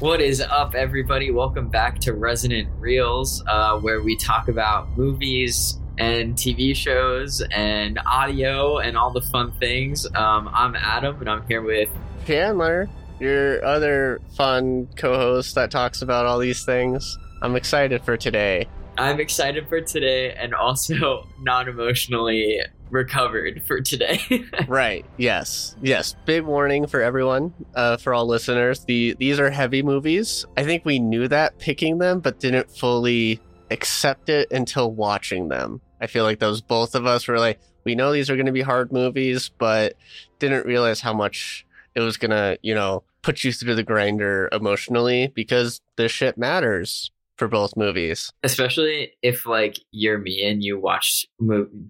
What is up, everybody? Welcome back to Resonant Reels, uh, where we talk about movies and TV shows and audio and all the fun things. Um, I'm Adam, and I'm here with Chandler, your other fun co host that talks about all these things. I'm excited for today. I'm excited for today and also non emotionally recovered for today. right. Yes. Yes. Big warning for everyone, uh, for all listeners. The these are heavy movies. I think we knew that picking them, but didn't fully accept it until watching them. I feel like those both of us were like, we know these are going to be hard movies, but didn't realize how much it was going to, you know, put you through the grinder emotionally because this shit matters for both movies. Especially if like you're me and you watch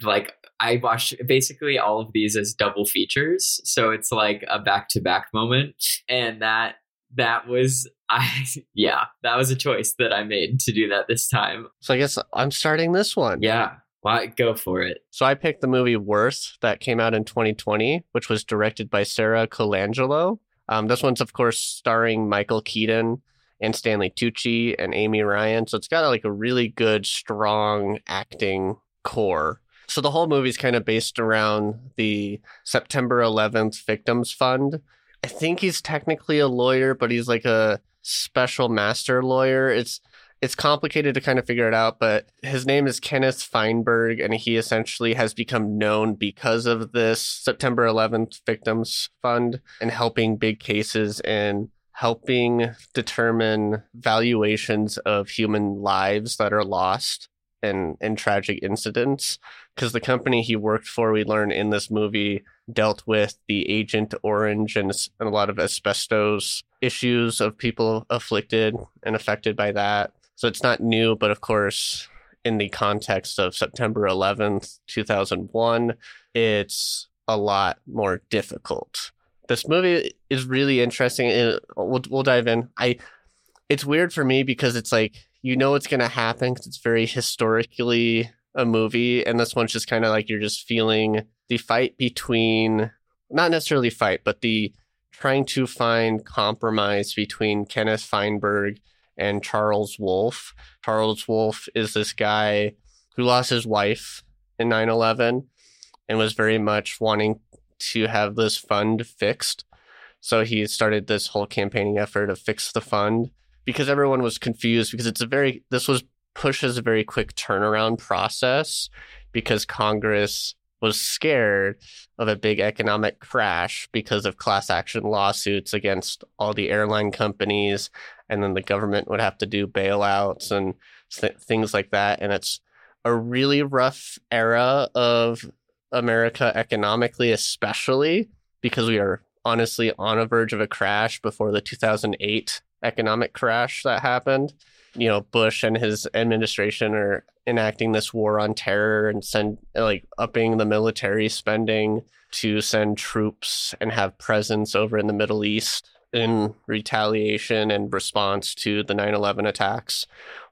like I watched basically all of these as double features, so it's like a back to back moment, and that that was I yeah that was a choice that I made to do that this time. So I guess I'm starting this one. Yeah. Why go for it? So I picked the movie Worth that came out in 2020, which was directed by Sara Colangelo. Um, this one's of course starring Michael Keaton and Stanley Tucci and Amy Ryan. So it's got like a really good, strong acting core. So the whole movie's kind of based around the September 11th Victims Fund. I think he's technically a lawyer, but he's like a special master lawyer. It's it's complicated to kind of figure it out, but his name is Kenneth Feinberg, and he essentially has become known because of this September 11th Victims Fund and helping big cases and helping determine valuations of human lives that are lost in, in tragic incidents. Because the company he worked for, we learn in this movie, dealt with the Agent Orange and, and a lot of asbestos issues of people afflicted and affected by that. So it's not new, but of course, in the context of September 11th, 2001, it's a lot more difficult this movie is really interesting. We'll we'll dive in. I it's weird for me because it's like you know it's gonna happen because it's very historically a movie, and this one's just kind of like you're just feeling the fight between not necessarily fight, but the trying to find compromise between Kenneth Feinberg and Charles Wolf. Charles Wolf is this guy who lost his wife in 9 11 and was very much wanting to have this fund fixed. So he started this whole campaigning effort to fix the fund because everyone was confused because it's a very this was pushed as a very quick turnaround process because Congress was scared of a big economic crash because of class action lawsuits against all the airline companies and then the government would have to do bailouts and th- things like that and it's a really rough era of America economically, especially because we are honestly on a verge of a crash before the 2008 economic crash that happened. You know, Bush and his administration are enacting this war on terror and send like upping the military spending to send troops and have presence over in the Middle East in retaliation and response to the 9/11 attacks.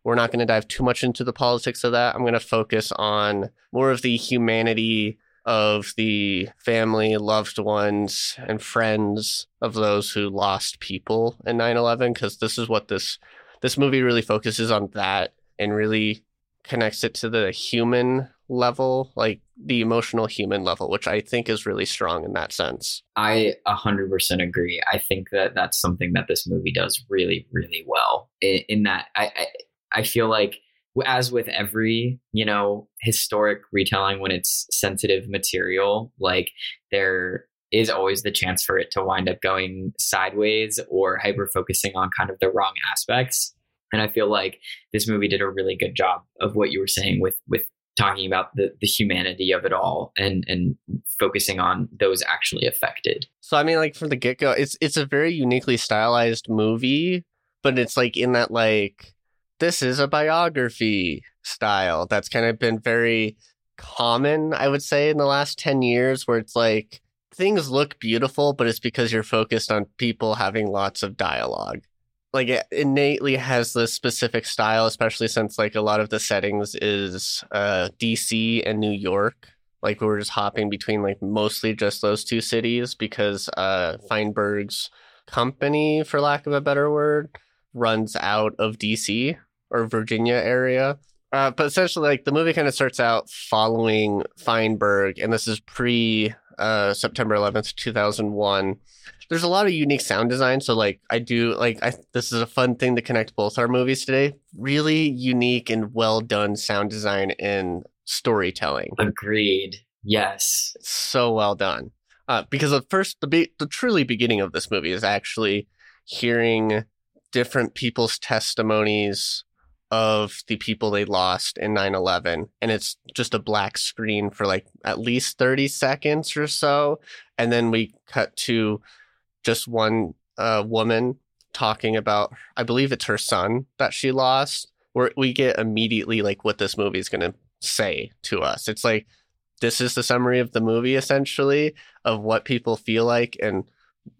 We're not going to dive too much into the politics of that. I'm going to focus on more of the humanity of the family, loved ones, and friends of those who lost people in 9/11 because this is what this this movie really focuses on that and really connects it to the human level, like the emotional human level, which I think is really strong in that sense. I 100% agree. I think that that's something that this movie does really, really well. In, in that, I, I I feel like as with every you know historic retelling when it's sensitive material like there is always the chance for it to wind up going sideways or hyper focusing on kind of the wrong aspects. And i feel like this movie did a really good job of what you were saying with with talking about the the humanity of it all and and focusing on those actually affected. So i mean like from the get-go it's it's a very uniquely stylized movie but it's like in that like this is a biography style that's kind of been very common, I would say, in the last 10 years, where it's like things look beautiful, but it's because you're focused on people having lots of dialogue. Like it innately has this specific style, especially since like a lot of the settings is uh, DC and New York. Like we were just hopping between like mostly just those two cities because uh, Feinberg's company, for lack of a better word, runs out of DC or Virginia area. Uh, but essentially, like the movie kind of starts out following Feinberg, and this is pre uh, September 11th, 2001. There's a lot of unique sound design. So, like, I do like I this is a fun thing to connect both our movies today. Really unique and well done sound design and storytelling. Agreed. Yes. so well done. Uh, because the first, the be- the truly beginning of this movie is actually hearing different people's testimonies of the people they lost in 9-11 and it's just a black screen for like at least 30 seconds or so and then we cut to just one uh, woman talking about i believe it's her son that she lost. Where we get immediately like what this movie is going to say to us. It's like this is the summary of the movie essentially of what people feel like and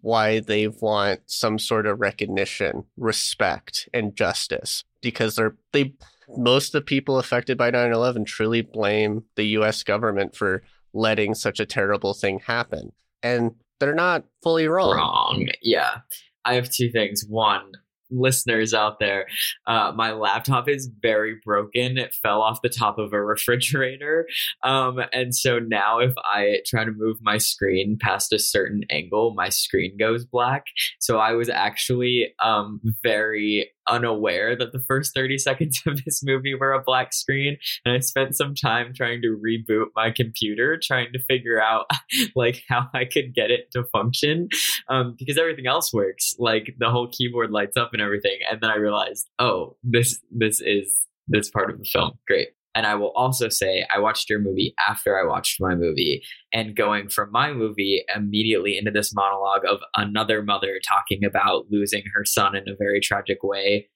why they want some sort of recognition, respect, and justice because they're they most of the people affected by 9/11 truly blame the US government for letting such a terrible thing happen. And they're not fully wrong. Wrong. Yeah. I have two things. One, listeners out there, uh, my laptop is very broken. It fell off the top of a refrigerator. Um, and so now if I try to move my screen past a certain angle, my screen goes black. So I was actually um, very unaware that the first 30 seconds of this movie were a black screen and i spent some time trying to reboot my computer trying to figure out like how i could get it to function um, because everything else works. Like the whole keyboard lights up and everything and then i realized oh this this is this part of the film. Great and I will also say, I watched your movie after I watched my movie, and going from my movie immediately into this monologue of another mother talking about losing her son in a very tragic way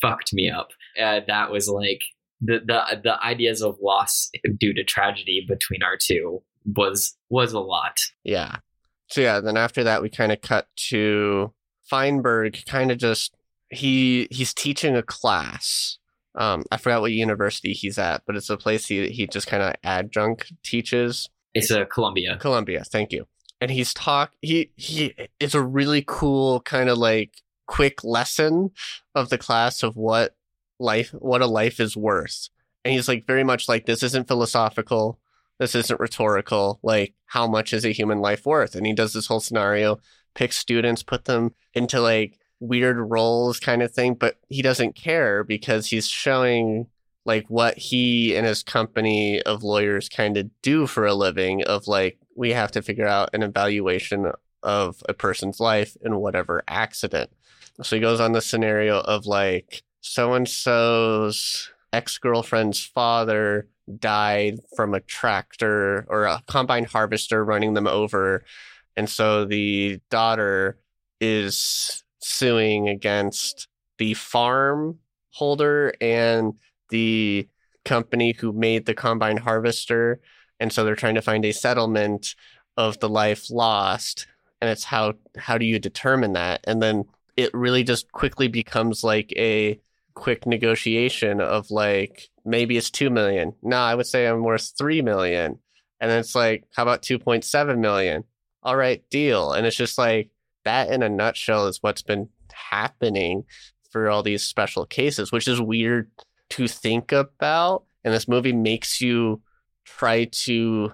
fucked me up. Uh, that was like the, the the ideas of loss due to tragedy between our two was was a lot. Yeah. So yeah, then after that we kind of cut to Feinberg kind of just he he's teaching a class um, I forgot what university he's at, but it's a place he he just kind of adjunct teaches. It's a Columbia. Columbia, thank you. And he's talk he he it's a really cool kind of like quick lesson of the class of what life what a life is worth. And he's like very much like this isn't philosophical, this isn't rhetorical, like how much is a human life worth? And he does this whole scenario, picks students, put them into like weird roles kind of thing, but he doesn't care because he's showing like what he and his company of lawyers kind of do for a living of like we have to figure out an evaluation of a person's life in whatever accident. So he goes on the scenario of like so and so's ex girlfriend's father died from a tractor or a combine harvester running them over. And so the daughter is suing against the farm holder and the company who made the combine harvester and so they're trying to find a settlement of the life lost and it's how how do you determine that? And then it really just quickly becomes like a quick negotiation of like maybe it's 2 million. No i would say i'm worth 3 million. And then it's like how about 2.7 million? All right deal. And it's just like that in a nutshell is what's been happening for all these special cases, which is weird to think about. And this movie makes you try to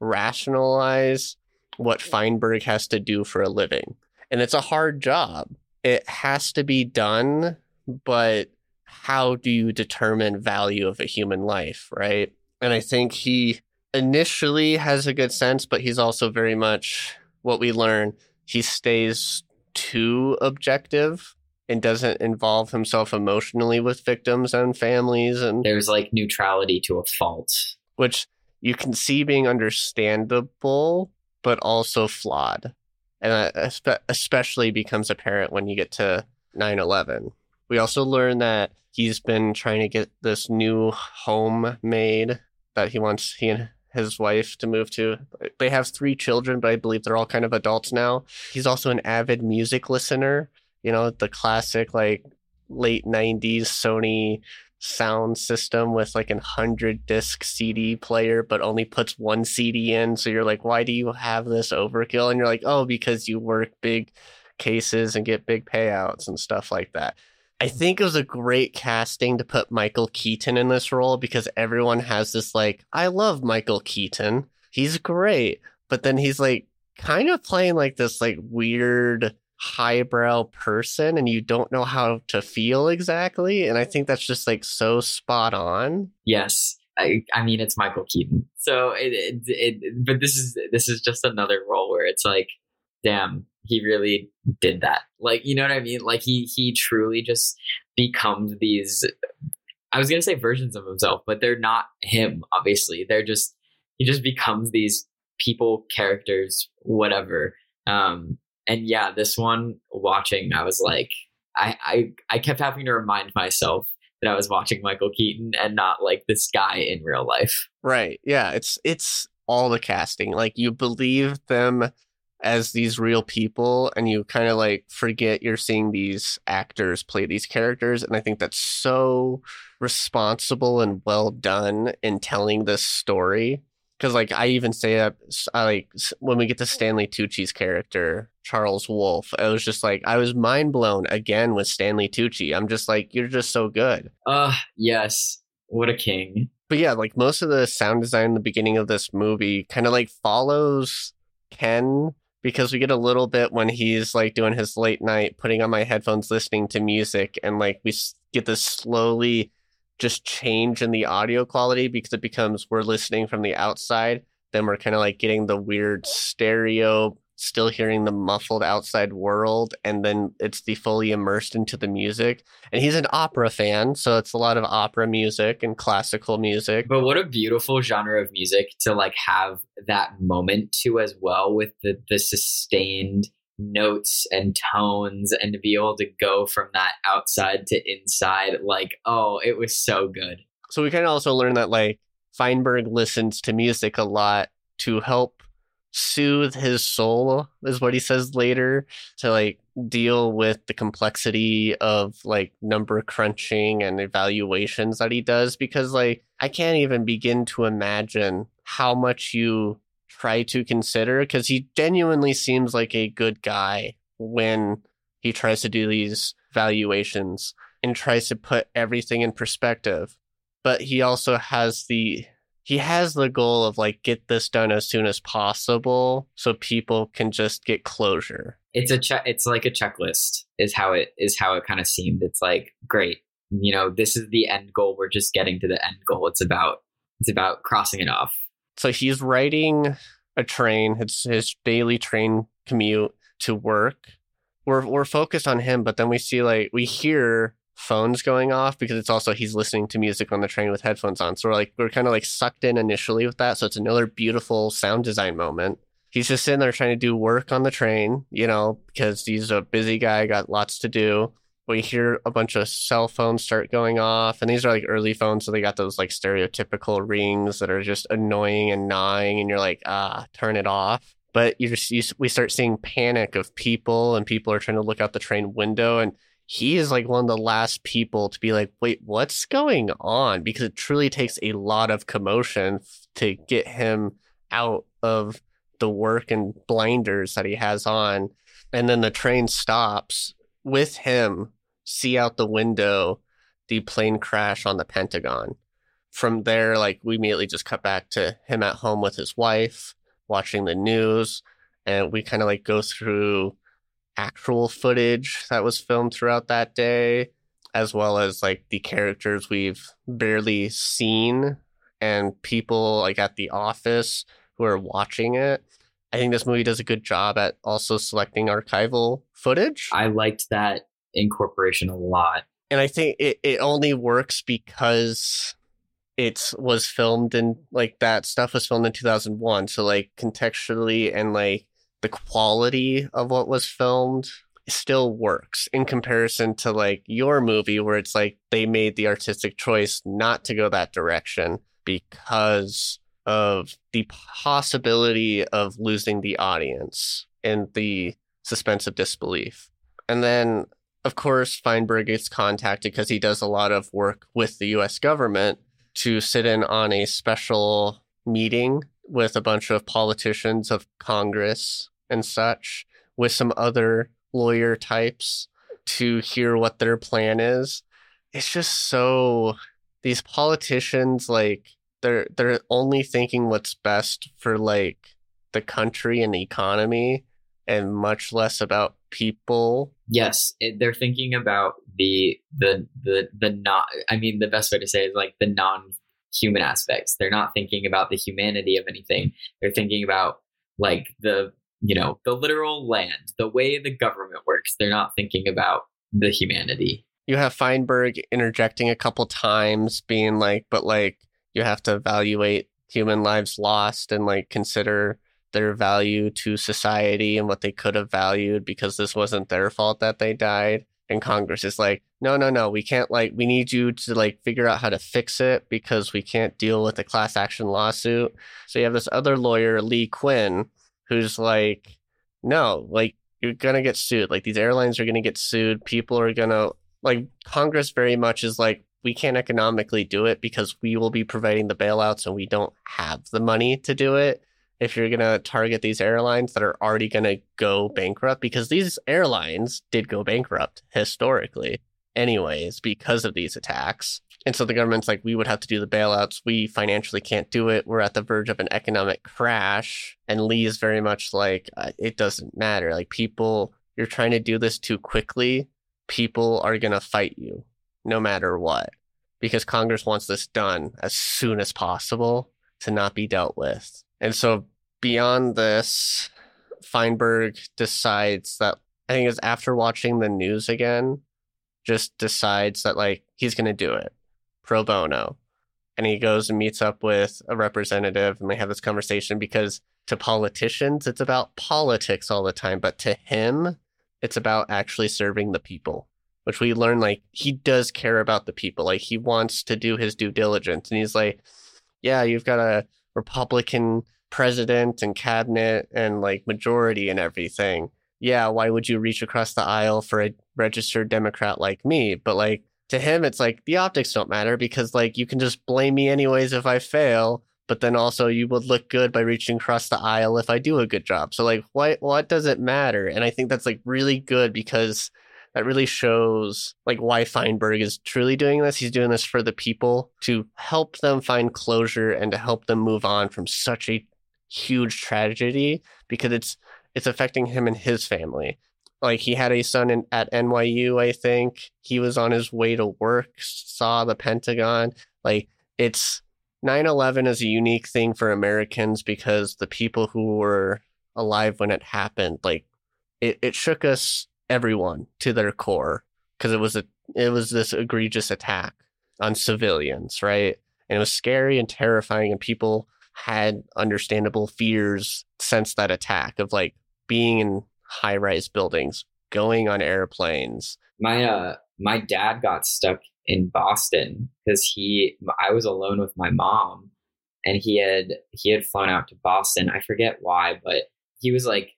rationalize what Feinberg has to do for a living. And it's a hard job. It has to be done, but how do you determine value of a human life, right? And I think he initially has a good sense, but he's also very much what we learn he stays too objective and doesn't involve himself emotionally with victims and families and there's like neutrality to a fault. Which you can see being understandable but also flawed. And that especially becomes apparent when you get to 9-11 we also learn that he's been trying to get this new home made that he wants he and his wife to move to. They have three children, but I believe they're all kind of adults now. He's also an avid music listener. You know, the classic like late 90s Sony sound system with like a hundred disc CD player, but only puts one CD in. So you're like, why do you have this overkill? And you're like, oh, because you work big cases and get big payouts and stuff like that. I think it was a great casting to put Michael Keaton in this role because everyone has this like, I love Michael Keaton. He's great. But then he's like kind of playing like this like weird highbrow person and you don't know how to feel exactly. And I think that's just like so spot on. Yes. I, I mean it's Michael Keaton. So it, it, it but this is this is just another role where it's like damn, he really did that. Like, you know what I mean? Like he he truly just becomes these I was gonna say versions of himself, but they're not him, obviously. They're just he just becomes these people, characters, whatever. Um and yeah, this one watching, I was like I I, I kept having to remind myself that I was watching Michael Keaton and not like this guy in real life. Right. Yeah. It's it's all the casting. Like you believe them as these real people and you kind of like forget you're seeing these actors play these characters and i think that's so responsible and well done in telling this story. Because like i even say that I, like when we get to stanley tucci's character charles wolf i was just like i was mind blown again with stanley tucci. I'm just like you're just so good. Uh yes. What a king. But yeah like most of the sound design in the beginning of this movie kind of like follows ken because we get a little bit when he's like doing his late night, putting on my headphones, listening to music, and like we get this slowly just change in the audio quality because it becomes we're listening from the outside. Then we're kind of like getting the weird stereo still hearing the muffled outside world and then it's the fully immersed into the music. And he's an opera fan so it's a lot of opera music and classical music. But what a beautiful genre of music to like have that moment to as well with the the sustained notes and tones and to be able to go from that outside to inside. Like oh it was so good. So we kind of also learned that like feinberg listens to music a lot to help soothe his soul is what he says later to like deal with the complexity of like number crunching and evaluations that he does because like I can't even begin to imagine how much you try to consider because he genuinely seems like a good guy when he tries to do these valuations and tries to put everything in perspective. But he also has the he has the goal of like get this done as soon as possible so people can just get closure. It's a check it's like a checklist is how it is how it kind of seemed. It's like great you know this is the end goal. We're just getting to the end goal. It's about it's about crossing it off. So he's riding a train. It's his daily train commute to work. We're we're focused on him but then we see like we hear phones going off because it's also he's listening to music on the train with headphones on. So we're like we're kind of like sucked in initially with that. So it's another beautiful sound design moment. He's just sitting there trying to do work on the train, you know, because he's a busy guy, got lots to do. We hear a bunch of cell phones start going off, and these are like early phones, so they got those like stereotypical rings that are just annoying and gnawing, and you're like, ah, turn it off. But you just you, we start seeing panic of people, and people are trying to look out the train window, and he is like one of the last people to be like, wait, what's going on? Because it truly takes a lot of commotion to get him out of the work and blinders that he has on. And then the train stops with him, see out the window the plane crash on the Pentagon. From there, like we immediately just cut back to him at home with his wife, watching the news. And we kind of like go through actual footage that was filmed throughout that day, as well as like the characters we've barely seen and people like at the office who are watching it. I think this movie does a good job at also selecting archival footage. I liked that incorporation a lot. And I think it, it only works because it was filmed in like that stuff was filmed in 2001. So like contextually and like the quality of what was filmed still works in comparison to like your movie where it's like they made the artistic choice not to go that direction because of the possibility of losing the audience and the suspense of disbelief. And then of course Feinberg gets contacted because he does a lot of work with the US government to sit in on a special meeting with a bunch of politicians of Congress and such with some other lawyer types to hear what their plan is. It's just so these politicians like they're they're only thinking what's best for like the country and the economy and much less about people. Yes, it, they're thinking about the the the the not. I mean, the best way to say is like the non-human aspects. They're not thinking about the humanity of anything. They're thinking about like the you know the literal land, the way the government works. They're not thinking about the humanity. You have Feinberg interjecting a couple times, being like, "But like, you have to evaluate human lives lost and like consider." their value to society and what they could have valued because this wasn't their fault that they died and congress is like no no no we can't like we need you to like figure out how to fix it because we can't deal with a class action lawsuit so you have this other lawyer lee quinn who's like no like you're gonna get sued like these airlines are gonna get sued people are gonna like congress very much is like we can't economically do it because we will be providing the bailouts and we don't have the money to do it if you're going to target these airlines that are already going to go bankrupt because these airlines did go bankrupt historically anyways because of these attacks. And so the government's like, we would have to do the bailouts. We financially can't do it. We're at the verge of an economic crash. And Lee is very much like, uh, it doesn't matter. Like, people, you're trying to do this too quickly. People are going to fight you no matter what because Congress wants this done as soon as possible to not be dealt with. And so beyond this, Feinberg decides that I think it's after watching the news again, just decides that like he's going to do it pro bono. And he goes and meets up with a representative and they have this conversation because to politicians, it's about politics all the time. But to him, it's about actually serving the people, which we learn like he does care about the people. Like he wants to do his due diligence. And he's like, yeah, you've got a Republican president and cabinet and like majority and everything, yeah, why would you reach across the aisle for a registered Democrat like me? But like to him, it's like the optics don't matter because like you can just blame me anyways if I fail. But then also you would look good by reaching across the aisle if I do a good job. So like what what does it matter? And I think that's like really good because that really shows like why Feinberg is truly doing this. He's doing this for the people to help them find closure and to help them move on from such a huge tragedy because it's it's affecting him and his family. Like he had a son in, at NYU, I think. He was on his way to work, saw the Pentagon. Like it's 9/11 is a unique thing for Americans because the people who were alive when it happened, like it, it shook us everyone to their core because it was a it was this egregious attack on civilians, right? And it was scary and terrifying and people had understandable fears since that attack of like being in high rise buildings, going on airplanes. My uh my dad got stuck in Boston because he I was alone with my mom and he had he had flown out to Boston. I forget why, but he was like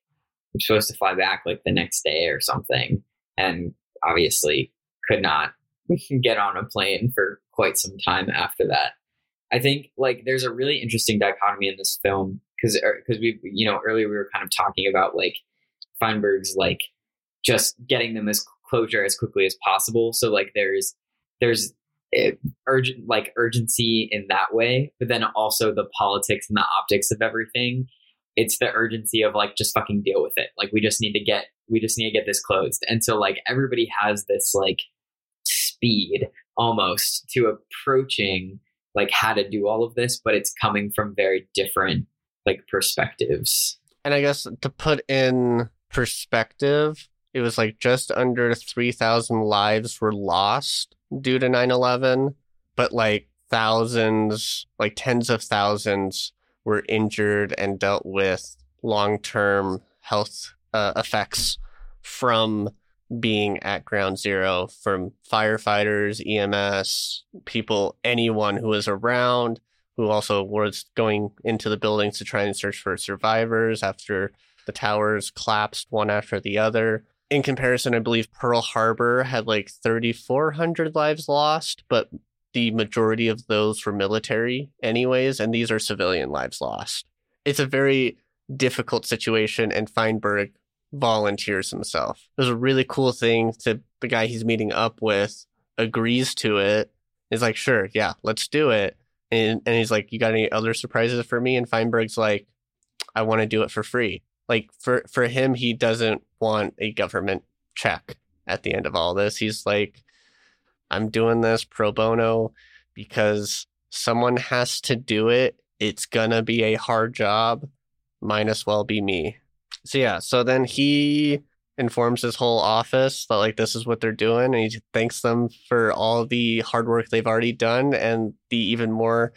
supposed to fly back like the next day or something and obviously could not get on a plane for quite some time after that. I think like there's a really interesting dichotomy in this film because because er, we you know earlier we were kind of talking about like Feinberg's like just getting them as closure as quickly as possible. So like there's there's eh, urgent like urgency in that way, but then also the politics and the optics of everything. It's the urgency of like just fucking deal with it. Like we just need to get we just need to get this closed. And so like everybody has this like speed almost to approaching like how to do all of this, but it's coming from very different like perspectives. And I guess to put in perspective, it was like just under 3,000 lives were lost due to 9 11, but like thousands, like tens of thousands were injured and dealt with long term health uh, effects from being at ground zero from firefighters, EMS, people, anyone who was around, who also was going into the buildings to try and search for survivors after the towers collapsed one after the other. In comparison, I believe Pearl Harbor had like 3,400 lives lost, but the majority of those were military, anyways, and these are civilian lives lost. It's a very difficult situation, and Feinberg volunteers himself. It was a really cool thing to the guy he's meeting up with agrees to it. He's like, sure, yeah, let's do it. And and he's like, you got any other surprises for me? And Feinberg's like, I want to do it for free. Like for for him, he doesn't want a government check at the end of all this. He's like, I'm doing this pro bono because someone has to do it. It's gonna be a hard job. Might as well be me. So yeah, so then he informs his whole office that like this is what they're doing and he thanks them for all the hard work they've already done and the even more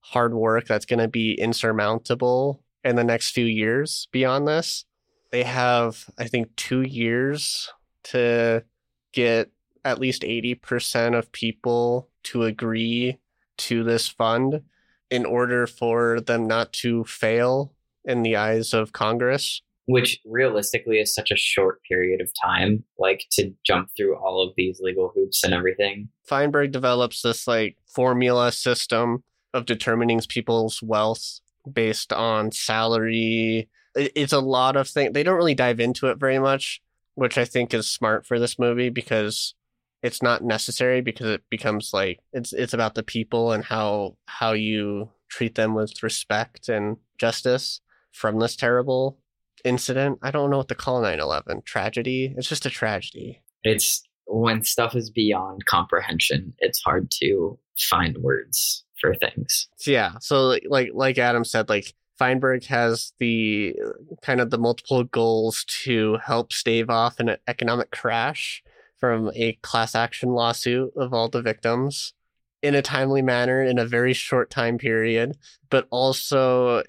hard work that's going to be insurmountable in the next few years beyond this they have i think 2 years to get at least 80% of people to agree to this fund in order for them not to fail in the eyes of congress which realistically is such a short period of time, like to jump through all of these legal hoops and everything. Feinberg develops this like formula system of determining people's wealth based on salary. It's a lot of things. They don't really dive into it very much, which I think is smart for this movie because it's not necessary because it becomes like it's it's about the people and how how you treat them with respect and justice from this terrible incident. I don't know what to call 9 11. Tragedy. It's just a tragedy. It's when stuff is beyond comprehension, it's hard to find words for things. Yeah. So like like Adam said, like Feinberg has the kind of the multiple goals to help stave off an economic crash from a class action lawsuit of all the victims in a timely manner in a very short time period, but also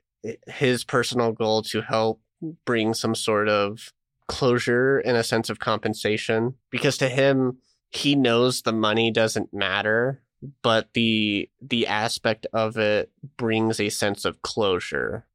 his personal goal to help bring some sort of closure and a sense of compensation because to him he knows the money doesn't matter but the the aspect of it brings a sense of closure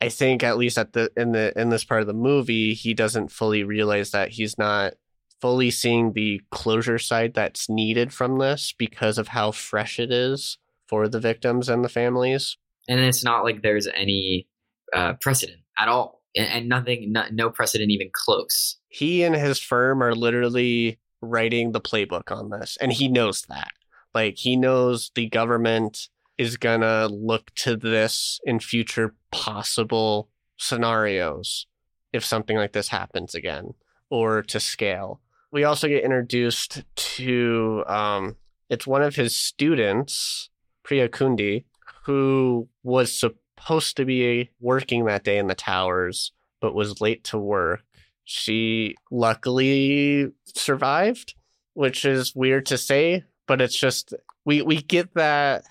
i think at least at the in the in this part of the movie he doesn't fully realize that he's not fully seeing the closure side that's needed from this because of how fresh it is for the victims and the families and it's not like there's any uh, precedent at all and, nothing, no, no precedent even close. He and his firm are literally writing the playbook on this, and he knows that. Like he knows the government is gonna look to this in future possible scenarios if something like this happens again or to scale. We also get introduced to um, it's one of his students, Priya Khundi, who was supposed to be working that day in the towers, but was late to work. She luckily survived, which is weird to say, but it's just we we get that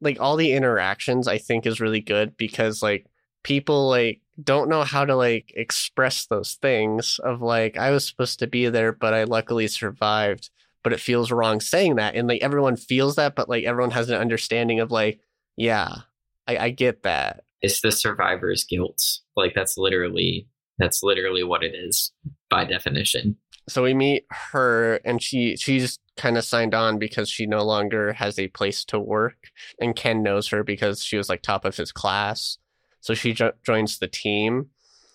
like all the interactions I think is really good because like people like don't know how to like express those things of like I was supposed to be there but I luckily survived but it feels wrong saying that and like everyone feels that but like everyone has an understanding of like yeah I, I get that. It's the survivor's guilt. Like that's literally that's literally what it is by definition. So we meet her and she she's kind of signed on because she no longer has a place to work and Ken knows her because she was like top of his class. So she jo- joins the team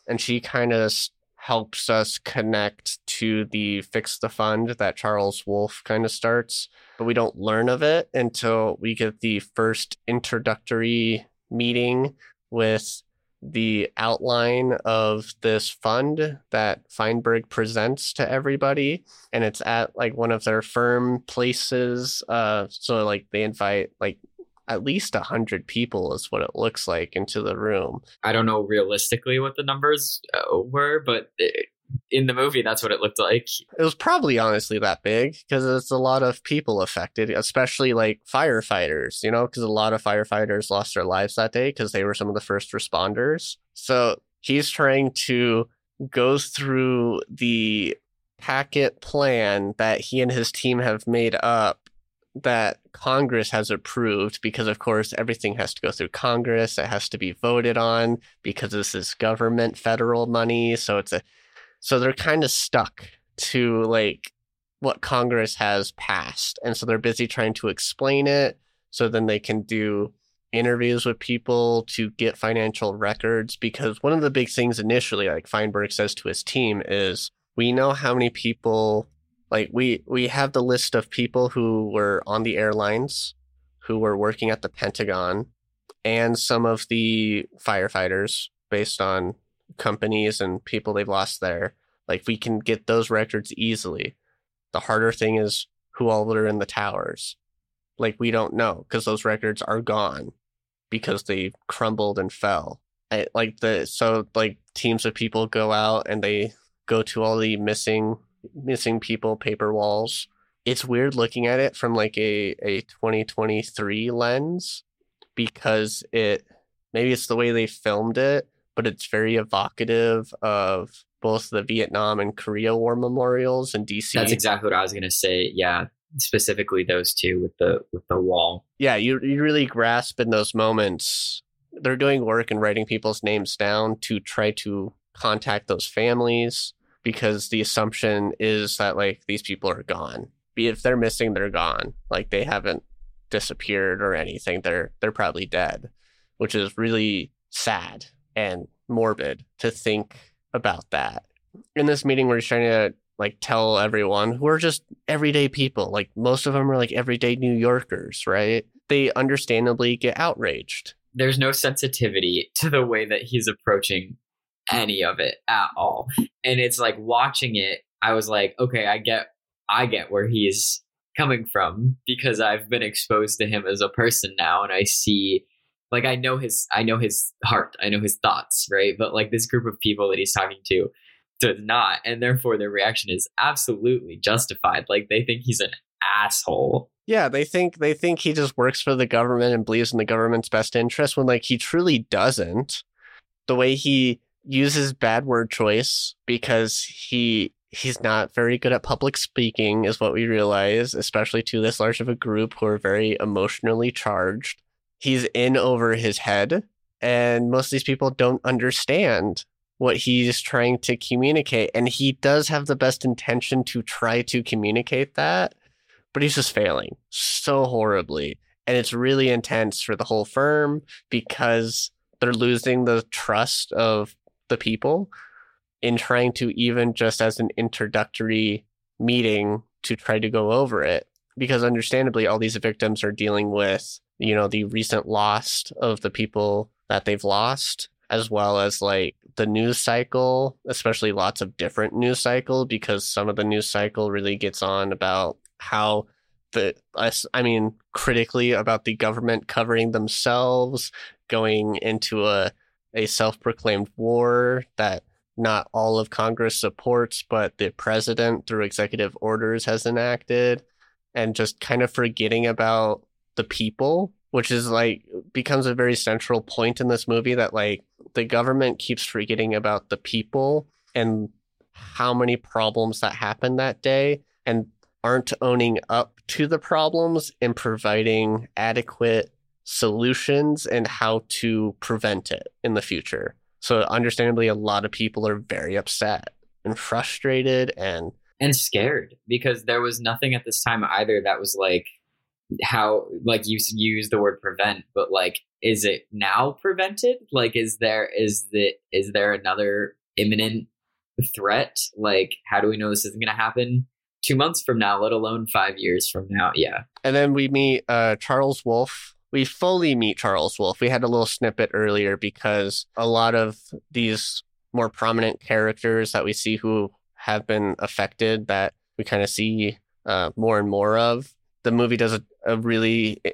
and she kind of helps us connect to the fix the fund that Charles Wolf kind of starts, but we don't learn of it until we get the first introductory meeting with the outline of this fund that Feinberg presents to everybody and it's at like one of their firm places uh so like they invite like at least a hundred people is what it looks like into the room. I don't know realistically what the numbers uh, were, but it, in the movie, that's what it looked like. It was probably honestly that big because it's a lot of people affected, especially like firefighters, you know, because a lot of firefighters lost their lives that day because they were some of the first responders. So he's trying to go through the packet plan that he and his team have made up that Congress has approved because, of course, everything has to go through Congress. It has to be voted on because this is government federal money. So it's a, so they're kind of stuck to like what Congress has passed. And so they're busy trying to explain it so then they can do interviews with people to get financial records because one of the big things initially like Feinberg says to his team is we know how many people like we we have the list of people who were on the airlines who were working at the Pentagon and some of the firefighters based on companies and people they've lost there like we can get those records easily the harder thing is who all are in the towers like we don't know because those records are gone because they crumbled and fell. I, like the so like teams of people go out and they go to all the missing missing people paper walls. It's weird looking at it from like a a 2023 lens because it maybe it's the way they filmed it, but it's very evocative of both the Vietnam and Korea War memorials in DC. That's exactly what I was gonna say. Yeah, specifically those two with the with the wall. Yeah, you you really grasp in those moments. They're doing work and writing people's names down to try to contact those families because the assumption is that like these people are gone. If they're missing, they're gone. Like they haven't disappeared or anything. They're they're probably dead, which is really sad and morbid to think about that. In this meeting, we're trying to like tell everyone who are just everyday people. Like most of them are like everyday New Yorkers, right? They understandably get outraged. There's no sensitivity to the way that he's approaching any of it at all. And it's like watching it, I was like, okay, I get I get where he's coming from because I've been exposed to him as a person now and I see like I know his I know his heart, I know his thoughts, right? But like this group of people that he's talking to, does not, and therefore their reaction is absolutely justified. Like they think he's an asshole. Yeah, they think they think he just works for the government and believes in the government's best interest when like he truly doesn't. The way he uses bad word choice because he he's not very good at public speaking is what we realize, especially to this large of a group who are very emotionally charged. He's in over his head and most of these people don't understand what he's trying to communicate. And he does have the best intention to try to communicate that, but he's just failing so horribly. And it's really intense for the whole firm because they're losing the trust of the people in trying to even just as an introductory meeting to try to go over it because understandably all these victims are dealing with you know the recent loss of the people that they've lost as well as like the news cycle, especially lots of different news cycle, because some of the news cycle really gets on about how the I mean critically about the government covering themselves, going into a a self-proclaimed war that not all of Congress supports, but the president through executive orders has enacted, and just kind of forgetting about the people, which is like becomes a very central point in this movie that like the government keeps forgetting about the people and how many problems that happened that day and aren't owning up to the problems and providing adequate solutions and how to prevent it in the future. So understandably a lot of people are very upset and frustrated and and scared because there was nothing at this time either that was like how like you use the word prevent but like is it now prevented? Like is there is the is there another imminent threat? Like how do we know this isn't going to happen two months from now let alone five years from now? Yeah. And then we meet uh charles wolf we fully meet charles wolf we had a little snippet earlier because a lot of these more prominent characters that we see who have been affected that we kind of see uh, more and more of. The movie does a, a really eh,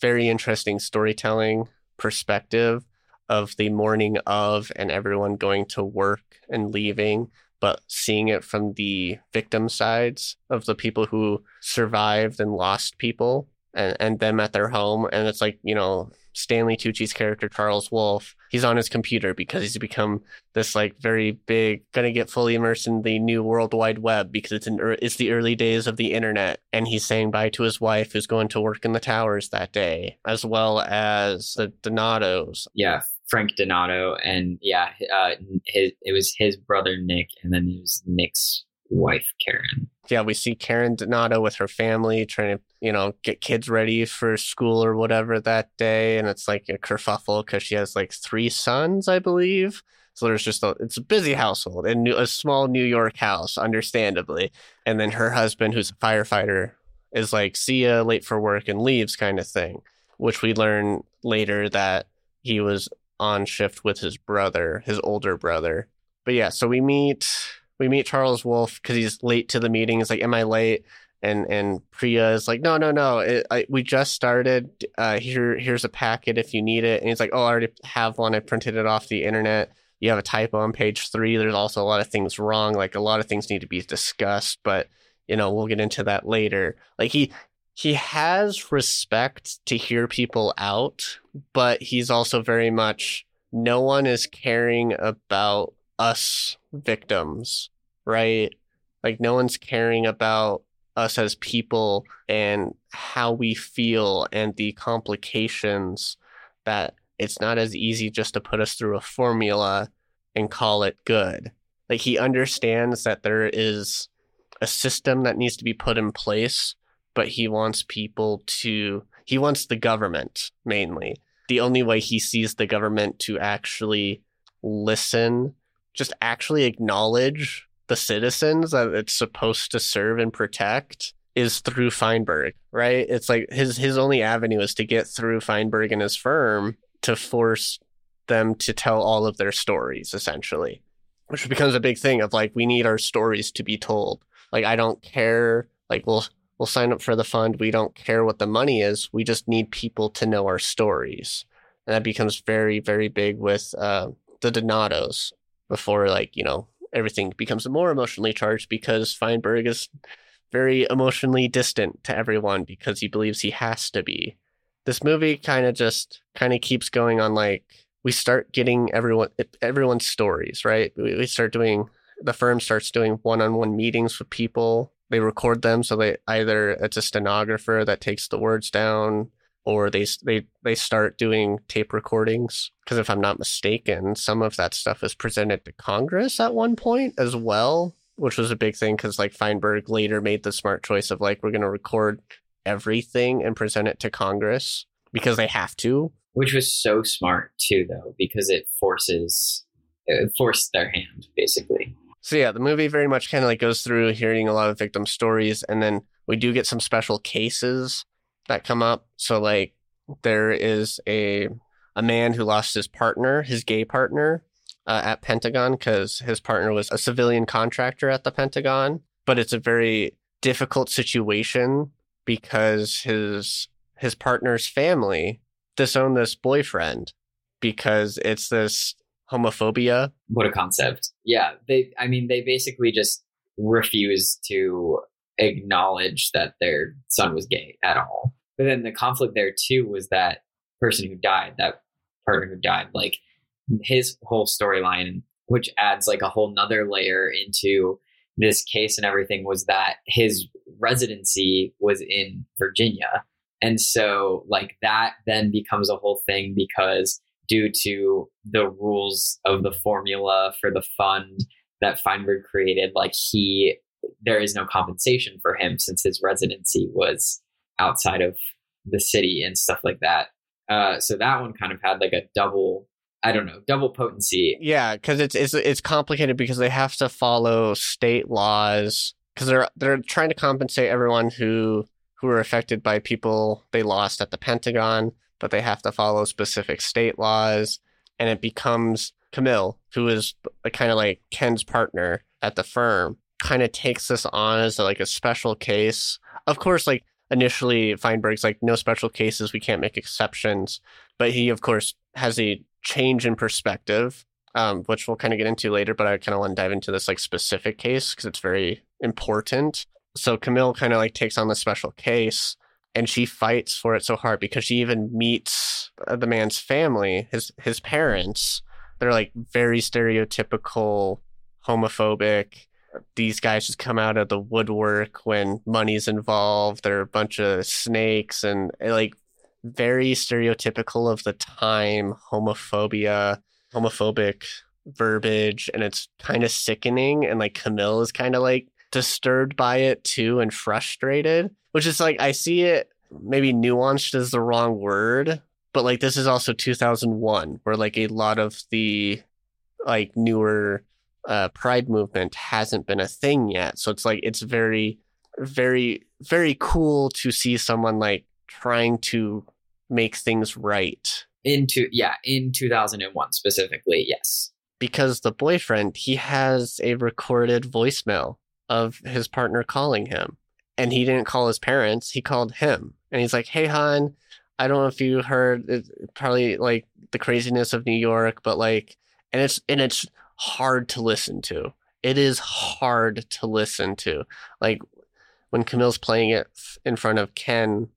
very interesting storytelling perspective of the morning of and everyone going to work and leaving but seeing it from the victim sides of the people who survived and lost people and, and them at their home and it's like you know Stanley Tucci's character Charles Wolf, he's on his computer because he's become this like very big, gonna get fully immersed in the new World Wide Web because it's in it's the early days of the internet, and he's saying bye to his wife who's going to work in the towers that day, as well as the Donatos. Yeah, Frank Donato, and yeah, uh, his it was his brother Nick, and then it was Nick's wife Karen. Yeah, we see Karen Donato with her family trying to, you know, get kids ready for school or whatever that day, and it's like a kerfuffle because she has like three sons, I believe. So there's just a it's a busy household and a small New York house, understandably. And then her husband, who's a firefighter, is like, "See ya, late for work," and leaves, kind of thing. Which we learn later that he was on shift with his brother, his older brother. But yeah, so we meet we meet Charles Wolf because he's late to the meeting. He's like, "Am I late?" And and Priya is like, "No, no, no. It, I, we just started. Uh, here here's a packet if you need it." And he's like, "Oh, I already have one. I printed it off the internet." you have a typo on page three. There's also a lot of things wrong. Like a lot of things need to be discussed, but you know, we'll get into that later. Like he he has respect to hear people out, but he's also very much no one is caring about us victims, right? Like no one's caring about us as people and how we feel and the complications that it's not as easy just to put us through a formula and call it good. Like he understands that there is a system that needs to be put in place, but he wants people to, he wants the government mainly. The only way he sees the government to actually listen, just actually acknowledge the citizens that it's supposed to serve and protect is through Feinberg, right? It's like his his only avenue is to get through Feinberg and his firm to force them to tell all of their stories essentially which becomes a big thing of like we need our stories to be told. Like i don't care like we'll we'll sign up for the fund. We don't care what the money is. We just need people to know our stories. And that becomes very very big with uh, the donatos before like you know everything becomes more emotionally charged because feinberg is very emotionally distant to everyone because he believes he has to be. This movie kind of just kind of keeps going on like we start getting everyone everyone's stories right? We, we start doing the firm starts doing one-on-one meetings with people. They record them so they either it's a stenographer that takes the words down or they they they start doing tape recordings because if i'm not mistaken some of that stuff is presented to congress at one point as well which was a big thing because like feinberg later made the smart choice of like we're going to record everything and present it to Congress because they have to. Which was so smart too, though, because it forces it forced their hand basically. So yeah, the movie very much kind of like goes through hearing a lot of victim stories, and then we do get some special cases that come up. So like there is a a man who lost his partner, his gay partner, uh, at Pentagon because his partner was a civilian contractor at the Pentagon. But it's a very difficult situation because his his partner's family disown this boyfriend because it's this homophobia. What a concept. Yeah, they I mean they basically just refuse to acknowledge that their son was gay at all. But then the conflict there too was that person who died, that partner who died, like his whole storyline, which adds like a whole nother layer into this case and everything was that his residency was in Virginia. And so, like, that then becomes a whole thing because due to the rules of the formula for the fund that Feinberg created, like, he, there is no compensation for him since his residency was outside of the city and stuff like that. Uh, so that one kind of had like a double I don't know, double potency. Yeah, because it's it's it's complicated because they have to follow state laws because they're they're trying to compensate everyone who who are affected by people they lost at the Pentagon, but they have to follow specific state laws, and it becomes Camille, who is kind of like Ken's partner at the firm, kind of takes this on as like a special case. Of course, like initially Feinberg's like no special cases, we can't make exceptions, but he of course has a change in perspective, um, which we'll kind of get into later. But I kind of want to dive into this like specific case because it's very important. So Camille kind of like takes on the special case and she fights for it so hard because she even meets uh, the man's family, his his parents. They're like very stereotypical, homophobic. These guys just come out of the woodwork when money's involved. They're a bunch of snakes and eh, like very stereotypical of the time homophobia, homophobic verbiage, and it's kind of sickening. And like Camille is kind of like disturbed by it too and frustrated, which is like I see it maybe nuanced is the wrong word, but like this is also 2001 where like a lot of the like newer uh, pride movement hasn't been a thing yet. So it's like it's very, very, very cool to see someone like trying to make things right. Into yeah, in 2001 specifically, yes. Because the boyfriend, he has a recorded voicemail of his partner calling him. And he didn't call his parents, he called him. And he's like, Hey, hon, I don't know if you heard it's probably like the craziness of New York, but like, and it's, and it's hard to listen to. It is hard to listen to. Like when Camille's playing it in front of Ken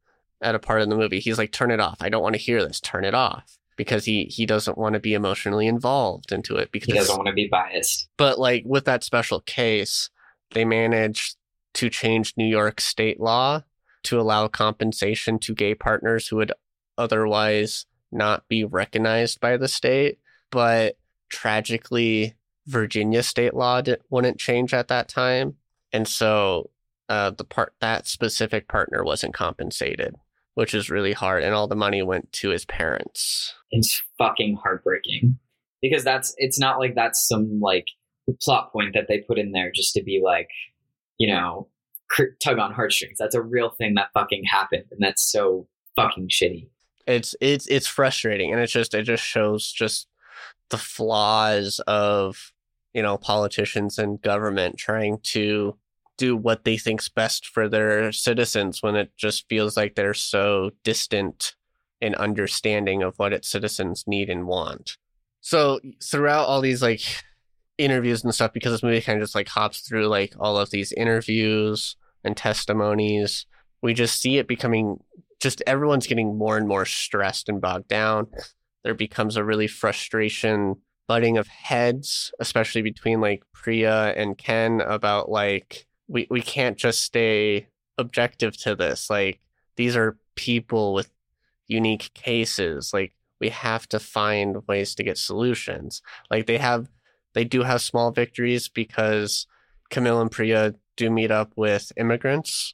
at a part of the movie, he's like, turn it off. I don't want to hear this. Turn it off because he he doesn't want to be emotionally involved into it because he doesn't want to be biased. But like with that special case, they managed to change New York state law to allow compensation to gay partners who would otherwise not be recognized by the state. But tragically, Virginia state law wouldn't change at that time. And so uh, the part that specific partner wasn't compensated, which is really hard. And all the money went to his parents. It's fucking heartbreaking because that's, it's not like that's some like plot point that they put in there just to be like, you know, tug on heartstrings. That's a real thing that fucking happened, and that's so fucking shitty. It's it's it's frustrating, and it's just it just shows just the flaws of you know politicians and government trying to do what they think's best for their citizens when it just feels like they're so distant in understanding of what its citizens need and want. So throughout all these like interviews and stuff, because this movie kind of just like hops through like all of these interviews and testimonies. We just see it becoming just everyone's getting more and more stressed and bogged down. There becomes a really frustration butting of heads, especially between like Priya and Ken about like we, we can't just stay objective to this. Like these are people with unique cases. Like we have to find ways to get solutions. Like they have they do have small victories because Camille and Priya do meet up with immigrants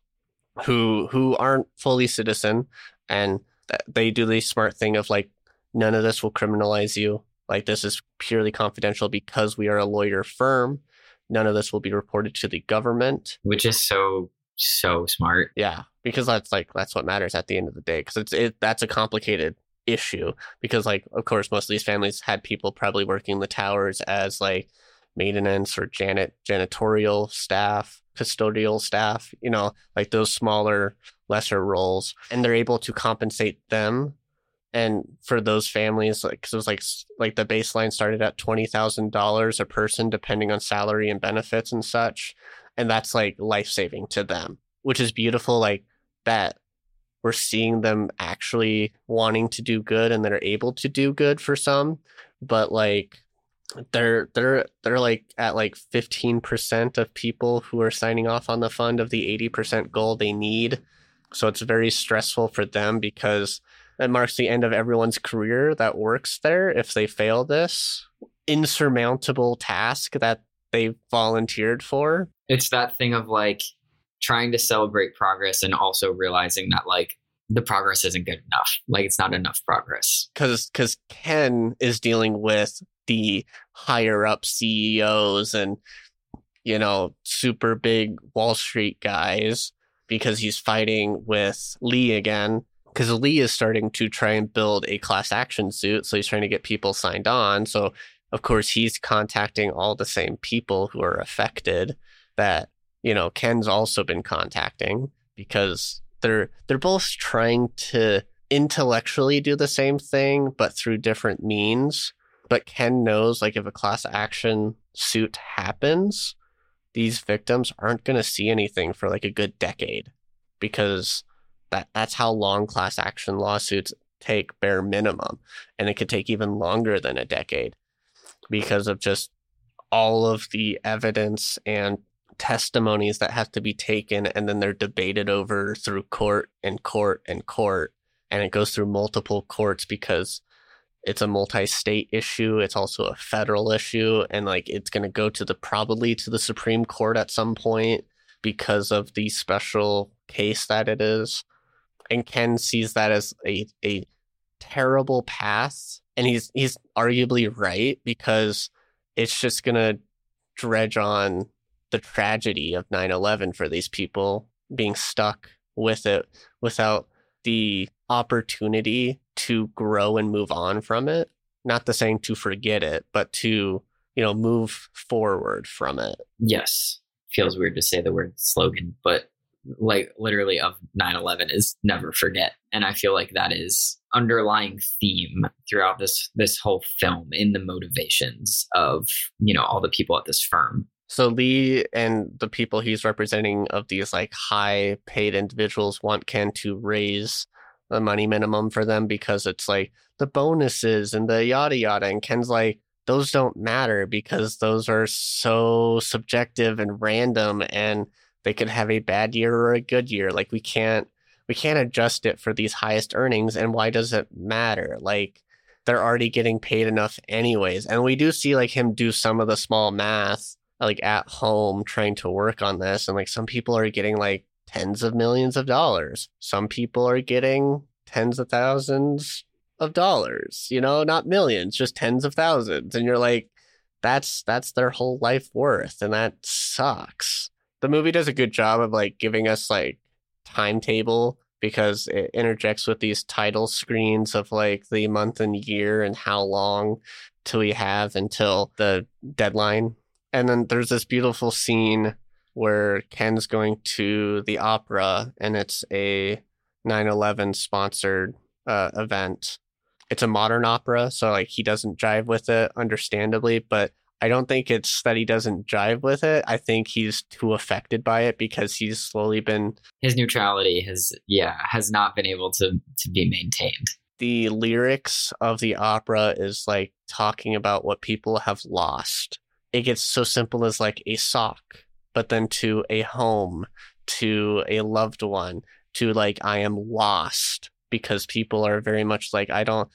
who who aren't fully citizen and they do the smart thing of like none of this will criminalize you. Like this is purely confidential because we are a lawyer firm. None of this will be reported to the government. Which is so so smart. Yeah because that's like that's what matters at the end of the day because it's it that's a complicated issue because like of course most of these families had people probably working the towers as like maintenance or janet janitorial staff custodial staff, you know, like those smaller, lesser roles, and they're able to compensate them. And for those families, like, cause it was like, like the baseline started at $20,000 a person, depending on salary and benefits and such. And that's like life saving to them, which is beautiful. Like that we're seeing them actually wanting to do good and they're able to do good for some. But like, they're they're they're like at like 15% of people who are signing off on the fund of the 80% goal they need so it's very stressful for them because it marks the end of everyone's career that works there if they fail this insurmountable task that they volunteered for. It's that thing of like trying to celebrate progress and also realizing that like the progress isn't good enough. Like it's not enough progress. Because because ken is dealing with the higher up CEOs and you know super big Wall Street guys because he's fighting with Lee again because Lee is starting to try and build a class action suit so he's trying to get people signed on so of course he's contacting all the same people who are affected that you know Ken's also been contacting because they're they're both trying to intellectually do the same thing but through different means but Ken knows like if a class action suit happens, these victims aren't going to see anything for like a good decade because that that's how long class action lawsuits take bare minimum and it could take even longer than a decade because of just all of the evidence and testimonies that have to be taken and then they're debated over through court and court and court and it goes through multiple courts because it's a multi-state issue it's also a federal issue and like it's going to go to the probably to the supreme court at some point because of the special case that it is and ken sees that as a, a terrible pass, and he's he's arguably right because it's just to dredge on the tragedy of 9/11 for these people being stuck with it without the opportunity to grow and move on from it. Not the saying to forget it, but to, you know, move forward from it. Yes. Feels weird to say the word slogan, but like literally of 9-11 is never forget. And I feel like that is underlying theme throughout this this whole film in the motivations of, you know, all the people at this firm. So Lee and the people he's representing of these like high paid individuals want Ken to raise the money minimum for them because it's like the bonuses and the yada yada. And Ken's like, those don't matter because those are so subjective and random and they could have a bad year or a good year. Like we can't we can't adjust it for these highest earnings and why does it matter? Like they're already getting paid enough anyways. And we do see like him do some of the small math like at home trying to work on this and like some people are getting like tens of millions of dollars. Some people are getting tens of thousands of dollars, you know, not millions, just tens of thousands. And you're like, that's that's their whole life worth. And that sucks. The movie does a good job of like giving us like timetable because it interjects with these title screens of like the month and year and how long till we have until the deadline. And then there's this beautiful scene where Ken's going to the opera and it's a 9/11 sponsored uh, event. It's a modern opera, so like he doesn't jive with it, understandably. But I don't think it's that he doesn't jive with it. I think he's too affected by it because he's slowly been his neutrality has yeah has not been able to to be maintained. The lyrics of the opera is like talking about what people have lost. It gets so simple as like a sock but then to a home, to a loved one, to like, I am lost because people are very much like, I don't,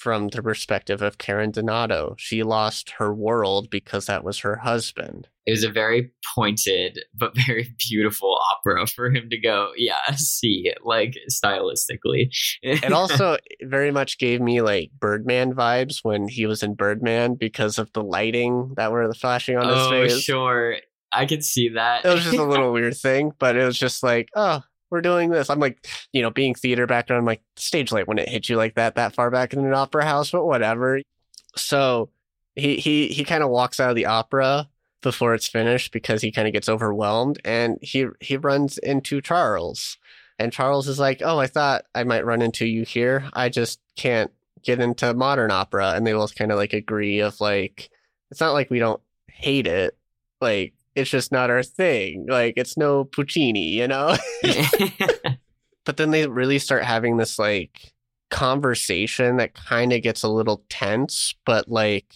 from the perspective of Karen Donato, she lost her world because that was her husband. It was a very pointed but very beautiful opera for him to go, yeah, see, like stylistically. it also very much gave me like Birdman vibes when he was in Birdman because of the lighting that were flashing on his oh, face. Sure. I can see that. It was just a little weird thing, but it was just like, oh, we're doing this. I'm like, you know, being theater background, I'm like, stage light when it hit you like that, that far back in an opera house, but whatever. So he he he kind of walks out of the opera before it's finished because he kind of gets overwhelmed and he he runs into Charles. And Charles is like, "Oh, I thought I might run into you here. I just can't get into modern opera." And they both kind of like agree of like it's not like we don't hate it. Like it's just not our thing. Like it's no Puccini, you know? but then they really start having this like conversation that kind of gets a little tense, but like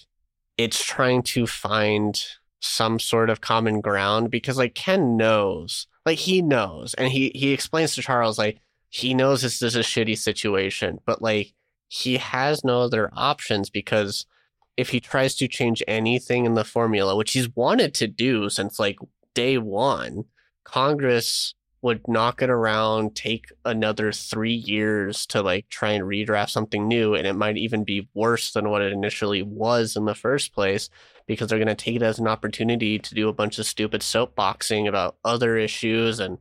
it's trying to find some sort of common ground because like Ken knows, like he knows, and he he explains to Charles like he knows this is a shitty situation, but like he has no other options because if he tries to change anything in the formula, which he's wanted to do since like day one, Congress would knock it around, take another three years to like try and redraft something new. And it might even be worse than what it initially was in the first place because they're going to take it as an opportunity to do a bunch of stupid soapboxing about other issues and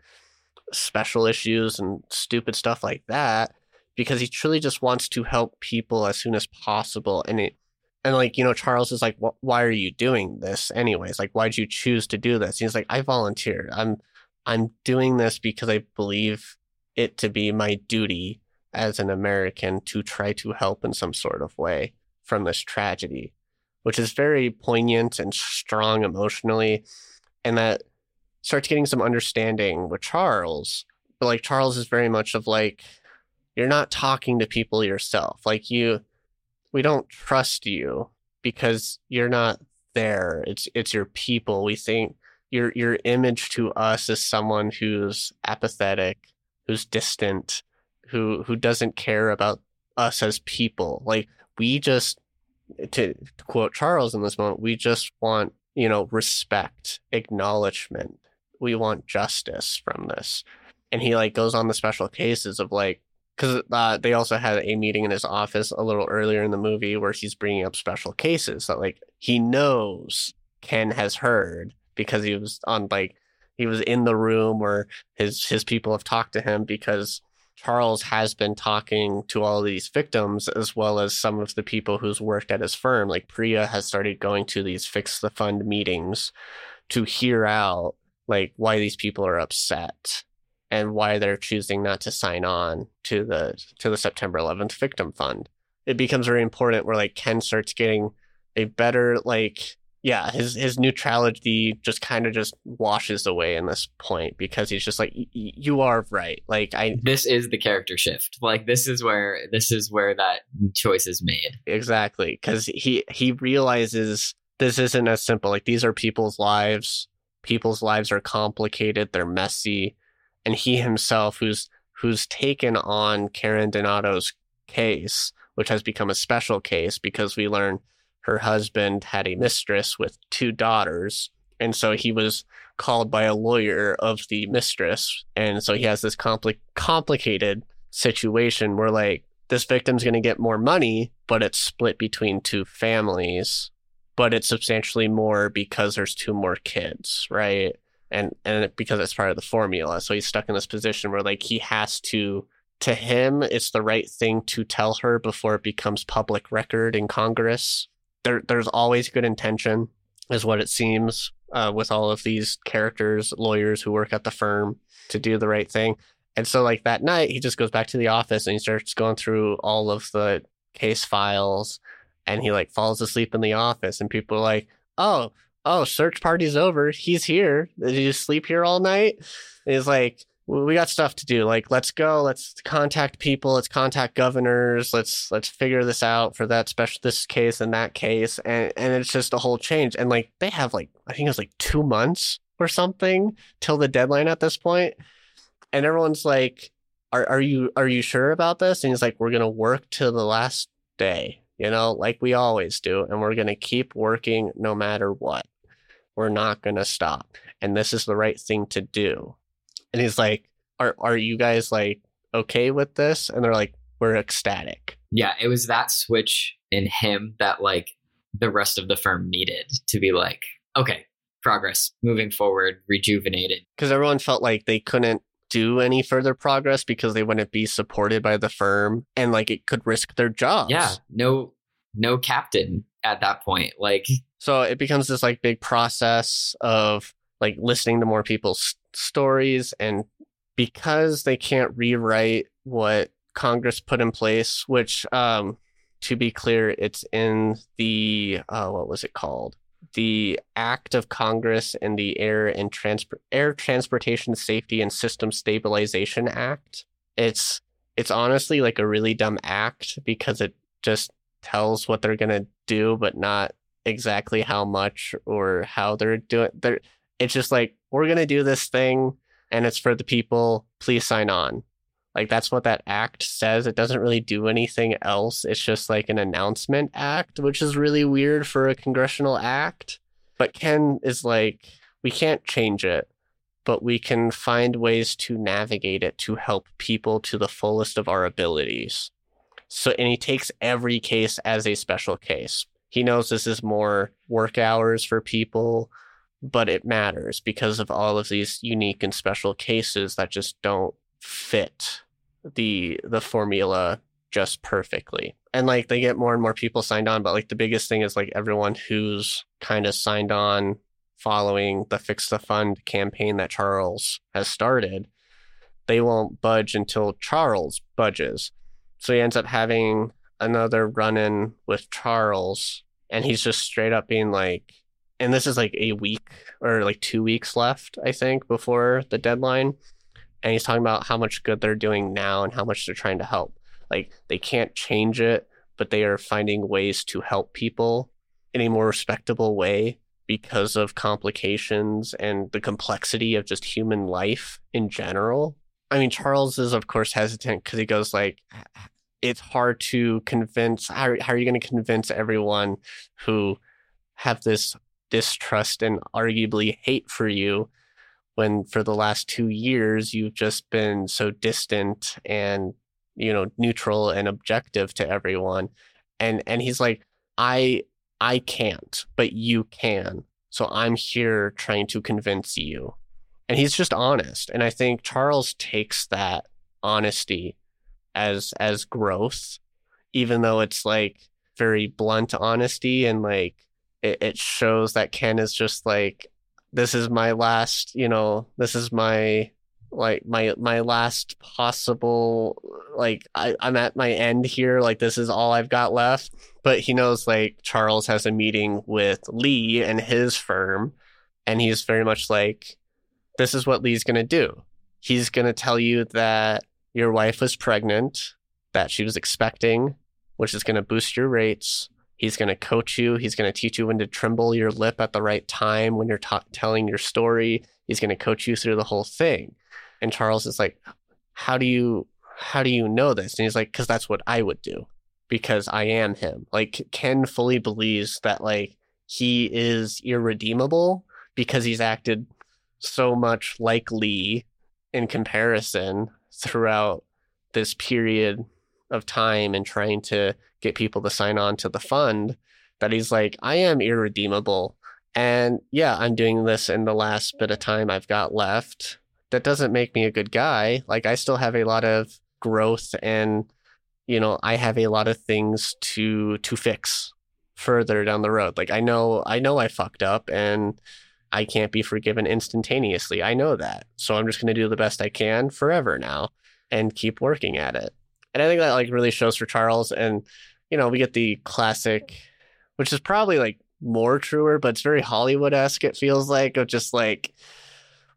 special issues and stupid stuff like that because he truly just wants to help people as soon as possible. And it, and like you know charles is like why are you doing this anyways? Like why'd you choose to do this? He's like i volunteered i'm i'm doing this because i believe it to be my duty as an american to try to help in some sort of way from this tragedy which is very poignant and strong emotionally and that starts getting some understanding with charles. But like charles is very much of like you're not talking to people yourself. Like you we don't trust you because you're not there. It's it's your people. We think your your image to us is someone who's apathetic, who's distant, who who doesn't care about us as people. Like we just to, to quote Charles in this moment, we just want, you know, respect, acknowledgement. We want justice from this. And he like goes on the special cases of like, because uh, they also had a meeting in his office a little earlier in the movie where he's bringing up special cases that like he knows Ken has heard because he was on like he was in the room where his his people have talked to him because Charles has been talking to all these victims as well as some of the people who's worked at his firm. Like Priya has started going to these fix the fund meetings to hear out like why these people are upset and why they're choosing not to sign on to the to the September 11th victim fund. It becomes very important where like Ken starts getting a better like yeah, his his neutrality just kind of just washes away in this point because he's just like you are right. Like I this is the character shift. Like this is where this is where that choice is made. Exactly, cuz he he realizes this isn't as simple. Like these are people's lives. People's lives are complicated, they're messy, and he himself who's who's taken on Karen Donato's case, which has become a special case because we learn her husband had a mistress with two daughters. And so he was called by a lawyer of the mistress. And so he has this compli- complicated situation where, like, this victim's going to get more money, but it's split between two families, but it's substantially more because there's two more kids, right? And and because it's part of the formula. So he's stuck in this position where like he has to to him it's the right thing to tell her before it becomes public record in Congress there there's always good intention, is what it seems, uh, with all of these characters, lawyers who work at the firm to do the right thing. And so, like that night, he just goes back to the office and he starts going through all of the case files, and he like falls asleep in the office, and people are like, "Oh, oh, search party's over. He's here. Did you sleep here all night?" And he's like, we got stuff to do. Like, let's go. Let's contact people. Let's contact governors. Let's let's figure this out for that special this case and that case. And and it's just a whole change. And like they have like I think it was like two months or something till the deadline at this point. And everyone's like, Are are you are you sure about this? And he's like, We're gonna work till the last day, you know, like we always do, and we're gonna keep working no matter what. We're not gonna stop. And this is the right thing to do and he's like, "Are are you guys like okay with this?" And they're like, "We're ecstatic." Yeah, it was that switch in him that like the rest of the firm needed to be like, "Okay, progress, moving forward, rejuvenated." Because everyone felt like they couldn't do any further progress because they wouldn't be supported by the firm and like it could risk their jobs. Yeah, no no captain at that point. Like so it becomes this like big process of like listening to more people's stories and because they can't rewrite what Congress put in place, which um, to be clear, it's in the uh, what was it called? The Act of Congress and the Air and Transport Air Transportation Safety and System Stabilization Act. It's it's honestly like a really dumb act because it just tells what they're gonna do, but not exactly how much or how they're doing. They're it's just like, we're to do this thing and it's for the people. Please sign on. Like that's what that act says. It doesn't really do anything else. It's just like an announcement act, which is really weird for a congressional act. But Ken is like, we can't change it, but we can find ways to navigate it to help people to the fullest of our abilities. So, and he takes every case as a special case. He knows this is more work hours for people but it matters because of all of these unique and special cases that just don't fit the the formula just perfectly. And like they get more and more people signed on, but like the biggest thing is like everyone who's kind of signed on following the Fix the Fund campaign that Charles has started, they won't budge until Charles budges. So he ends up having another run in with Charles, and he's just straight up being like, and this is like a week or like two weeks left, I think, before the deadline. And he's talking about how much good they're doing now and how much they're trying to help. Like they can't change it, but they are finding ways to help people in a more respectable way because of complications and the complexity of just human life in general. I mean, Charles is of course hesitant because he goes like, it's hard to convince how, how are you going to convince everyone who have this distrust and arguably hate for you when for the last two years you've just been so distant and you know neutral and objective to everyone? And and he's like i i can't but you can. So i'm here trying to convince you. And he's just honest. And i think charles takes that honesty as as gross, even though it's like very blunt honesty and like it, it shows that ken is just like this is my last you know this is my like my my last possible like I, i'm at my end here like this is all i've got left. But he knows like charles has a meeting with lee and his firm and he's very much like this is what lee's to do. He's to tell you that your wife was pregnant, that she was expecting, which is going to boost your rates. He's going to coach you. He's going to teach you when to tremble your lip at the right time when you're ta- telling your story. He's going to coach you through the whole thing. And Charles is like, "How do you how do you know this?" And he's like, "Cuz that's what I would do because I am him." Like Ken fully believes that like he is irredeemable because he's acted so much like Lee in comparison throughout this period of time and trying to get people to sign on to the fund that he's like, I am irredeemable. And yeah, I'm doing this in the last bit of time I've got left. That doesn't make me a good guy. Like, I still have a lot of growth and, you know, I have a lot of things to to fix further down the road. Like I know I know I fucked up and I can't be forgiven instantaneously. I know that. So I'm just going to do the best I can forever now and keep working at it. And I think that like really shows for Charles and you know, we get the classic which is probably like more truer, but it's very Hollywood-esque it feels like of just like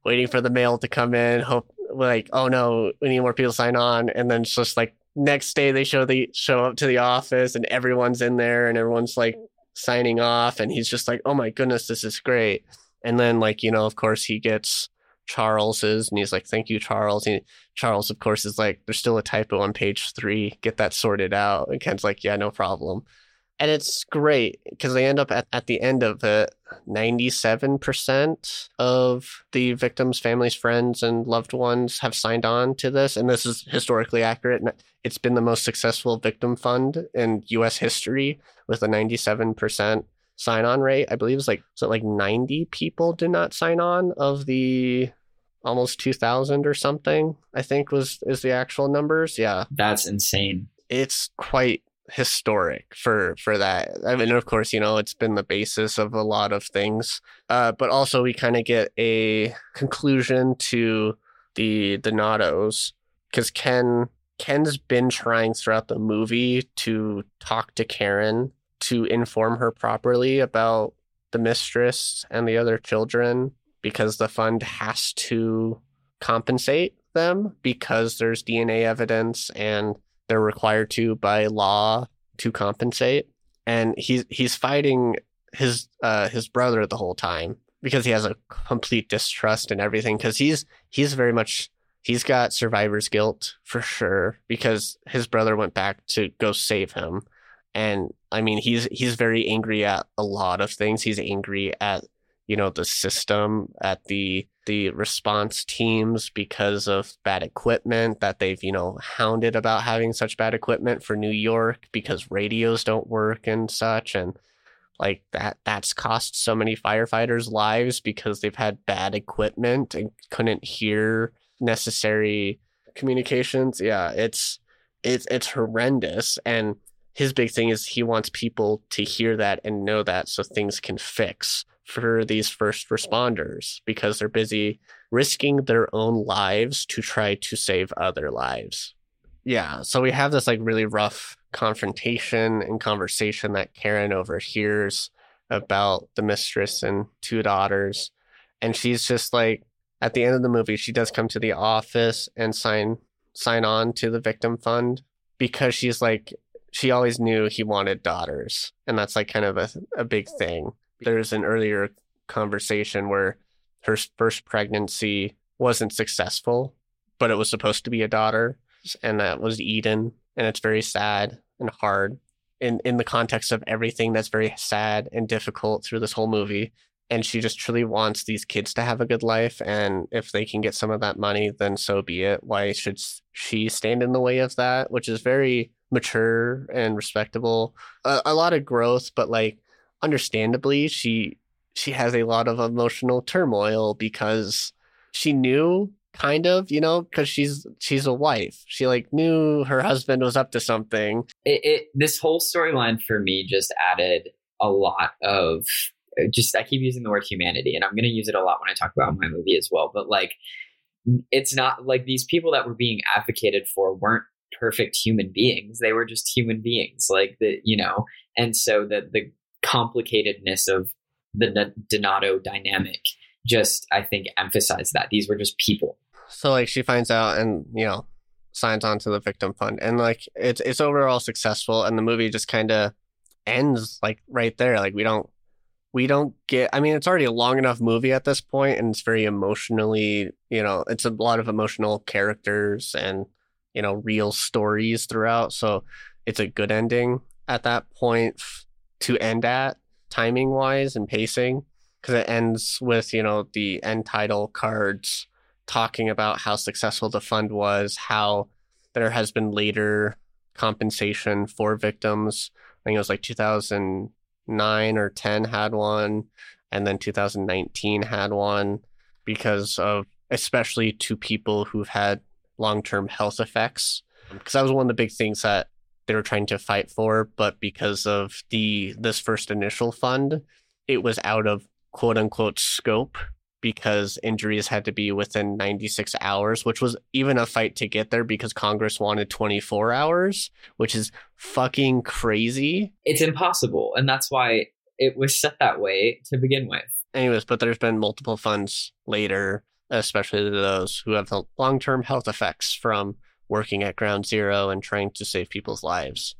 waiting for the mail to come in, hope like, oh no, we need more people sign on and then just like next day they show the show up to the office and everyone's in there and everyone's like signing off and he's just like, "Oh my goodness, this is great." And then, like, you know, of course, he gets Charles's and he's like, thank you, Charles. And Charles, of course, is like, there's still a typo on page three. Get that sorted out. And Ken's like, yeah, no problem. And it's great because they end up at, at the end of it, 97% of the victims' families, friends, and loved ones have signed on to this. And this is historically accurate. It's been the most successful victim fund in US history with a 97% sign on rate. I believe is like so like 90 people did not sign on of the almost 2000 or something. I think was is the actual numbers. Yeah. That's insane. It's quite historic for for that. I mean of course, you know, it's been the basis of a lot of things. Uh but also we kind of get a conclusion to the the Donatos cuz Ken Ken's been trying throughout the movie to talk to Karen to inform her properly about the mistress and the other children because the fund has to compensate them because there's DNA evidence and they're required to by law to compensate. And he's he's fighting his uh his brother the whole time because he has a complete distrust and everything because he's he's very much he's got survivor's guilt for sure because his brother went back to go save him and I mean he's he's very angry at a lot of things. He's angry at you know the system, at the the response teams because of bad equipment that they've you know hounded about having such bad equipment for New York because radios don't work and such. And like that that's cost so many firefighters lives because they've had bad equipment and couldn't hear necessary communications. Yeah it's it's it's horrendous. And his big thing is he wants people to hear that and know that so things can fix for these first responders because they're busy risking their own lives to try to save other lives. Yeah, so we have this like really rough confrontation and conversation that Karen overhears about the mistress and two daughters. And she's just like at the end of the movie, she does come to the office and sign sign on to the victim fund because she's like she always knew he wanted daughters, and that's like kind of a, a big thing. There's an earlier conversation where her first pregnancy wasn't successful, but it was supposed to be a daughter, and that was Eden. and it's very sad and hard in in the context of everything that's very sad and difficult through this whole movie and she just truly wants these kids to have a good life and if they can get some of that money then so be it why should she stand in the way of that which is very mature and respectable a, a lot of growth but like understandably she she has a lot of emotional turmoil because she knew kind of you know because she's she's a wife she like knew her husband was up to something it, it this whole storyline for me just added a lot of uh, just I keep using the word humanity, and I'm going to use it a lot when I talk about my movie as well. But like, it's not like these people that were being advocated for weren't perfect human beings; they were just human beings, like the you know. And so the the complicatedness of the Donato dynamic just I think emphasized that these were just people. So like she finds out and you know signs on to the victim fund and like it's it's overall successful and the movie just kind of ends like right there like we don't we don't get i mean it's already a long enough movie at this point and it's very emotionally you know it's a lot of emotional characters and you know real stories throughout. So it's a good ending at that point to end at timing wise and pacing because it ends with you know the end title cards talking about how successful the fund was how there has been later compensation for victims. I think it was like 2009 or 10 had one, and then 2019 had one because of especially to people who've had long term health effects. Um, because that was one of the big things that they were trying to fight for, but because of the this first initial fund, it was out of quote unquote scope because injuries had to be within 96 hours, which was even a fight to get there because Congress wanted 24 hours, which is fucking crazy. It's impossible. And that's why it was set that way to begin with. Anyways, but there's been multiple funds later, especially to those who have the long term health effects from working at ground zero and trying to save people's lives.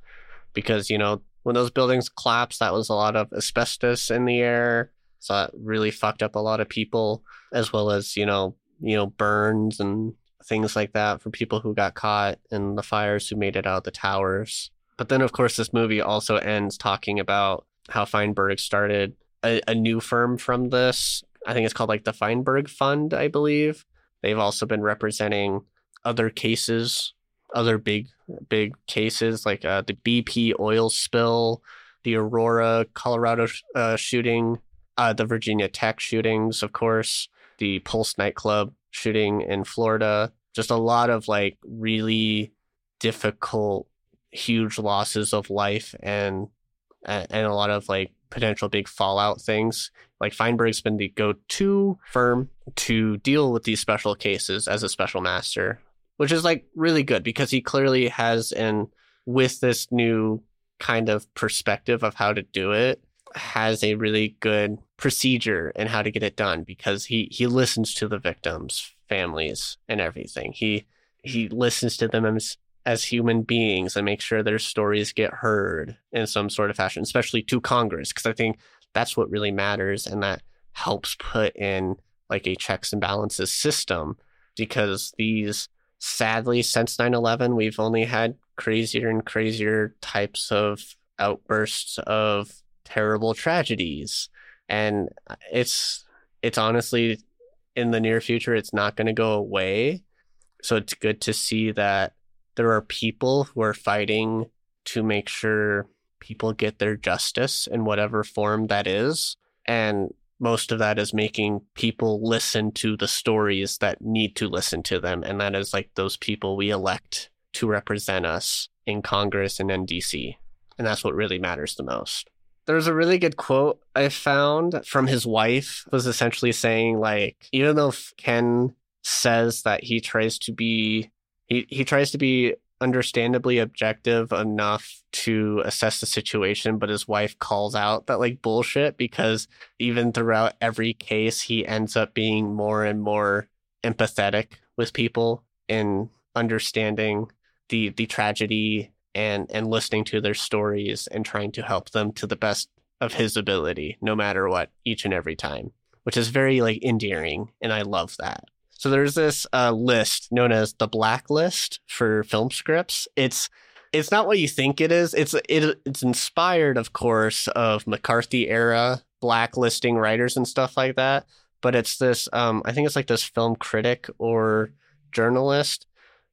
Because, you know, when those buildings collapsed, that was a lot of asbestos in the air so that really fucked up a lot of people, as well as, you know, you know, burns and things like that for people who got caught in the fires who made it out of the towers. But then, of course, this movie also ends talking about how Feinberg started a, a new firm from this. I think it's called like the Feinberg Fund, I believe. They've also been representing other cases, other big, big cases like uh, the BP oil spill, the Aurora, Colorado uh, shooting, uh, the Virginia Tech shootings, of course, the Pulse nightclub shooting in Florida, just a lot of like really difficult, huge losses of life and and a lot of like potential big fallout things. Like Feinberg's been the go-to firm to deal with these special cases as a special master, which is like really good because he clearly has and with this new kind of perspective of how to do it has a really good procedure and how to get it done because he he listens to the victims families and everything he he listens to them as human beings and make sure their stories get heard in some sort of fashion especially to congress because i think that's what really matters and that helps put in like a checks and balances system because these sadly since 9-11 we've only had crazier and crazier types of outbursts of terrible tragedies. And uh, it's it's honestly in the near future it's not going to go away. So it's good to see that there are people who are fighting to make sure people get their justice in whatever form that is and most of that is making people listen to the stories that need to listen to them and that is like those people we elect to represent us in congress and in dc and that's what really matters the most. There's a really good quote I found from his wife was essentially saying like even though Ken says that he tries to be he, he tries to be understandably objective enough to assess the situation but his wife calls out that like bullshit because even throughout every case he ends up being more and more empathetic with people in understanding the the tragedy and and listening to their stories and trying to help them to the best of his ability no matter what each and every time which is very like endearing and i love that so there's this uh, list known as the blacklist for film scripts it's it's not what you think it is. It's it, it's inspired, of course, of McCarthy era blacklisting writers and stuff like that. But it's this, um, I think it's like this film critic or journalist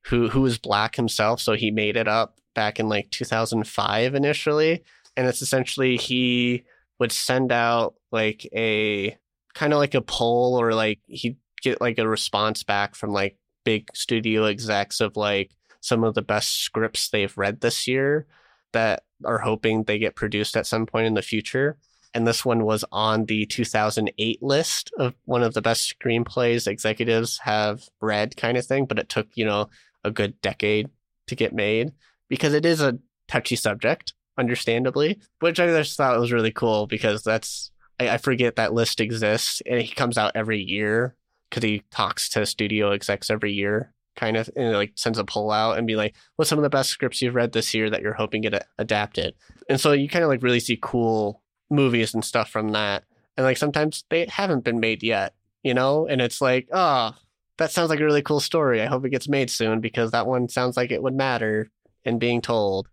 who who is black himself, so he made it up back in like 2005 initially, and it's essentially he would send out like a kind of like a poll or like he'd get like a response back from like big studio execs of like some of the best scripts they've read this year that are hoping they get produced at some point in the future. And this one was on the 2008 list of one of the best screenplays executives have read, kind of thing. But it took, you know, a good decade to get made because it is a touchy subject, understandably, which I just thought was really cool because that's, I, I forget that list exists and it comes out every year because he talks to studio execs every year kind of and like sends a poll out and be like, what's some of the best scripts you've read this year that you're hoping get adapted? And so you kind of like really see cool movies and stuff from that. And like sometimes they haven't been made yet, you know? And it's like, oh, that sounds like a really cool story. I hope it gets made soon because that one sounds like it would matter in being told.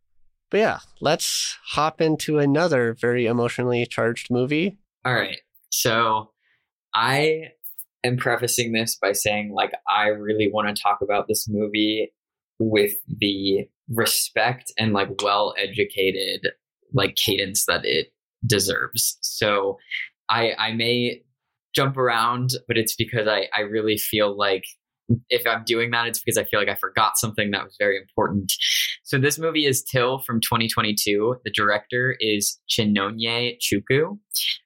But yeah, let's hop into another very emotionally charged movie. All right. So I am prefacing this by saying like I really want to talk about this movie with the respect and like well educated like cadence that it deserves. So I I may jump around, but it's because I I really feel like if I'm doing that, it's because I feel like I forgot something that was very important. So this movie is Till from 2022. The director is Chinonye Chukwu,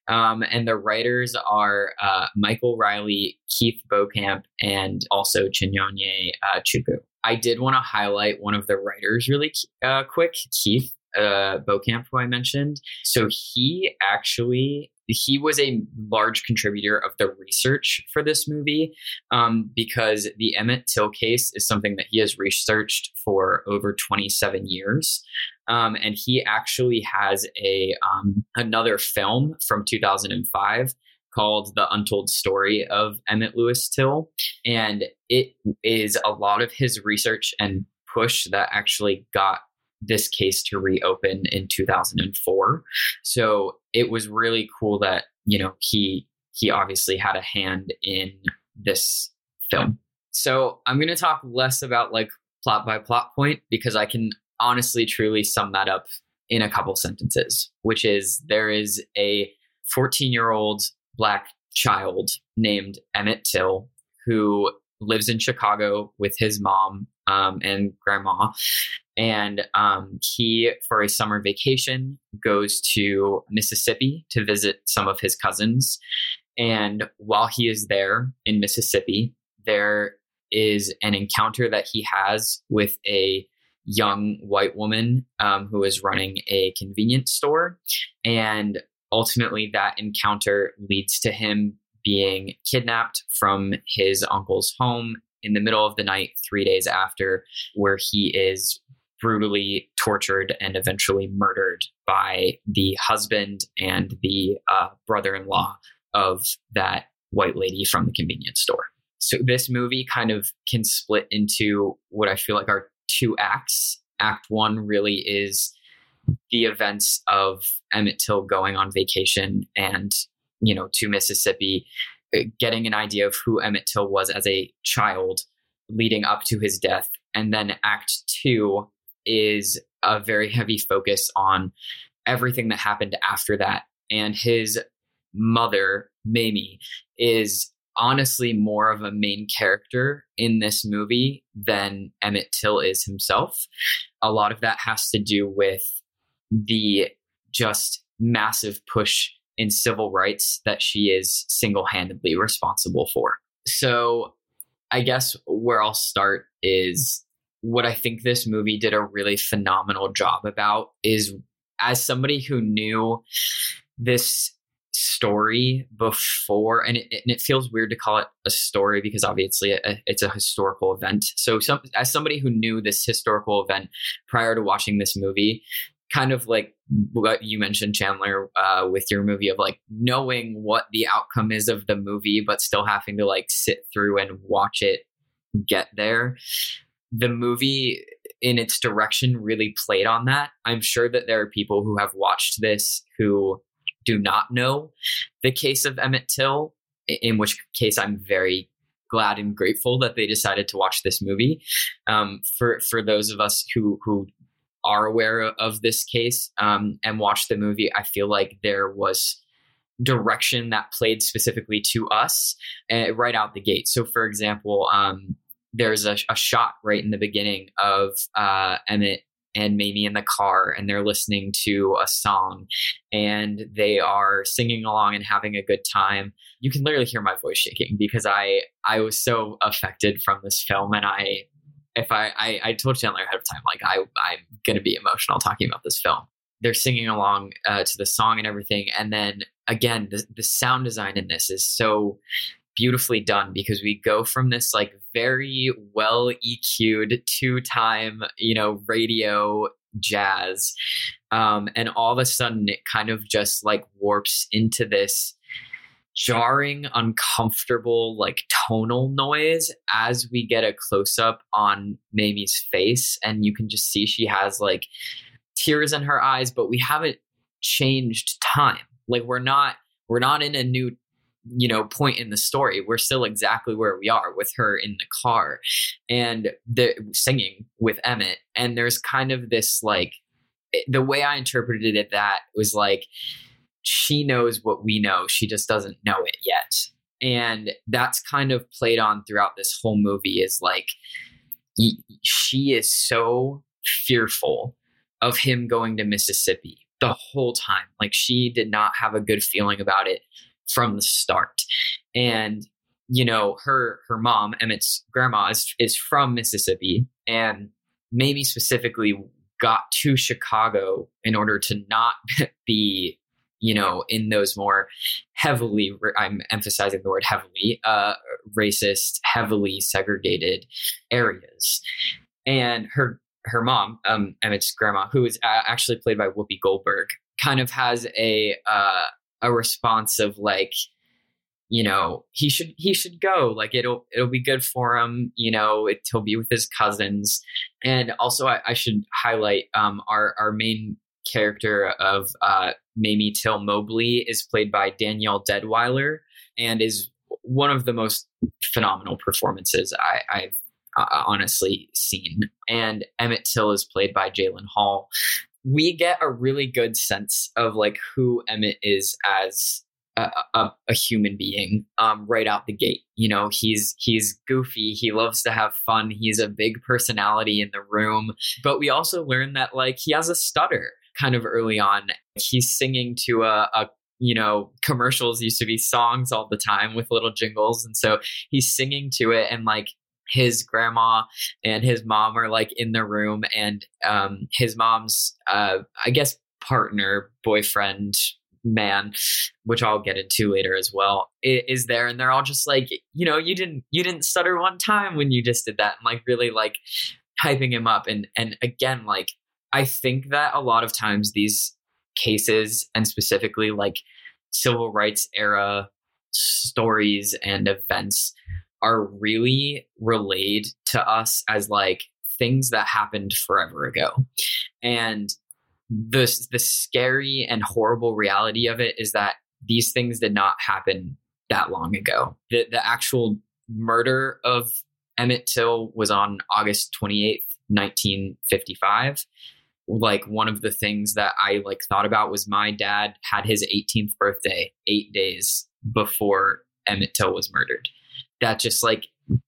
um, and the writers are uh, Michael Reilly, Keith Beauchamp, and also Chinonye uh, Chukwu. I did want to highlight one of the writers really uh, quick, Keith uh, Beauchamp, who I mentioned. So he actually he was a large contributor of the research for this movie um, because the Emmett Till case is something that he has researched for over 27 years. Um, and he actually has a um, another film from 2005 called The Untold Story of Emmett Lewis Till. And it is a lot of his research and push that actually got this case to reopen in 2004. So it was really cool that, you know, he he obviously had a hand in this film. So I'm going to talk less about like plot by plot point because I can honestly truly sum that up in a couple sentences, which is there is a 14 year old black child named Emmett Till who lives in Chicago with his mom um, and grandma. And um, he, for a summer vacation, goes to Mississippi to visit some of his cousins. And while he is there in Mississippi, there is an encounter that he has with a young white woman um, who is running a convenience store. And ultimately, that encounter leads to him being kidnapped from his uncle's home in the middle of the night, three days after, where he is brutally tortured and eventually murdered by the husband and the uh, brother in law of that white lady from the convenience store. So this movie kind of can split into what I feel like are two acts. Act one really is the events of Emmett Till going on vacation and, you know, to Mississippi getting an idea of who Emmett Till was as a child leading up to his death. And then Act Two is a very heavy focus on everything that happened after that. And his mother, Mamie, is honestly more of a main character in this movie than Emmett Till is himself. A lot of that has to do with the just massive push in civil rights that she is single handedly responsible for. So, I guess where I'll start is what I think this movie did a really phenomenal job about is as somebody who knew this story before and it, and it feels weird to call it a story because obviously it, it's a historical event so some, as somebody who knew this historical event prior to watching this movie kind of like what you mentioned, Chandler, uh, with your movie of like knowing what the outcome is of the movie, but still having to like sit through and watch it get there. The movie in its direction really played on that. I'm sure that there are people who have watched this who do not know the case of Emmett Till, in which case I'm very glad and grateful that they decided to watch this movie. Um, for for those of us who who are aware of this case um, and watched the movie, I feel like there was direction that played specifically to us uh, right out the gate. So, for example, um, there's a, a, shot right in the beginning of uh, Emmett and Mamie in the car, and they're listening to a song, and they are singing along and having a good time. You can literally hear my voice shaking because I I was so affected from this film, and I if I, I, I told Chandler ahead of time, like I, I'm going to be emotional talking about this film. They're singing along uh, to the song and everything. And then again, the, the sound design in this is so beautifully done because we go from this like very well EQ'd two time, you know, radio jazz. Um, and all of a sudden it kind of just like warps into this jarring, uncomfortable, like tonal noise as we get a close up on Mamie's face. And you can just see she has like tears in her eyes, but we haven't changed time. Like we're not we're not in a new you know point in the story we're still exactly where we are with her in the car and the singing with emmett and there's kind of this like eh, the way i interpreted it that was like she knows what we know. She just doesn't know it yet. And that's kind of played on throughout this whole movie is like she is so fearful of him going to Mississippi the whole time. Like she did not have a good feeling about it from the start. And you know, her her mom, Emmett's grandma is, is from Mississippi and maybe specifically got to Chicago in order to not be you know, in those more heavily, I'm emphasizing the word heavily, uh, racist, heavily segregated areas. And her her mom, um, Emmett's grandma, who is actually played by Whoopi Goldberg, kind of has a uh, a response of like, you know, he should he should go. Like it'll it'll be good for him. You know, it, he'll be with his cousins. And also, I, I should highlight um, our our main character of uh, Mamie Till Mobley is played by Danielle Deadwyler and is one of the most phenomenal performances I, have uh, honestly seen. And Emmett Till is played by Jalen Hall. We get a really good sense of like who Emmett is as a, a, a, human being um, right out the gate. You know, he's he's goofy. He loves to have fun. He's a big personality in the room. But we also learn that like he has a stutter kind of early on. He's singing to a, a you know, commercials used to be songs all the time with little jingles. And so he's singing to it and like his grandma and his mom are like in the room and um his mom's uh I guess partner, boyfriend, man, which I'll get into later as well, is there. And they're all just like, you know, you didn't you didn't stutter one time when you just did that and like really like hyping him up. And and again like I think that a lot of times these cases, and specifically like civil rights era stories and events, are really relayed to us as like things that happened forever ago. And the the scary and horrible reality of it is that these things did not happen that long ago. The the actual murder of Emmett Till was on August 28th, 1955 like one of the things that I like thought about was my dad had his 18th birthday 8 days before Emmett Till was murdered. That just like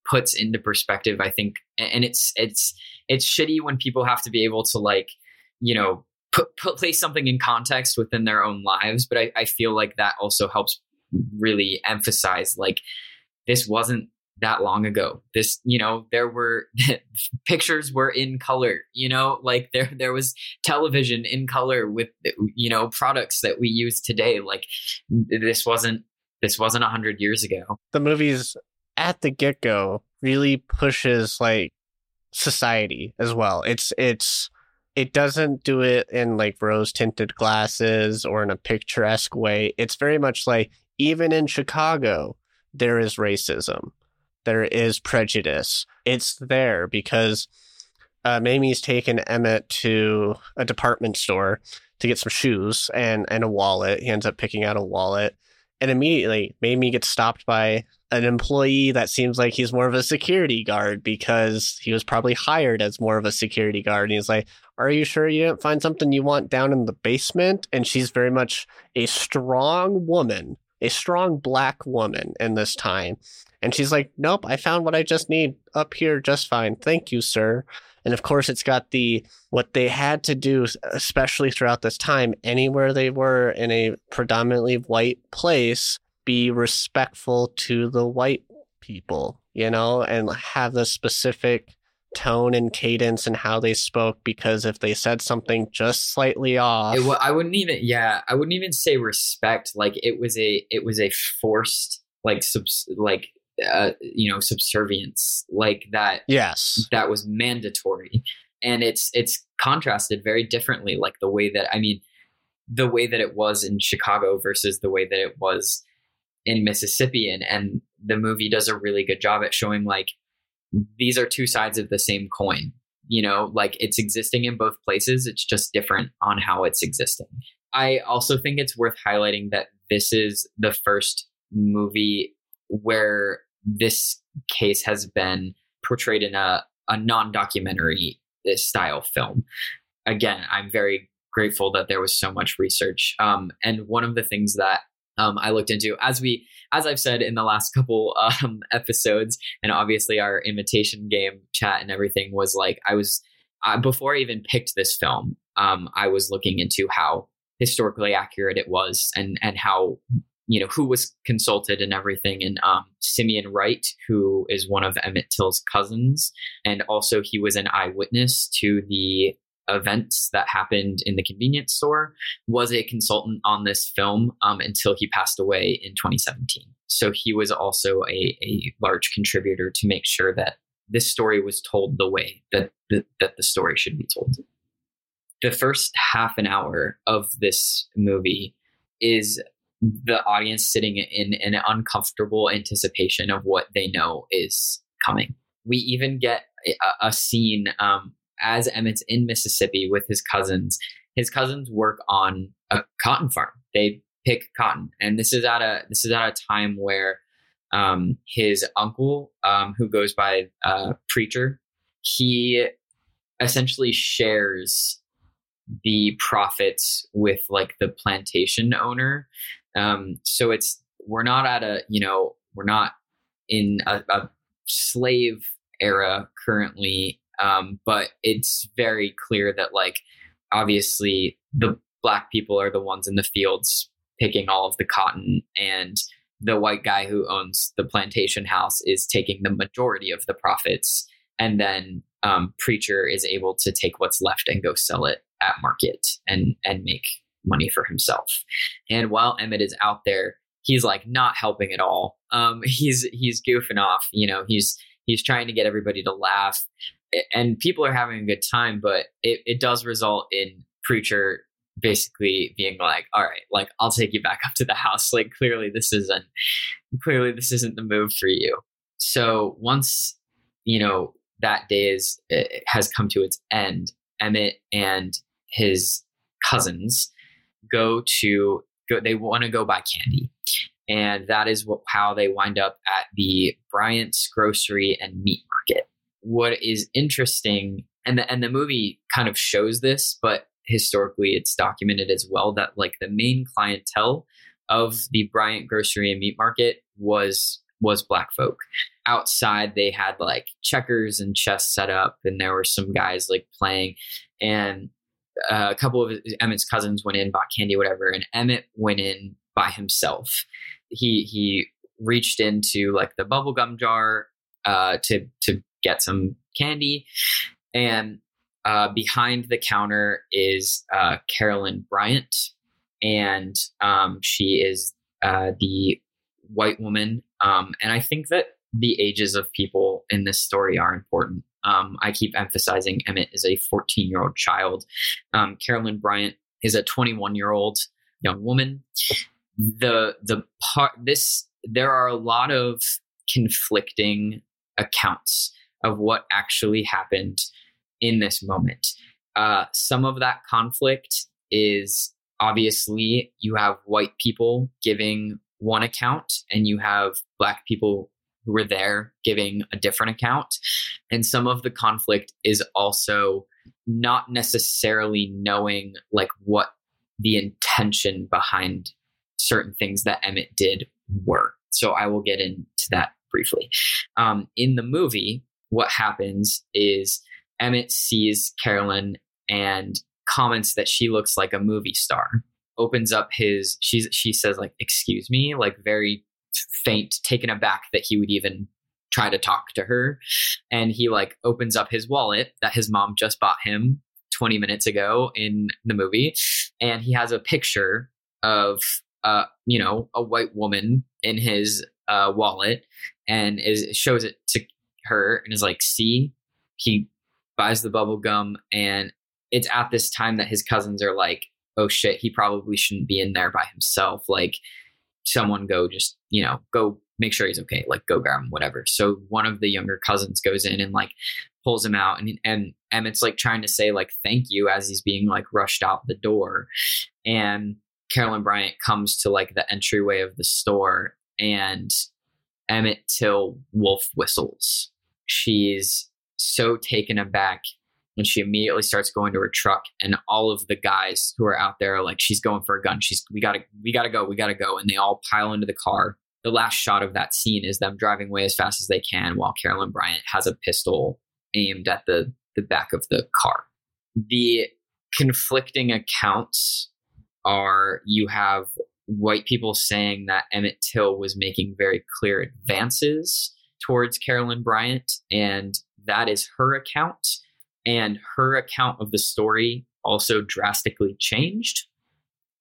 puts into perspective I think and it's it's it's shitty when people have to be able to like you know put, put place something in context within their own lives but I, I feel like that also helps really emphasize like this wasn't that long ago. This you know there were pictures were in color you know? Like there there was television in color with you know products that we use today. Like this wasn't this wasn't a 100 years ago. The movies at the get-go really pushes like society as well it's it's it doesn't do it in like rose tinted glasses or in a picturesque way it's very much like even in chicago there is racism there is prejudice. It's there because uh, Mamie's taken Emmett to a department store to get some shoes and and a wallet. He ends up picking out a wallet, and immediately Mamie gets stopped by an employee that seems like he's more of a security guard because he was probably hired as more of a security guard. And he's like, Are you sure you didn't find something you want down in the basement? And she's very much a strong woman, a strong black woman in this time. And she's like, Nope, I found what I just need up here just fine. Thank you, sir. And of course, it's got the what they had to do, especially throughout this time, anywhere they were in a predominantly white place be respectful to the white people, you know, and have the specific tone and cadence and how they spoke because if they said something just slightly off it, well, i wouldn't even yeah i wouldn't even say respect like it was a it was a forced like subs like uh, you know subservience like that yes. that was mandatory. And it's it's contrasted very differently like the way that i mean the way that it was in chicago versus the way that it was in Mississippi and and the movie does a really good job at showing like these are two sides of the same coin. You know, like it's existing in both places, it's just different on how it's existing. I also think it's worth highlighting that this is the first movie where this case has been portrayed in a, a non documentary style film. Again, I'm very grateful that there was so much research. Um, and one of the things that um, I looked into. As we as I've said in the last couple um, episodes, and obviously our imitation game chat and everything was like I was uh, before I even picked this film, um, I was looking into how historically accurate it was and and how you know who was consulted and everything. And um, simeon wright who is one of emmett till's cousins and also he was an eyewitness to the events that happened in the convenience store, was a consultant on this film um, until he passed away in 2017. So he was also a, a large contributor to make sure that this story was told the way that the, that the story should be told. The first half an hour of this movie is the audience sitting in, an uncomfortable anticipation of what they know is coming. We even get a, a scene um, as Emmett's in Mississippi with his cousins, his cousins work on a cotton farm. They pick cotton, and this is at a this is at a time where um, his uncle, um, who goes by uh, preacher, he essentially shares the profits with like the plantation owner. Um, so it's we're not at a you know we're not in a, a slave era currently um, but it's very clear that like obviously the black people are the ones in the fields picking all of the cotton and the white guy who owns the plantation house is taking the majority of the profits. And then um, preacher is able to take what's left and go sell it at market and and make money for himself. And while emmett is out there he's like not helping at all. Um, he's he's goofing off you know he's he's trying to get everybody to laugh and people are having a good time, but it, it does result in preacher basically being like, all right, like I'll take you back up to the house. Like clearly this isn't clearly this isn't the move for you. So once, you know, that day is eh, has come to its end, Emmett and his cousins go to go they want to go buy candy. And that is what, how they wind up at the Bryant's grocery and meat market what is interesting and the and the movie kind of shows this but historically it's documented as well that like the main clientele of the Bryant grocery and meat market was was black folk. Outside they had like checkers and chess set up and there were some guys like playing and uh, a couple of emmett's cousins went in bought candy whatever and emmett went in by himself. He he reached into like the bubblegum jar uh, to to get some candy. And uh, behind the counter is uh, Carolyn Bryant, and um, she is uh, the white woman. Um, and I think that the ages of people in this story are important. Um, I keep emphasizing Emmett is a 14 year old child. Um, Carolyn Bryant is a 21 year old young woman. The the part this there are a lot of conflicting accounts of what actually happened in this moment. Uh, some of that conflict is obviously you have white people giving one account and you have black people who were there giving a different account. And some of the conflict is also not necessarily knowing like what the intention behind certain things that Emmett did were. So I will get into that briefly. Um, in the movie, what happens is Emmett sees Carolyn and comments that she looks like a movie star. Opens up his she's she says like excuse me like very faint taken aback that he would even try to talk to her and he like opens up his wallet that his mom just bought him 20 minutes ago in the movie and he has a picture of uh you know a white woman in his uh wallet and is shows it to her and is like see he buys the bubble gum and it's at this time that his cousins are like oh shit he probably shouldn't be in there by himself. Like someone go just you know go make sure he's okay like go grab him whatever. So one of the younger cousins goes in and like pulls him out and and emmett's like trying to say like thank you as he's being like rushed out the door. And carolyn bryant comes to like the entryway of the store and emmett till wolf whistles she's so taken aback and she immediately starts going to her truck and all of the guys who are out there are like she's going for a gun. She's we gotta we gotta go we gotta go. And they all pile into the car. The last shot of that scene is them driving away as fast as they can while carolyn bryant has a pistol aimed at the the back of the car. The conflicting accounts are you have white people saying that emmett till was making very clear advances towards carolyn bryant and that is her account and her account of the story also drastically changed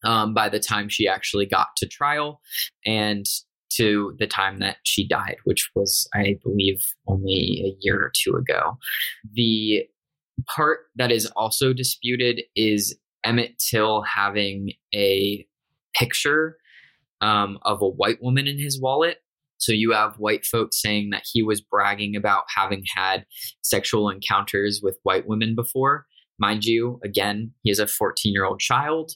um, by the time she actually got to trial and to the time that she died, which was, I believe, only a year or two ago. The part that is also disputed is Emmett Till having a picture um, of a white woman in his wallet so you have white folks saying that he was bragging about having had sexual encounters with white women before. Mind you, again, he is a 14 year old child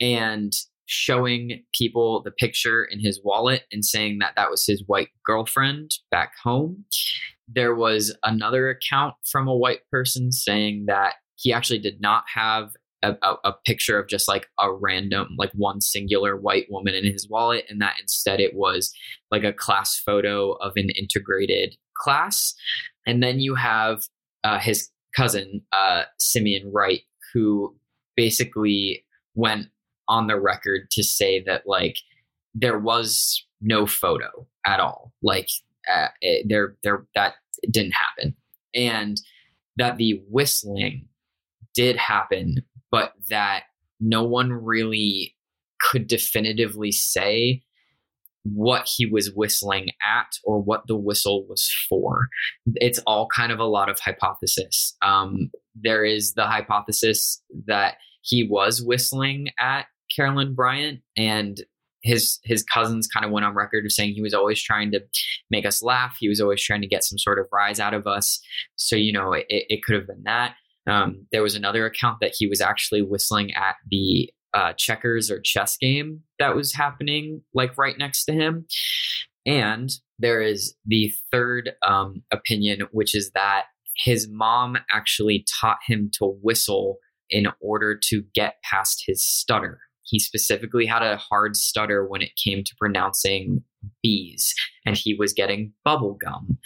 and showing people the picture in his wallet and saying that that was his white girlfriend back home. There was another account from a white person saying that he actually did not have a, a, picture of just like a random like one singular white woman in his wallet and that instead it was like a class photo of an integrated class. And then you have uh, his cousin uh, simeon wright who basically went on the record to say that like there was no photo at all. Like uh, it, there there that didn't happen. And that the whistling did happen but that no one really could definitively say what he was whistling at or what the whistle was for. It's all kind of a lot of hypothesis. Um, there is the hypothesis that he was whistling at Carolyn Bryant and his his cousins kind of went on record of saying he was always trying to make us laugh. He was always trying to get some sort of rise out of us. So you know, it, it could have been that. Um, there was another account that he was actually whistling at the uh, checkers or chess game that was happening like right next to him. And there is the third um, opinion, which is that his mom actually taught him to whistle in order to get past his stutter. He specifically had a hard stutter when it came to pronouncing bees, and he was getting bubble gum.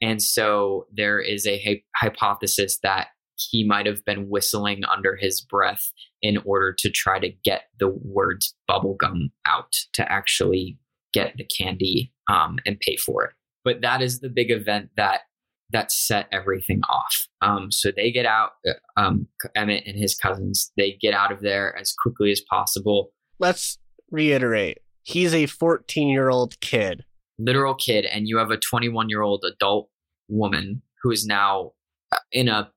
And so there is a hypothesis that he might have been whistling under his breath in order to try to get the words bubblegum out to actually get the candy um, and pay for it. But that is the big event that that set everything off. Um, so they get out, uh, um, Emmett and his cousins, they get out of there as quickly as possible. Let's reiterate he's a 14 year old kid. Literal kid, and you have a 21 year old adult woman who is now uh, in a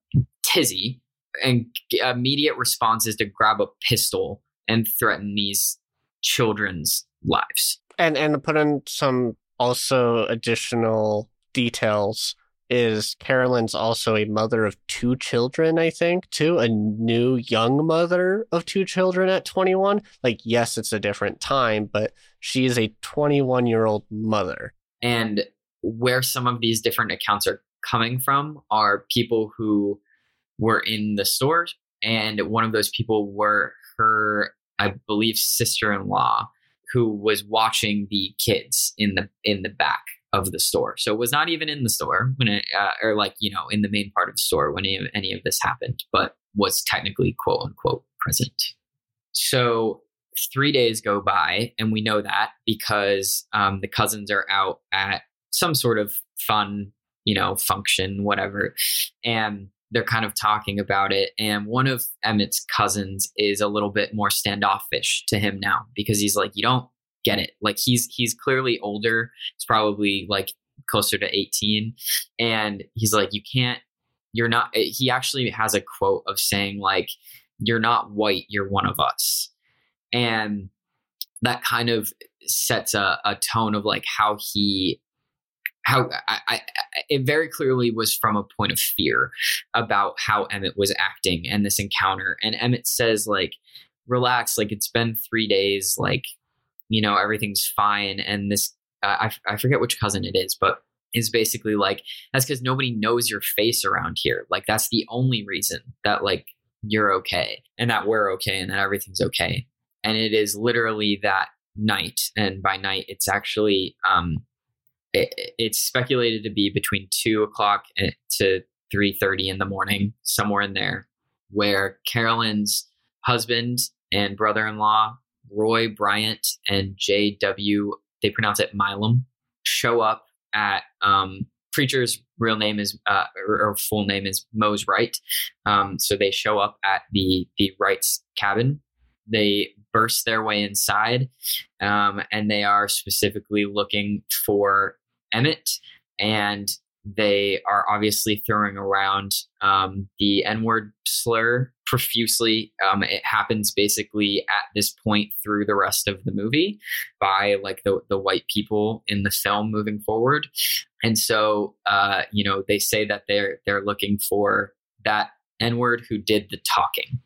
tizzy and immediate response is to grab a pistol and threaten these children's lives and and to put in some also additional details is Carolyn's also a mother of two children, I think, too. A new young mother of two children at 21. Like, yes, it's a different time, but she is a 21 year old mother. And where some of these different accounts are coming from are people who were in the store. And one of those people were her, I believe, sister in law who was watching the kids in the in the back of the store. So it was not even in the store when it, uh, or like you know in the main part of the store when any of, any of this happened, but was technically quote unquote present. So three days go by, and we know that because um, the cousins are out at some sort of fun, you know, function, whatever, and they're kind of talking about it. And one of Emmett's cousins is a little bit more standoffish to him now because he's like, you don't get it. Like he's he's clearly older. It's probably like closer to 18 and he's like you can't you're not eh, he actually has a quote of saying like you're not white, you're one of us. And that kind of sets a, a tone of like how he how I, I, it very clearly was from a point of fear about how Emmett was acting and this encounter. And Emmett says like, relax, like it's been three days, like, you know, everything's fine. And this, uh, I, I forget which cousin it is, but is basically like, that's because nobody knows your face around here. Like that's the only reason that like you're okay and that we're okay and that everything's okay. And it is literally that night. And by night, it's actually, um, it, it's speculated to be between two o'clock to three thirty in the morning, somewhere in there, where Carolyn's husband and brother-in-law Roy Bryant and J.W. They pronounce it Milam show up at um, preacher's real name is uh, or, full name is Mose Wright. Um, so they show up at the the Wright's cabin. They burst their way inside, um, and they are specifically looking for Emmett, and they are obviously throwing around um, the N word slur profusely. Um, it happens basically at this point through the rest of the movie by like the, the white people in the film moving forward. And so, uh, you know, they say that they're they're looking for that N word who did the talking.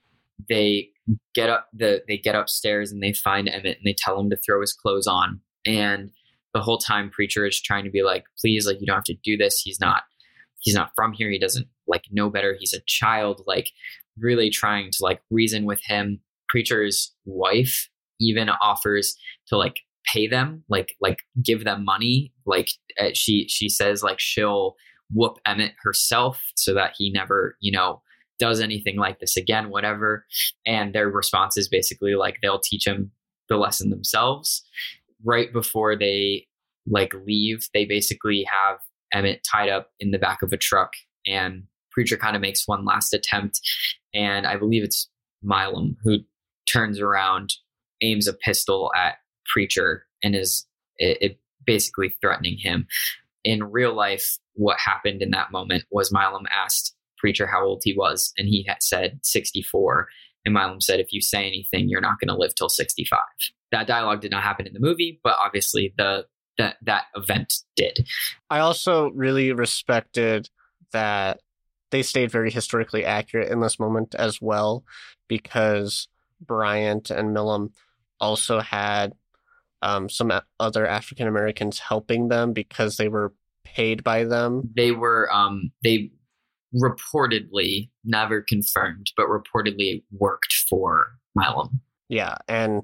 They get up the they get upstairs and they find Emmett and they tell him to throw his clothes on and the whole time preacher is trying to be like please like you don't have to do this. He's not he's not from here. He doesn't like know better. He's a child like really trying to like reason with him. Preacher's wife even offers to like pay them like like give them money. Like uh, she she says like she'll whoop emmett herself so that he never you know does anything like this again whatever. And their response is basically like they'll teach him the lesson themselves right before they like leave, they basically have Emmett tied up in the back of a truck, and Preacher kind of makes one last attempt, and I believe it's Milam who turns around, aims a pistol at Preacher, and is it, it basically threatening him. In real life, what happened in that moment was Milam asked Preacher how old he was, and he had said 64. And Milam said, if you say anything, you're not going to live till 65. That dialogue did not happen in the movie, but obviously the that that event did. I also really respected that they stayed very historically accurate in this moment as well, because Bryant and Milam also had um, some other African Americans helping them because they were paid by them. They were um, they reportedly never confirmed, but reportedly worked for Milam. Yeah, and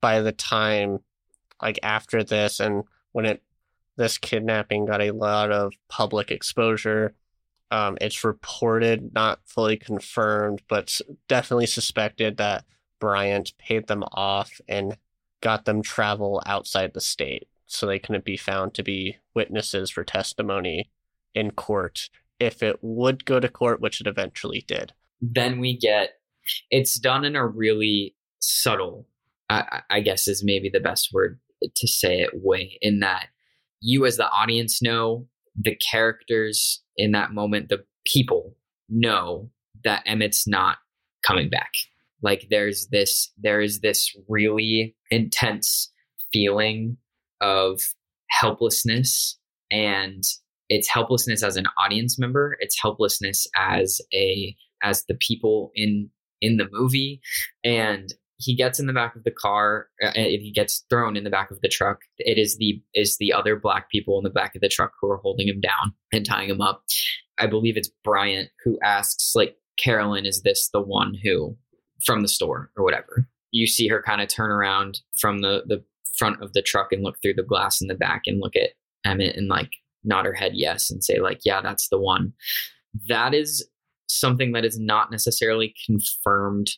by the time like after this and when it this kidnapping got a lot of public exposure um, it's reported not fully confirmed but definitely suspected that bryant paid them off and got them travel outside the state so they couldn't be found to be witnesses for testimony in court if it would go to court which it eventually did. Then we get it's done in a really subtle I, I guess is maybe the best word to say it way in that you as the audience know the characters in that moment the people know that emmett's not coming back. Like there's this there is this really intense feeling of helplessness and it's helplessness as an audience member. It's helplessness as a as the people in in the movie. And he gets in the back of the car uh, he gets thrown in the back of the truck. It is the is the other black people in the back of the truck who are holding him down and tying him up. I believe it's bryant who asks like carolyn is this the one who from the store or whatever? You see her kind of turn around from the the front of the truck and look through the glass in the back and look at emmett and like nod her head yes and say like yeah that's the one. That is something that is not necessarily confirmed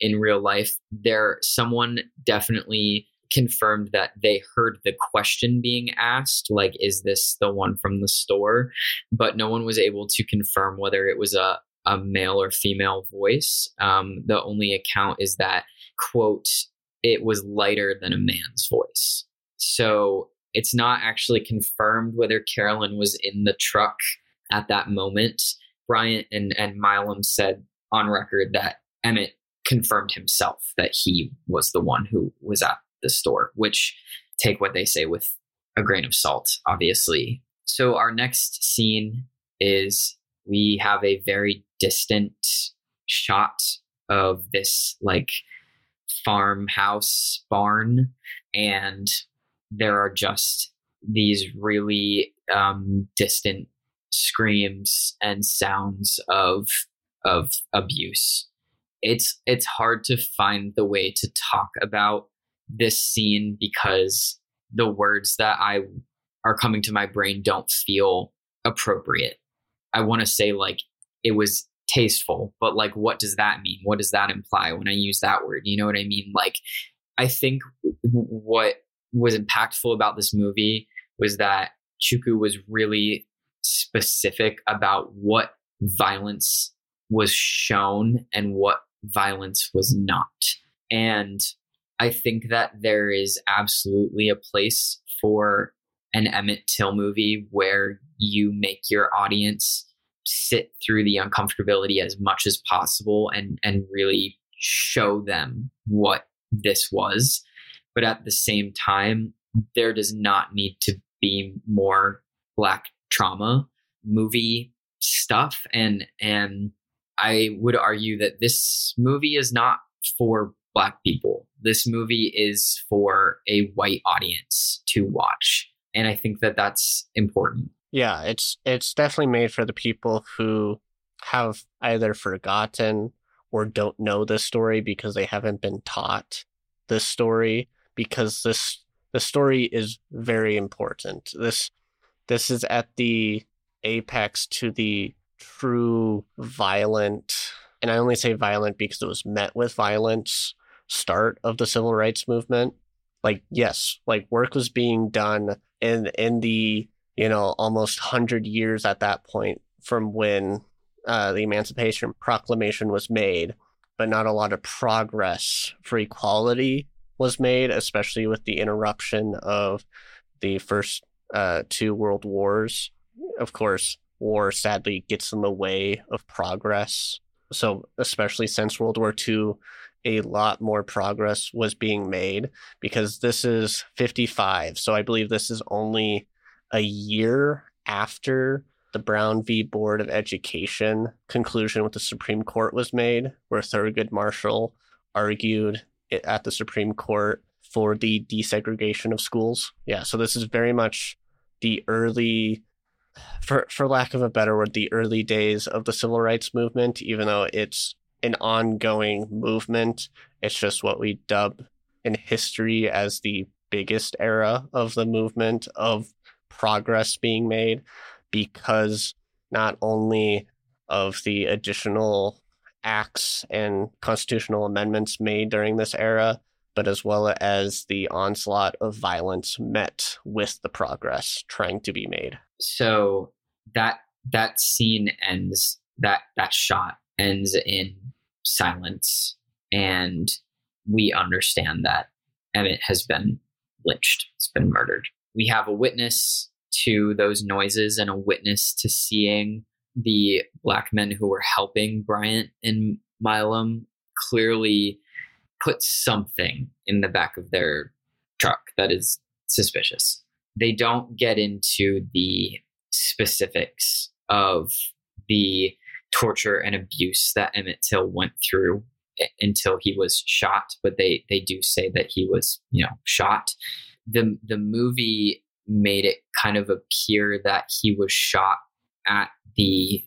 in real life there someone definitely confirmed that they heard the question being asked like is this the one from the store? But no one was able to confirm whether it was a, a male or female voice. Um, the only account is that quote it was lighter than a man's voice. So it's not actually confirmed whether carolyn was in the truck at that moment. Bryant and, and milam said on record that emmett confirmed himself that he was the one who was at the store, which take what they say with a grain of salt, obviously. So, our next scene is we have a very distant shot of this like farmhouse barn, and there are just these really um, distant screams and sounds of of abuse it's it's hard to find the way to talk about this scene because the words that I are coming to my brain don't feel appropriate. I want to say like it was tasteful, but like what does that mean? What does that imply when I use that word? You know what I mean? Like I think what was impactful about this movie was that Chukwu was really specific about what violence was shown and what violence was not. And I think that there is absolutely a place for an Emmett Till movie where you make your audience sit through the uncomfortability as much as possible and and really show them what this was but at the same time there does not need to be more black trauma movie stuff and and I would argue that this movie is not for black people. This movie is for a white audience to watch. And I think that that's important. Yeah, it's it's definitely made for the people who have either forgotten or don't know this story because they haven't been taught this story because this the story is very important. This this is at the apex to the true violent, and I only say violent because it was met with violence start of the civil rights movement. Like, yes, like work was being done in in the you know almost hundred years at that point from when uh, the Emancipation Proclamation was made, but not a lot of progress for equality was made, especially with the interruption of the first uh, two world wars. Of course, war sadly gets in the way of progress. So, especially since World War II, a lot more progress was being made because this is 55. So, I believe this is only a year after the Brown v. Board of Education conclusion with the Supreme Court was made, where Thurgood Marshall argued at the Supreme Court for the desegregation of schools. Yeah, so this is very much the early for for lack of a better word, the early days of the civil rights movement, even though it's an ongoing movement. It's just what we dub in history as the biggest era of the movement of progress being made because not only of the additional acts and constitutional amendments made during this era, but as well as the onslaught of violence met with the progress trying to be made so that that scene ends that that shot ends in silence and we understand that Emmett has been lynched, has been murdered. We have a witness to those noises and a witness to seeing the black men who were helping Bryant and Milam clearly put something in the back of their truck that is suspicious they don't get into the specifics of the torture and abuse that Emmett Till went through until he was shot, but they they do say that he was, you know, shot. The the movie made it kind of appear that he was shot at the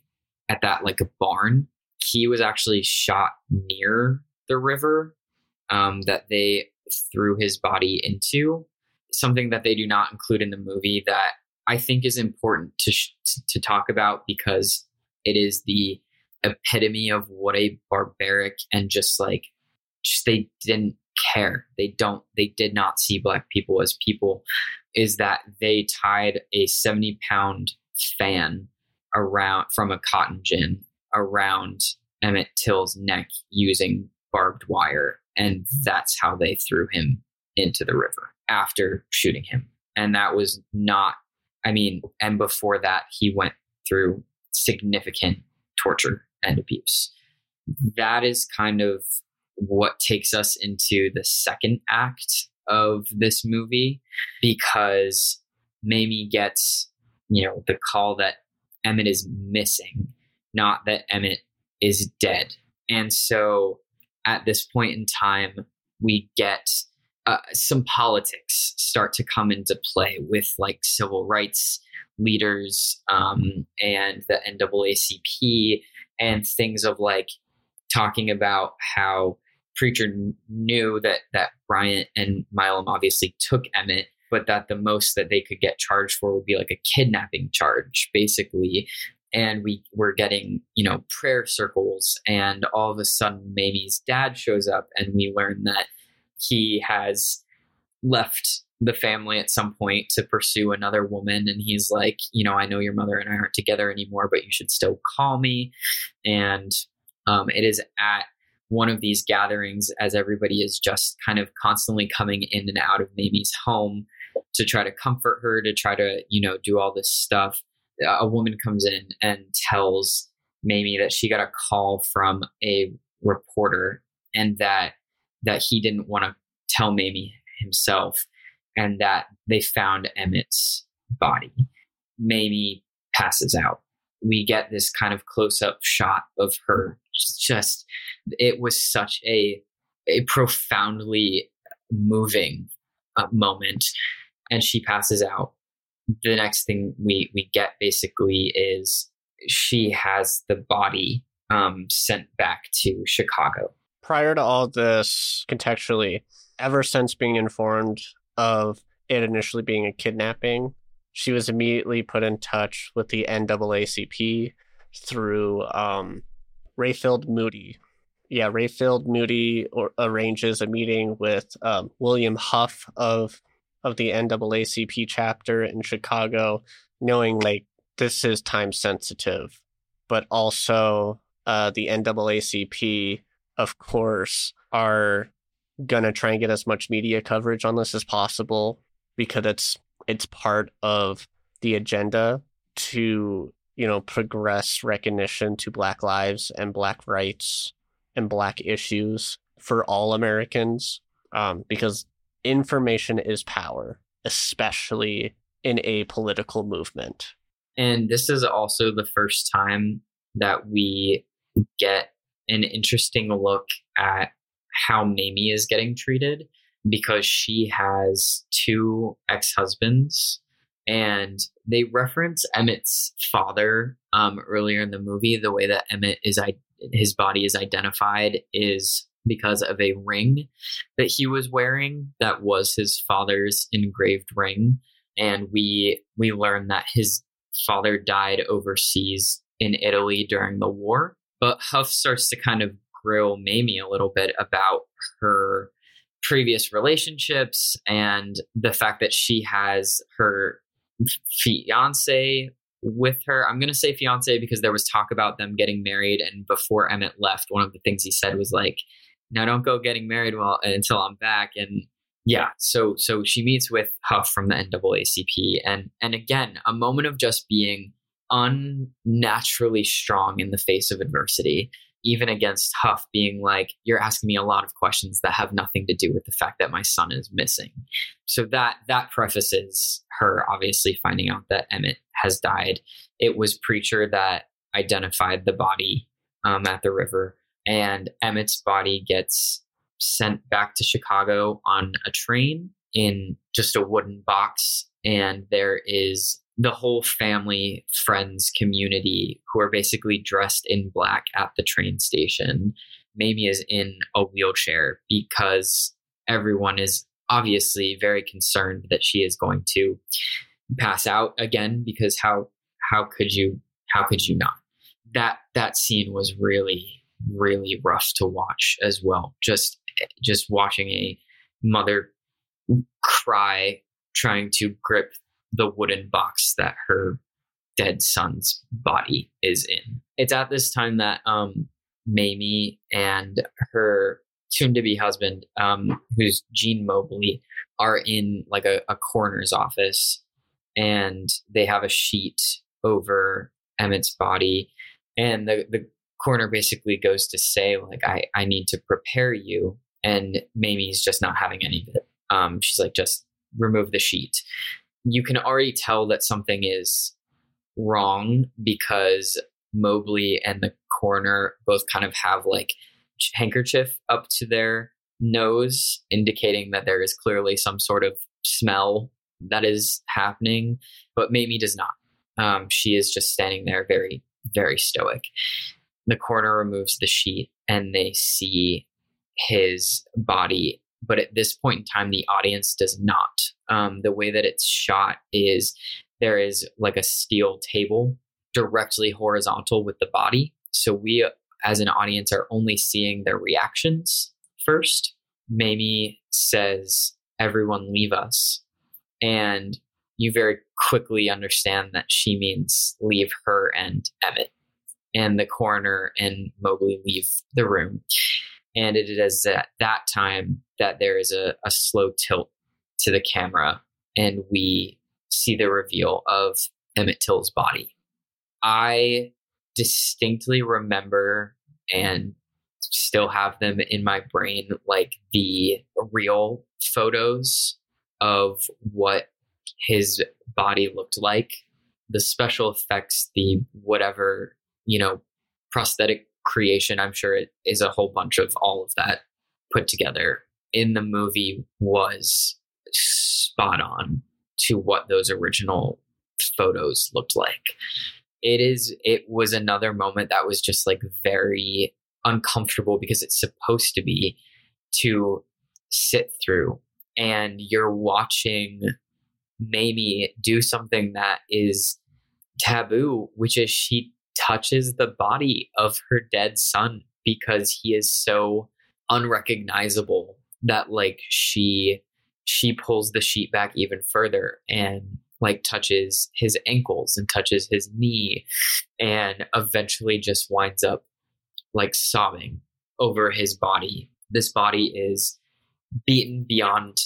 at that like a barn. He was actually shot near the river um, that they threw his body into. Something that they do not include in the movie that I think is important to sh- to talk about because it is the epitome of what a barbaric and just like just they didn't care. They don't they did not see black people as people is that they tied a 70 pound fan around from a cotton gin around Emmett Till's neck using barbed wire and that's how they threw him into the river after shooting him. And that was not I mean, and before that he went through significant torture and abuse. That is kind of what takes us into the second act of this movie because Mamie gets, you know, the call that Emmett is missing, not that Emmett is dead. And so at this point in time, we get uh, some politics start to come into play with like civil rights leaders um, and the NAACP and things of like talking about how Preacher knew that that Bryant and Milam obviously took Emmett, but that the most that they could get charged for would be like a kidnapping charge, basically. And we were getting, you know, prayer circles, and all of a sudden, Mamie's dad shows up, and we learn that he has left the family at some point to pursue another woman. And he's like you know i know your mother and i aren't together anymore but you should still call me. And um, it is at one of these gatherings as everybody is just kind of constantly coming in and out of mamie's home to try to comfort her to try to you know do all this stuff. A woman comes in and tells mamie that she got a call from a reporter and that that he didn't want to tell mamie himself and that they found Emmett's body. Mamie passes out. We get this kind of close up shot of her. Just, it was such a, a profoundly moving uh, moment. And she passes out. The next thing we, we get basically is she has the body um, sent back to Chicago. Prior to all this, contextually, ever since being informed of it initially being a kidnapping, she was immediately put in touch with the NAACP through um, Rayfield Mooty. Yeah, Rayfield Mooty or, arranges a meeting with um, William Huff of of the NAACP chapter in Chicago, knowing like this is time sensitive, but also uh, the NAACP, of course, are gonna try and get as much media coverage on this as possible because it's it's part of the agenda to you know progress recognition to black lives and black rights and black issues for all americans um, because information is power especially in a political movement. And this is also the first time that we get an interesting look at how Mamie is getting treated because she has two ex husbands. And they reference Emmett's father um, earlier in the movie. The way that Emmett is, his body is identified is because of a ring that he was wearing that was his father's engraved ring. And we we learn that his father died overseas in Italy during the war. But Huff starts to kind of grill Mamie a little bit about her previous relationships and the fact that she has her fiance with her. I'm going to say fiance because there was talk about them getting married. And before Emmett left, one of the things he said was like, "Now don't go getting married well until I'm back." And yeah, so so she meets with Huff from the NAACP, and and again, a moment of just being unnaturally strong in the face of adversity even against Huff being like, You're asking me a lot of questions that have nothing to do with the fact that my son is missing. So that that prefaces her obviously finding out that Emmett has died. It was Preacher that identified the body um, at the river, and Emmett's body gets sent back to Chicago on a train in just a wooden box. And there is the whole family, friends, community who are basically dressed in black at the train station. Mamie is in a wheelchair because everyone is obviously very concerned that she is going to pass out again because how how could you how could you not that that scene was really really rough to watch as well just just watching a mother cry trying to grip the wooden box that her dead son's body is in. It's at this time that um, Mamie and her soon to be husband, um, who's Gene Mobley, are in like a, a coroner's office and they have a sheet over Emmett's body. And the, the coroner basically goes to say, like, I, I need to prepare you. And Mamie's just not having any of it. Um, she's like, just remove the sheet you can already tell that something is wrong because Mobley and the coroner both kind of have like handkerchief up to their nose, indicating that there is clearly some sort of smell that is happening. But Mamie does not. Um, she is just standing there, very, very stoic. The coroner removes the sheet, and they see his body but at this point in time, the audience does not. Um, the way that it's shot is there is like a steel table directly horizontal with the body. So we, as an audience, are only seeing their reactions first. Mamie says, Everyone leave us. And you very quickly understand that she means leave her and Emmett. And the coroner and Mobley leave the room. And it is at that time that there is a, a slow tilt to the camera and we see the reveal of Emmett Till's body. I distinctly remember and still have them in my brain like the real photos of what his body looked like the special effects the whatever you know prosthetic creation i'm sure it is a whole bunch of all of that put together in the movie was spot on to what those original photos looked like. It is it was another moment that was just like very uncomfortable because it's supposed to be to sit through and you're watching Mamie do something that is taboo, which is she touches the body of her dead son because he is so unrecognizable that like she she pulls the sheet back even further and like touches his ankles and touches his knee and eventually just winds up like sobbing over his body. This body is beaten beyond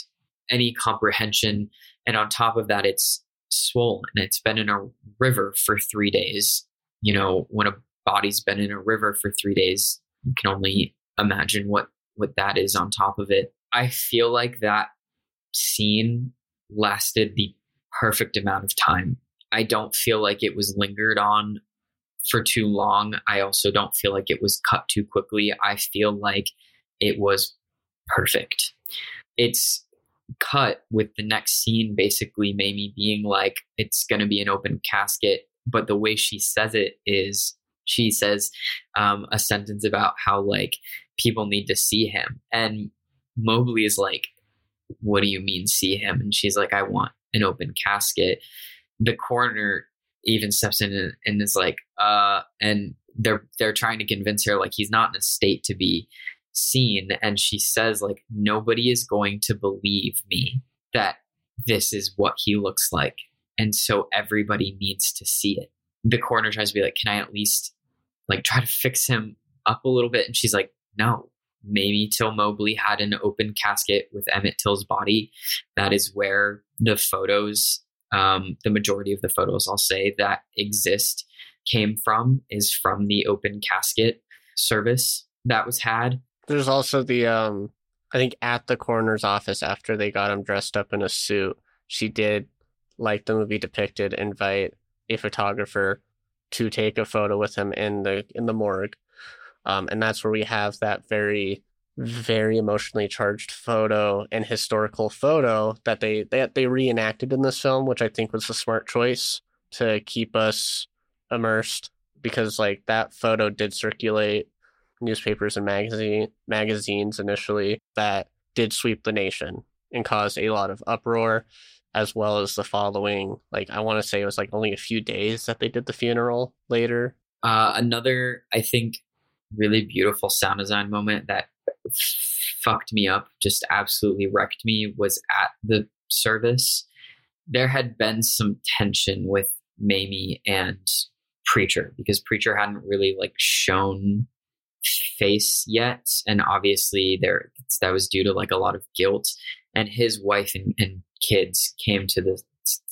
any comprehension and on top of that it's swollen. It's been in a river for 3 days you know when a body's been in a river for 3 days you can only imagine what what that is on top of it. I feel like that scene lasted the perfect amount of time. I don't feel like it was lingered on for too long. I also don't feel like it was cut too quickly. I feel like it was perfect. It's cut with the next scene basically Mamie being like, it's going to be an open casket. But the way she says it is she says um, a sentence about how like people need to see him. And Mobley is like, What do you mean see him? And she's like, I want an open casket. The coroner even steps in and, is like, uh, and they're they're trying to convince her like he's not in a state to be seen. And she says, like, nobody is going to believe me that this is what he looks like. And so everybody needs to see it. The coroner tries to be like, Can I at least like try to fix him up a little bit? And she's like, no, Mamie Till Mobley had an open casket with Emmett Till's body. That is where the photos, um, the majority of the photos I'll say that exist came from is from the open casket. service that was had. There's also the um I think at the coroner's office after they got him dressed up in a suit, she did like the movie depicted invite a photographer to take a photo with him in the in the morgue. Um, and that's where we have that very very emotionally charged photo and historical photo that they that they reenacted in this film, which I think was a smart choice to keep us immersed because like that photo did circulate newspapers and magazine magazines initially that did sweep the nation and caused a lot of uproar as well as the following like i want to say it was like only a few days that they did the funeral later. Uh, another i think really beautiful sound design moment that fucked me up just absolutely wrecked me was at the service. There had been some tension with mamie and preacher because preacher hadn't really like shown face yet and obviously there that was due to like a lot of guilt. And his wife and, and kids came to the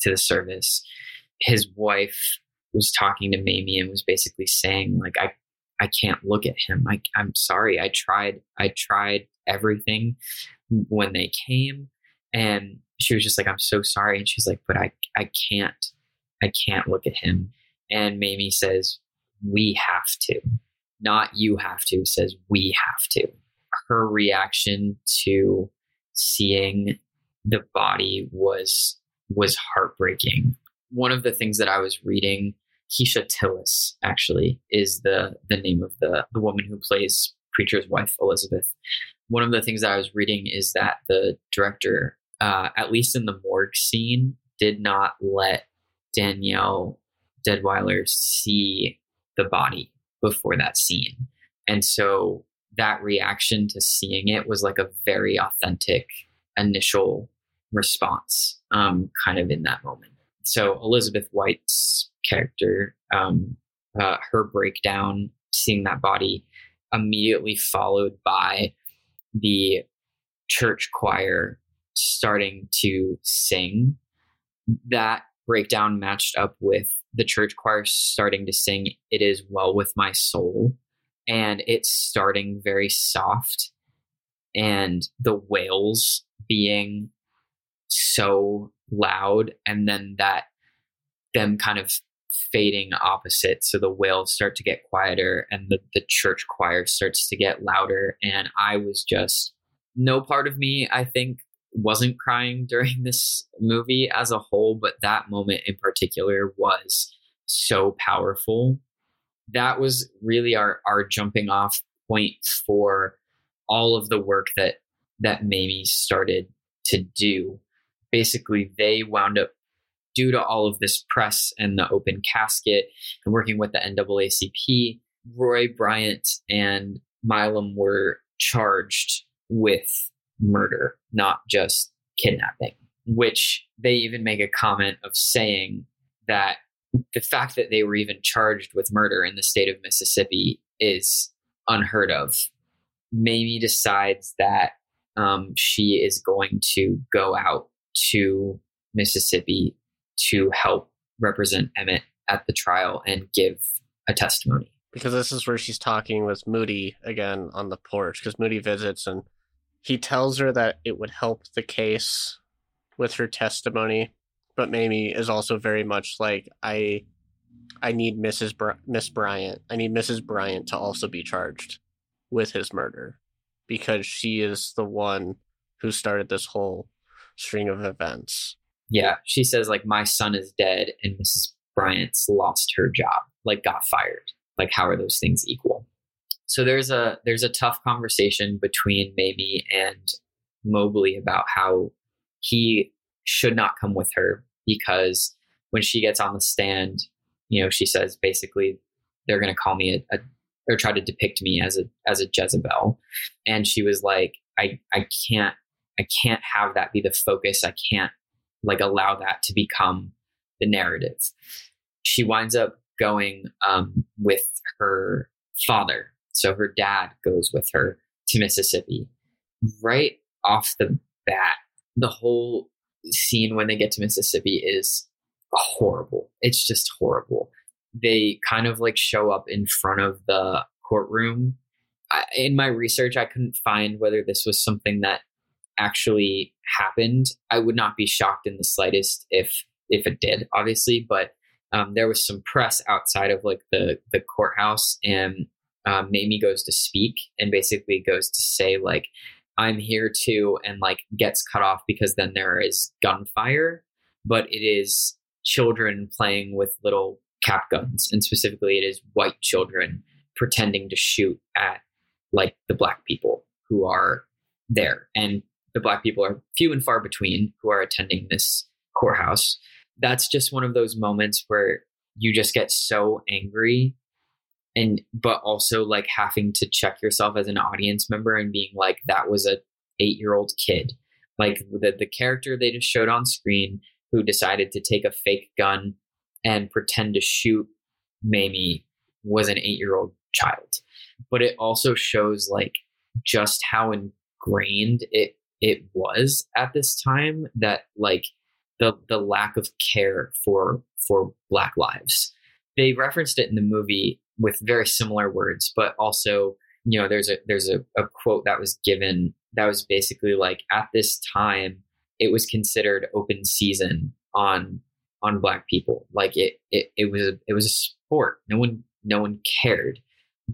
to the service his wife was talking to Mamie and was basically saying like I I can't look at him. I, I'm sorry. I tried. I tried everything when they came, and she was just like, "I'm so sorry." And she's like, "But I, I can't. I can't look at him." And Mamie says, "We have to." not you have to says we have to her reaction to seeing the body was was heartbreaking one of the things that i was reading keisha tillis actually is the the name of the the woman who plays preacher's wife elizabeth one of the things that i was reading is that the director uh, at least in the morgue scene did not let danielle deadwyler see the body before that scene. And so that reaction to seeing it was like a very authentic initial response, um, kind of in that moment. So Elizabeth White's character, um, uh, her breakdown, seeing that body, immediately followed by the church choir starting to sing. That breakdown matched up with the church choir starting to sing It Is Well With My Soul. And it's starting very soft. And the wails being so loud. And then that, them kind of fading opposite. So the wails start to get quieter and the, the church choir starts to get louder. And I was just, no part of me, I think, wasn't crying during this movie as a whole, but that moment in particular was so powerful. That was really our our jumping off point for all of the work that that Mamie started to do. Basically, they wound up due to all of this press and the open casket and working with the NAACP, Roy Bryant and Milam were charged with murder, not just kidnapping, which they even make a comment of saying that the fact that they were even charged with murder in the state of Mississippi is unheard of. Mamie decides that um, she is going to go out to Mississippi to help represent Emmett at the trial and give a testimony. Because this is where she's talking with Mooty again on the porch, because Mooty visits and he tells her that it would help the case with her testimony, but Mamie is also very much like I I need Mrs. Br- Miss Bryant. I need Mrs. Bryant to also be charged with his murder because she is the one who started this whole string of events. Yeah, she says like my son is dead and Mrs. Bryant's lost her job, like got fired. Like how are those things equal? so there's a there's a tough conversation between Mamie and Mobley about how he should not come with her because when she gets on the stand, you know, she says basically they're going to call me a, a or try to depict me as a as a Jezebel, and she was like, I I can't I can't have that be the focus. I can't like allow that to become the narrative. She winds up going um, with her father so her dad goes with her to Mississippi. Right off the bat, the whole scene when they get to Mississippi is horrible. It's just horrible. They kind of like show up in front of the courtroom. I, in my research, I couldn't find whether this was something that actually happened. I would not be shocked in the slightest if if it did, obviously. But um, there was some press outside of like the the courthouse, and um, Mamie goes to speak and basically goes to say like, "I'm here too," and like gets cut off because then there is gunfire, but it is children playing with little cap guns, and specifically, it is white children pretending to shoot at like the black people who are there, and the black people are few and far between who are attending this courthouse. That's just one of those moments where you just get so angry and but also like having to check yourself as an audience member and being like that was a 8-year-old kid. Like the the character they just showed on screen who decided to take a fake gun and pretend to shoot Mamie was an 8-year-old child. But it also shows like just how ingrained it it was at this time that like the the lack of care for for black lives. They referenced it in the movie with very similar words but also you know there's a there's a, a quote that was given that was basically like at this time it was considered open season on on black people. Like it it, it was a, it was a sport. No one no one cared.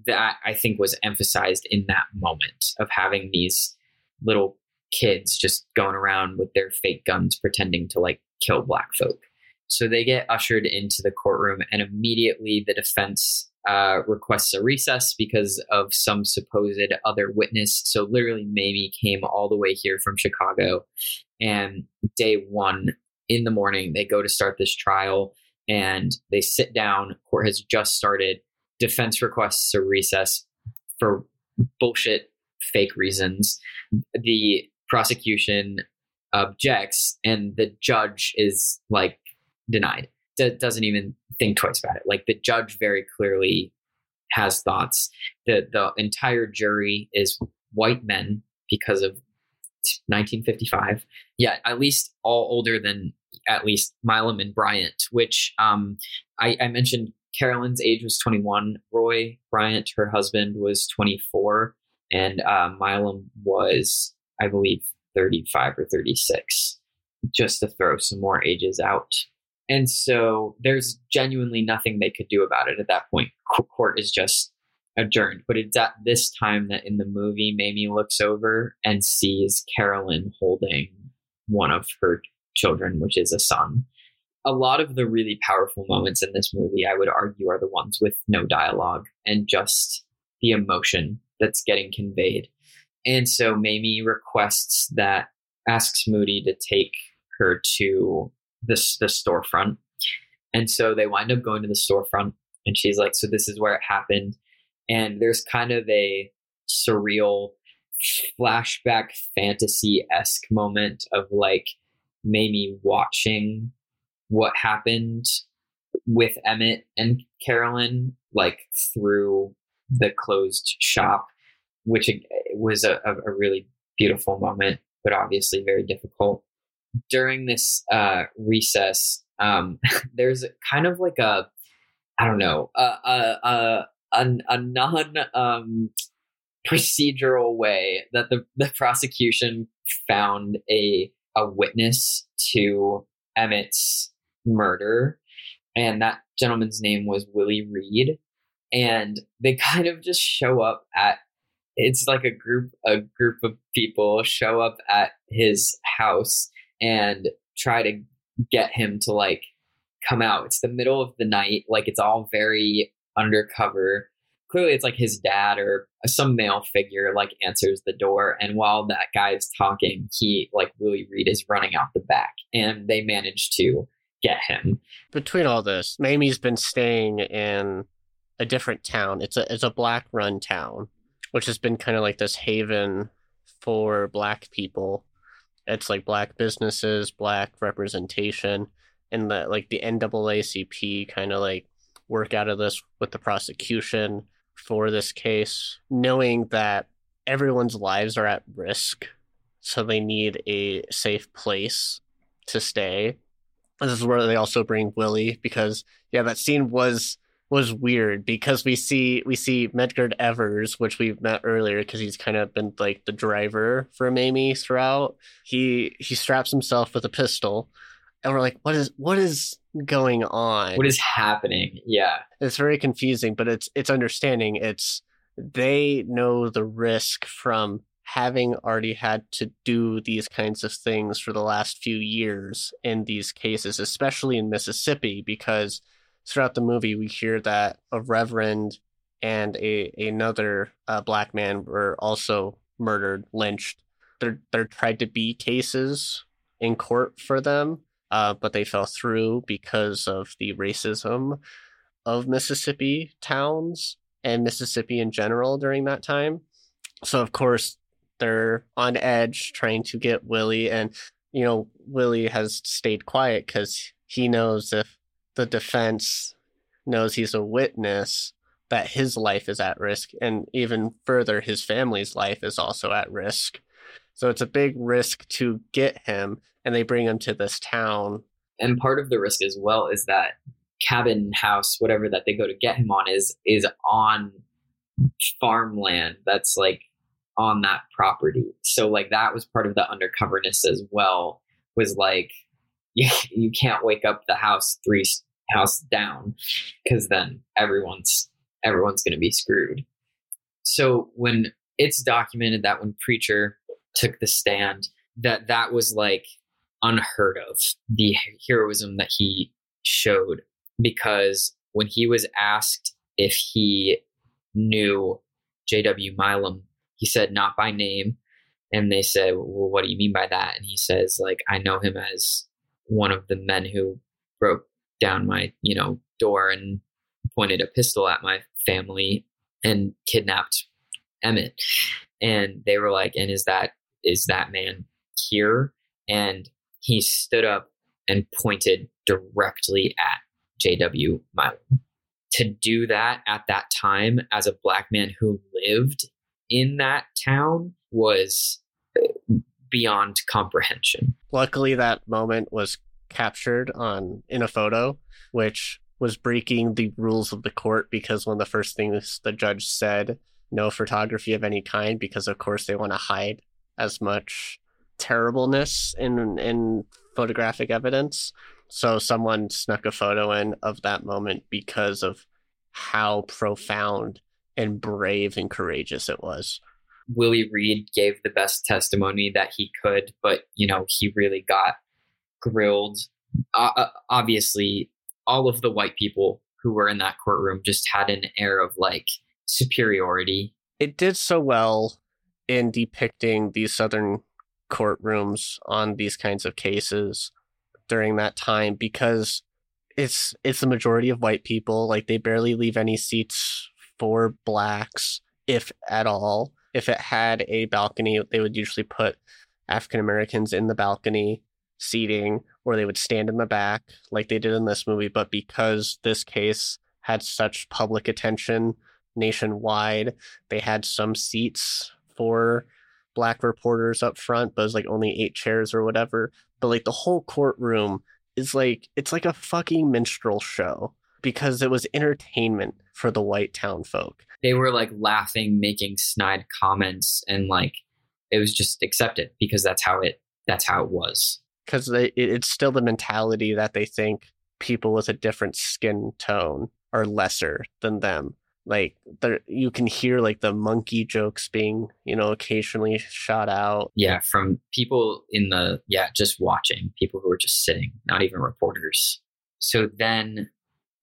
That i think was emphasized in that moment of having these little kids just going around with their fake guns pretending to like kill black folk. So they get ushered into the courtroom, and immediately the defense uh, requests a recess because of some supposed other witness. So literally, Mamie came all the way here from Chicago, and day one in the morning they go to start this trial, and they sit down. Court has just started. Defense requests a recess for bullshit, fake reasons. The prosecution objects and the judge is like denied. D- doesn't even think twice about it. Like the judge very clearly has thoughts. The the entire jury is white men because of 1955 yeah at least all older than at least milam and bryant which um i, I mentioned carolyn's age was 21 roy bryant her husband was 24 and uh, milam was I believe 35 or 36, just to throw some more ages out. And so there's genuinely nothing they could do about it at that point. Court is just adjourned. But it's at this time that in the movie, Mamie looks over and sees Carolyn holding one of her children, which is a son. A lot of the really powerful moments in this movie, I would argue, are the ones with no dialogue and just the emotion that's getting conveyed. And so Mamie requests that, asks Mooty to take her to this the storefront. And so they wind up going to the storefront and she's like, So this is where it happened. And there's kind of a surreal flashback fantasy esque moment of like Mamie watching what happened with Emmett and Carolyn, like through the closed shop which was a, a really beautiful moment, but obviously very difficult. During this uh, recess, um, there's kind of like a, I don't know, a, a, a, a, a non um, procedural way that the, the prosecution found a, a witness to Emmett's murder. And that gentleman's name was Willie Reed. And they kind of just show up at it's like a group a group of people show up at his house and try to get him to like come out. It's the middle of the night, like it's all very undercover. Clearly it's like his dad or some male figure like answers the door and while that guy is talking, he like Willie Reed is running out the back and they manage to get him. Between all this, Mamie's been staying in a different town. It's a it's a black run town which has been kind of like this haven for black people. It's like black businesses, black representation, and the like the NAACP kind of like work out of this with the prosecution for this case, knowing that everyone's lives are at risk, so they need a safe place to stay. This is where they also bring Willie because yeah, that scene was was weird because we see we see Medgar Evers, which we've met earlier because he's kind of been like the driver for Mamie throughout. He he straps himself with a pistol, and we're like, what is what is going on? What is happening? Yeah, it's very confusing, but it's it's understanding. It's they know the risk from having already had to do these kinds of things for the last few years in these cases, especially in Mississippi, because throughout the movie, we hear that a reverend and a another uh, black man were also murdered, lynched. There there tried to be cases in court for them, uh, but they fell through because of the racism of Mississippi towns and Mississippi in general during that time. So of course they're on edge trying to get Willie and you know Willie has stayed quiet cuz he knows if the defense knows he's a witness that his life is at risk and even further his family's life is also at risk. So it's a big risk to get him and they bring him to this town. And part of the risk as well is that cabin house whatever that they go to get him on is is on farmland that's like on that property. So like that was part of the undercoverness as well was like you, you can't wake up the house three house down because then everyone's everyone's going to be screwed. So when it's documented that when preacher took the stand that that was like unheard of the heroism that he showed because when he was asked if he knew J.W. Milam, he said not by name. And they said, Well, what do you mean by that? And he says, like, I know him as one of the men who broke down my, you know, door and pointed a pistol at my family and kidnapped Emmett. And they were like, and is that is that man here? And he stood up and pointed directly at JW Milam. To do that at that time as a black man who lived in that town was uh, beyond comprehension. Luckily, that moment was captured on in a photo, which was breaking the rules of the court because one of the first things the judge said no photography of any kind because of course they want to hide as much terribleness in in photographic evidence so someone snuck a photo in of that moment because of how profound and brave and courageous it was Willie Reed gave the best testimony that he could, but you know, he really got grilled. Uh, uh, obviously, all of the white people who were in that courtroom just had an air of like superiority. It did so well in depicting these southern courtrooms on these kinds of cases during that time because it's it's the majority of white people like they barely leave any seats for blacks if at all if it had a balcony they would usually put african americans in the balcony seating or they would stand in the back like they did in this movie. But because this case had such public attention nationwide, they had some seats for black reporters up front, but it was like only eight chairs or whatever. But like the whole courtroom is like it's like a fucking minstrel show because it was entertainment for the white town folk. They were like laughing, making snide comments, and like it was just accepted because that's how it that's how it was. Because it's still the mentality that they think people with a different skin tone are lesser than them. Like there you can hear like the monkey jokes being you know occasionally shot out. Yeah from people in the yeah just watching people who are just sitting not even reporters. So then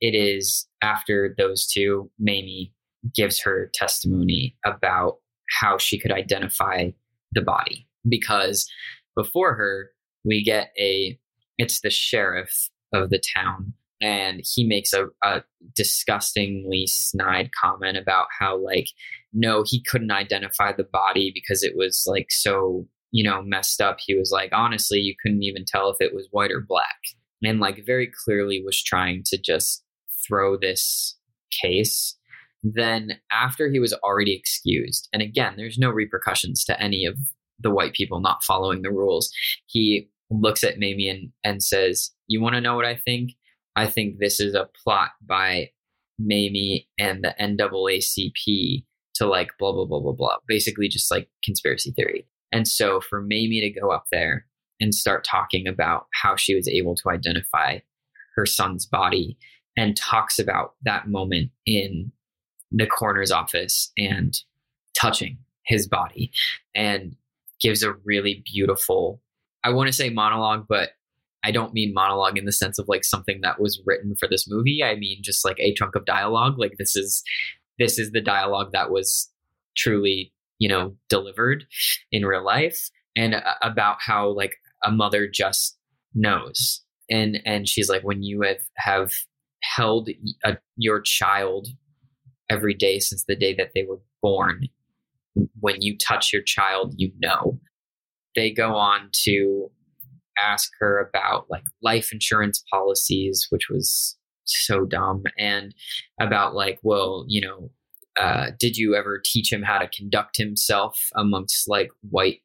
it is after those two mamie gives her testimony about how she could identify the body. Because before her we get a it's the sheriff of the town and he makes a, a disgustingly snide comment about how like no he couldn't identify the body because it was like so you know messed up. He was like honestly you couldn't even tell if it was white or black. And like very clearly was trying to just throw this case then after he was already excused and again there's no repercussions to any of the white people not following the rules. He looks at Mamie and, and says, You want to know what I think? I think this is a plot by Mamie and the NAACP to like blah blah blah blah blah. Basically, just like conspiracy theory. And so for Mamie to go up there and start talking about how she was able to identify her son's body and talks about that moment in the coroner's office and touching his body and gives a really beautiful I want to say monologue, but I don't mean monologue in the sense of like something that was written for this movie. I mean just like a chunk of dialogue. Like this is this is the dialogue that was truly, you know, delivered in real life and uh, about how like a mother just knows. And and she's like when you have have held a, your child every day since the day that they were born, when you touch your child, you know. They go on to ask her about like life insurance policies, which was so dumb, and about like, well, you know, uh, did you ever teach him how to conduct himself amongst like white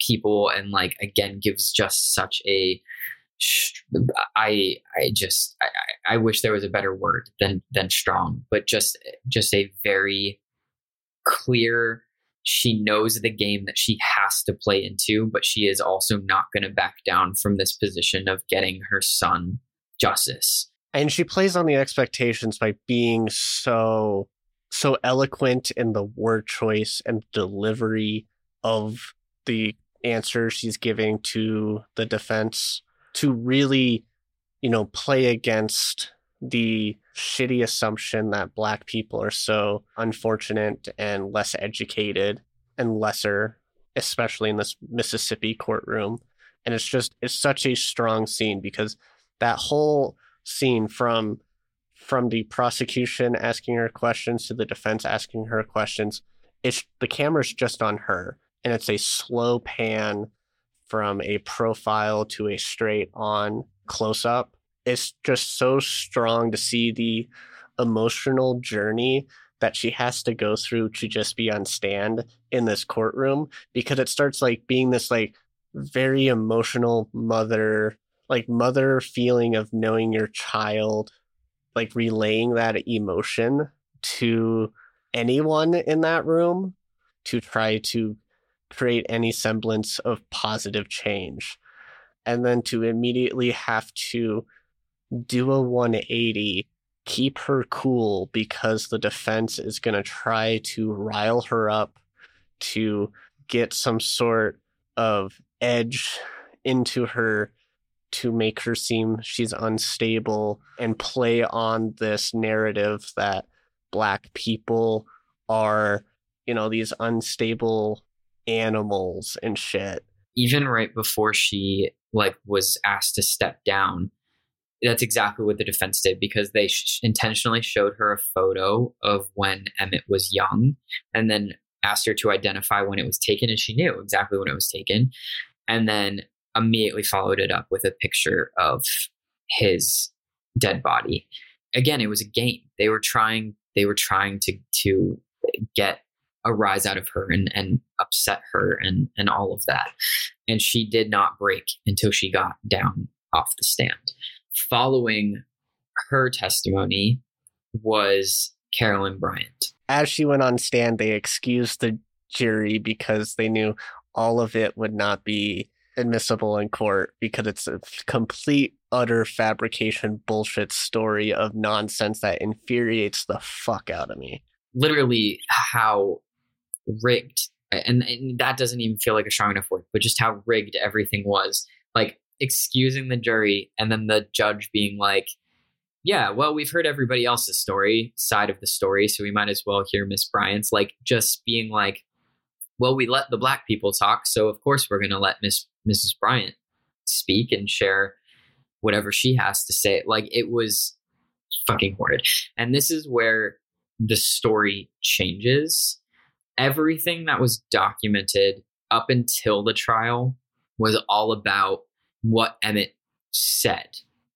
people? And like, again, gives just such a I I just I, I wish there was a better word than than strong, but just just a very clear she knows the game that she has to play into, but she is also not going to back down from this position of getting her son justice. And she plays on the expectations by being so so eloquent in the word choice and delivery of the answer she's giving to the defense to really, you know, play against the shitty assumption that black people are so unfortunate and less educated and lesser, especially in this Mississippi courtroom. And it's just it's such a strong scene because that whole scene from from the prosecution asking her questions to the defense asking her questions, it's the camera's just on her and it's a slow pan from a profile to a straight on close up it's just so strong to see the emotional journey that she has to go through to just be on stand in this courtroom because it starts like being this like very emotional mother like mother feeling of knowing your child like relaying that emotion to anyone in that room to try to create any semblance of positive change and then to immediately have to do a 180, keep her cool because the defense is going to try to rile her up to get some sort of edge into her to make her seem she's unstable and play on this narrative that black people are, you know, these unstable animals and shit. Even right before she like was asked to step down, that's exactly what the defense did because they sh- intentionally showed her a photo of when Emmett was young and then asked her to identify when it was taken and she knew exactly when it was taken and then immediately followed it up with a picture of his dead body. Again it was a game. They were trying they were trying to to get a rise out of her and, and upset her and and all of that and she did not break until she got down off the stand following her testimony was Carolyn Bryant. As she went on stand, they excused the jury because they knew all of it would not be admissible in court because it's a complete utter fabrication bullshit story of nonsense that infuriates the fuck out of me. Literally how rigged and, and that doesn't even feel like a strong enough word, but just how rigged everything was. Like excusing the jury and then the judge being like, yeah, well, we've heard everybody else's story, side of the story, so we might as well hear Miss Bryant's. Like, just being like, well, we let the black people talk, so of course we're going to let Miss Mrs. Bryant speak and share whatever she has to say. Like, it was fucking horrid. And this is where the story changes. Everything that was documented up until the trial was all about what Emmett said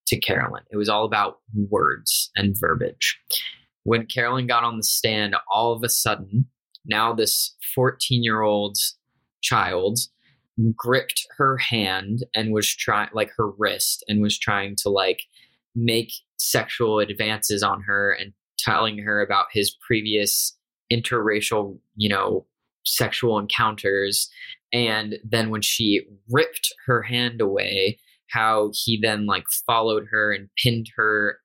to Carolyn. It was all about words and verbiage. When Carolyn got on the stand, all of a sudden, now this 14 year old child gripped her hand and was trying, like her wrist, and was trying to like make sexual advances on her and telling her about his previous interracial, you know, sexual encounters. And then when she ripped her hand away, how he then like followed her and pinned her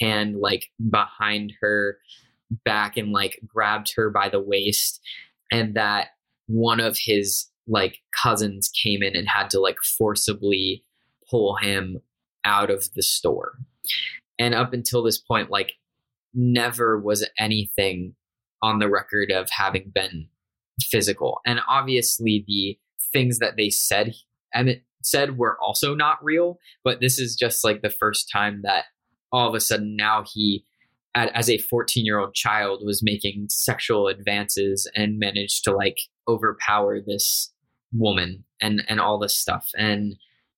hand like behind her back and like grabbed her by the waist and that one of his like cousins came in and had to like forcibly pull him out of the store and up until this point like never was anything on the record of having been physical. And obviously the things that they said Emmett said were also not real but this is just like the first time that all of a sudden now he as a 14 year old child was making sexual advances and managed to like overpower this woman and and all this stuff. And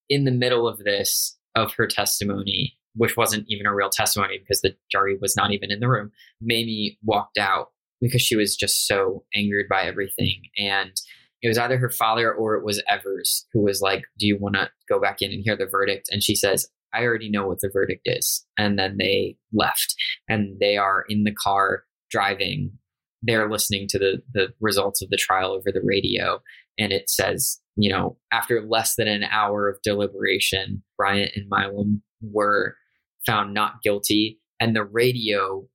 in the middle of this of her testimony which wasn't even a real testimony because the jury was not even in the room mamie walked out because she was just so angered by everything and it was either her father or it was evers who was like do you want to go back in and hear the verdict and she says I already know what the verdict is. And then they left and they are in the car driving. They're listening to the, the results of the trial over the radio. And it says, you know, after less than an hour of deliberation, Bryant and Milam were found not guilty. And the radio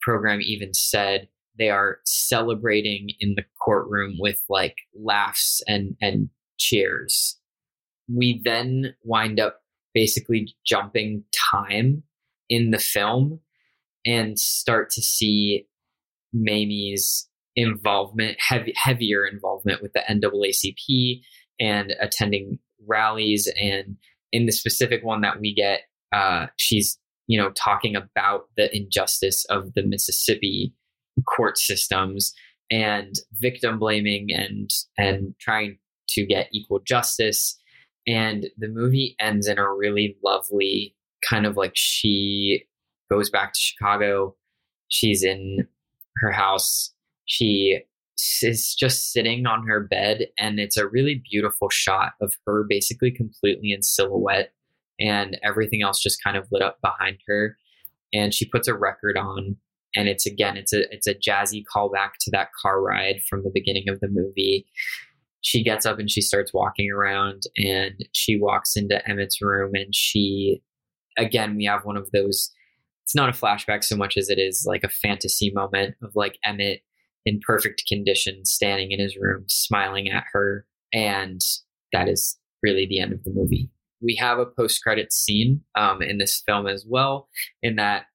program even said they are celebrating in the courtroom with like laughs and, and cheers. We then wind up basically jumping time in the film and start to see Mamie's involvement, heavy, heavier involvement with the NAACP and attending rallies. And in the specific one that we get, uh, she's you know talking about the injustice of the Mississippi court systems and victim blaming and and trying to get equal justice and the movie ends in a really lovely kind of like she goes back to Chicago. She's in her house. She is just sitting on her bed, and it's a really beautiful shot of her basically completely in silhouette, and everything else just kind of lit up behind her. And she puts a record on, and it's again, it's a it's a jazzy callback to that car ride from the beginning of the movie. She gets up and she starts walking around and she walks into Emmett's room and she again we have one of those it's not a flashback so much as it is like a fantasy moment of like Emmett in perfect condition standing in his room smiling at her. And that is really the end of the movie. We have a post-credit scene um, in this film as well in that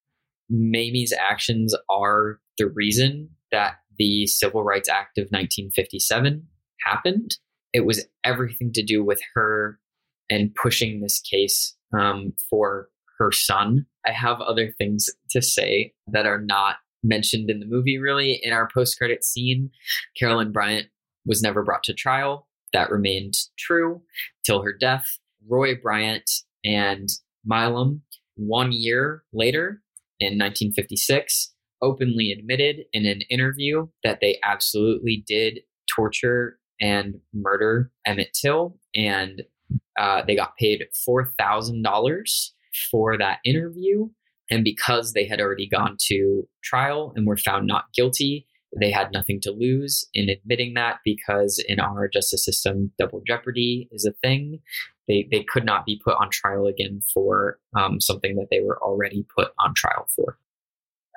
mamie's actions are the reason that the civil rights act of 1957 happened. It was everything to do with her and pushing this case um, for her son. I have other things to say that are not mentioned in the movie, really. In our post credit scene, Carolyn Bryant was never brought to trial. That remained true till her death. Roy Bryant and Milam, one year later in 1956, openly admitted in an interview that they absolutely did torture and murder Emmett Till, and uh, they got paid four thousand dollars for that interview. And because they had already gone to trial and were found not guilty, they had nothing to lose in admitting that because in our justice system, double jeopardy is a thing. They, they could not be put on trial again for um, something that they were already put on trial for.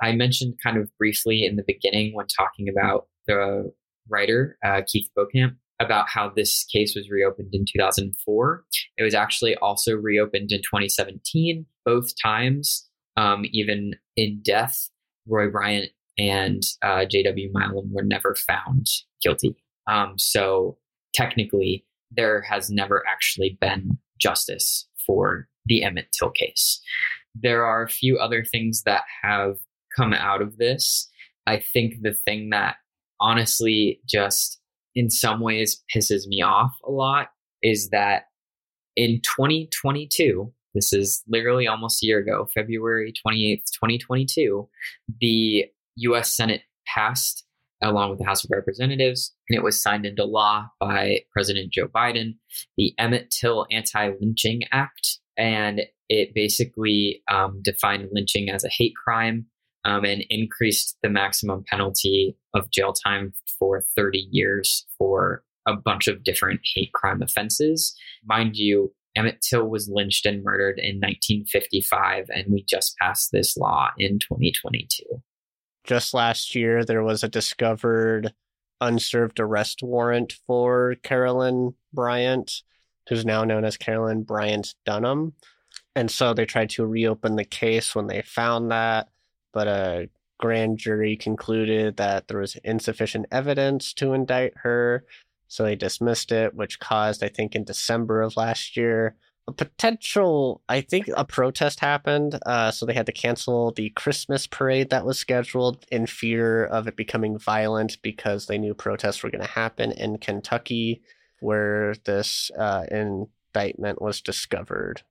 I mentioned kind of briefly in the beginning when talking about the writer, uh, Keith Beauchamp, about how this case was reopened in 2004. It was actually also reopened in 2017, both times, um, even in death. Roy Bryant and uh, J.W. Milam were never found guilty. Um, so technically, there has never actually been justice for the Emmett Till case. There are a few other things that have come out of this. I think the thing that honestly just in some ways pisses me off a lot is that in 2022, this is literally almost a year ago, February 28th, 2022, the US Senate passed along with the House of Representatives, and it was signed into law by President Joe Biden, the Emmett Till Anti Lynching Act. And it basically um, defined lynching as a hate crime um, and increased the maximum penalty of jail time for 30 years for a bunch of different hate crime offenses. Mind you, Emmett Till was lynched and murdered in 1955, and we just passed this law in 2022. Just last year, there was a discovered unserved arrest warrant for Carolyn Bryant, who's now known as Carolyn Bryant Donham. And so they tried to reopen the case when they found that, but a grand jury concluded that there was insufficient evidence to indict her. So they dismissed it, which caused, I think, in December of last year, a potential, I think a protest happened. Uh, so they had to cancel the Christmas parade that was scheduled in fear of it becoming violent because they knew protests were going to happen in Kentucky, where this uh, indictment was discovered.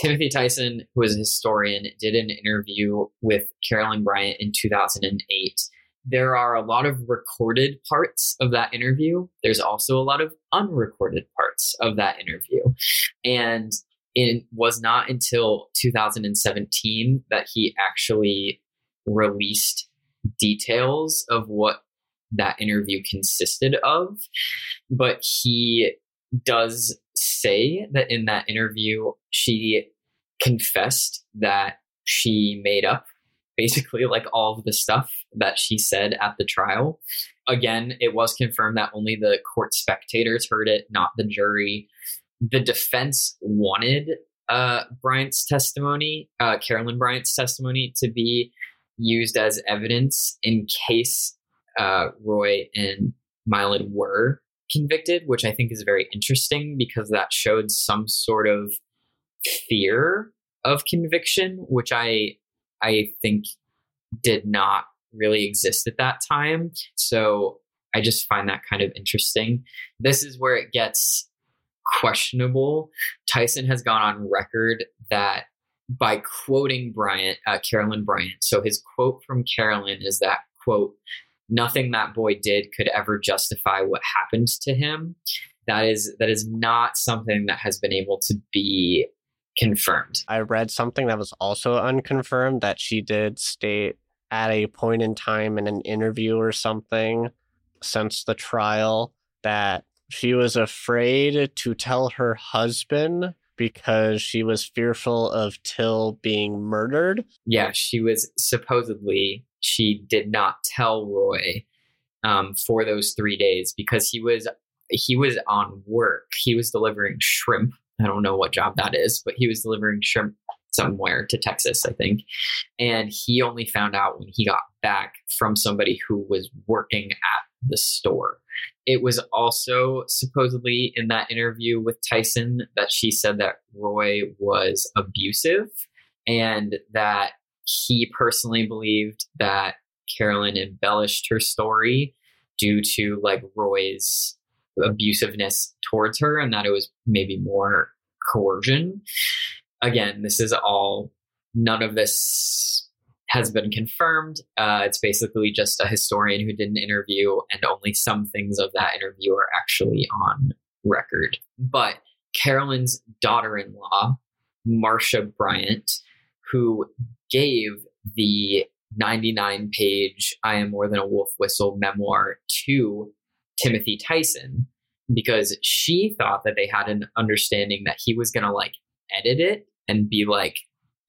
Timothy Tyson, who is a historian, did an interview with Carolyn Bryant in 2008. There are a lot of recorded parts of that interview. There's also a lot of unrecorded parts of that interview. And it was not until 2017 that he actually released details of what that interview consisted of. But he does say that in that interview, she confessed that she made up basically like all of the stuff that she said at the trial. Again, it was confirmed that only the court spectators heard it, not the jury. The defense wanted uh, Bryant's testimony, uh, Carolyn Bryant's testimony, to be used as evidence in case uh, Roy and Milam were convicted, which I think is very interesting because that showed some sort of fear of conviction, which I I think did not really exist at that time. So I just find that kind of interesting. This is where it gets questionable. Tyson has gone on record that by quoting Bryant, uh, Carolyn Bryant. So his quote from Carolyn is that quote, nothing that boy did could ever justify what happened to him. That is that is not something that has been able to be confirmed. I read something that was also unconfirmed that she did state at a point in time in an interview or something since the trial that she was afraid to tell her husband because she was fearful of Till being murdered. Yeah, she was supposedly she did not tell Roy um, for those three days because he was he was on work. He was delivering shrimp. I don't know what job that is, but he was delivering shrimp somewhere to Texas, I think. And he only found out when he got back from somebody who was working at the store. It was also supposedly in that interview with Tyson that she said that Roy was abusive and that he personally believed that Carolyn embellished her story due to like Roy's abusiveness towards her and that it was maybe more coercion. Again, this is all, none of this has been confirmed. Uh, it's basically just a historian who did an interview, and only some things of that interview are actually on record. But Carolyn's daughter in law, Marsha Bryant, who gave the 99 page I Am More Than a Wolf Whistle memoir to Timothy Tyson because she thought that they had an understanding that he was going to like edit it and be like,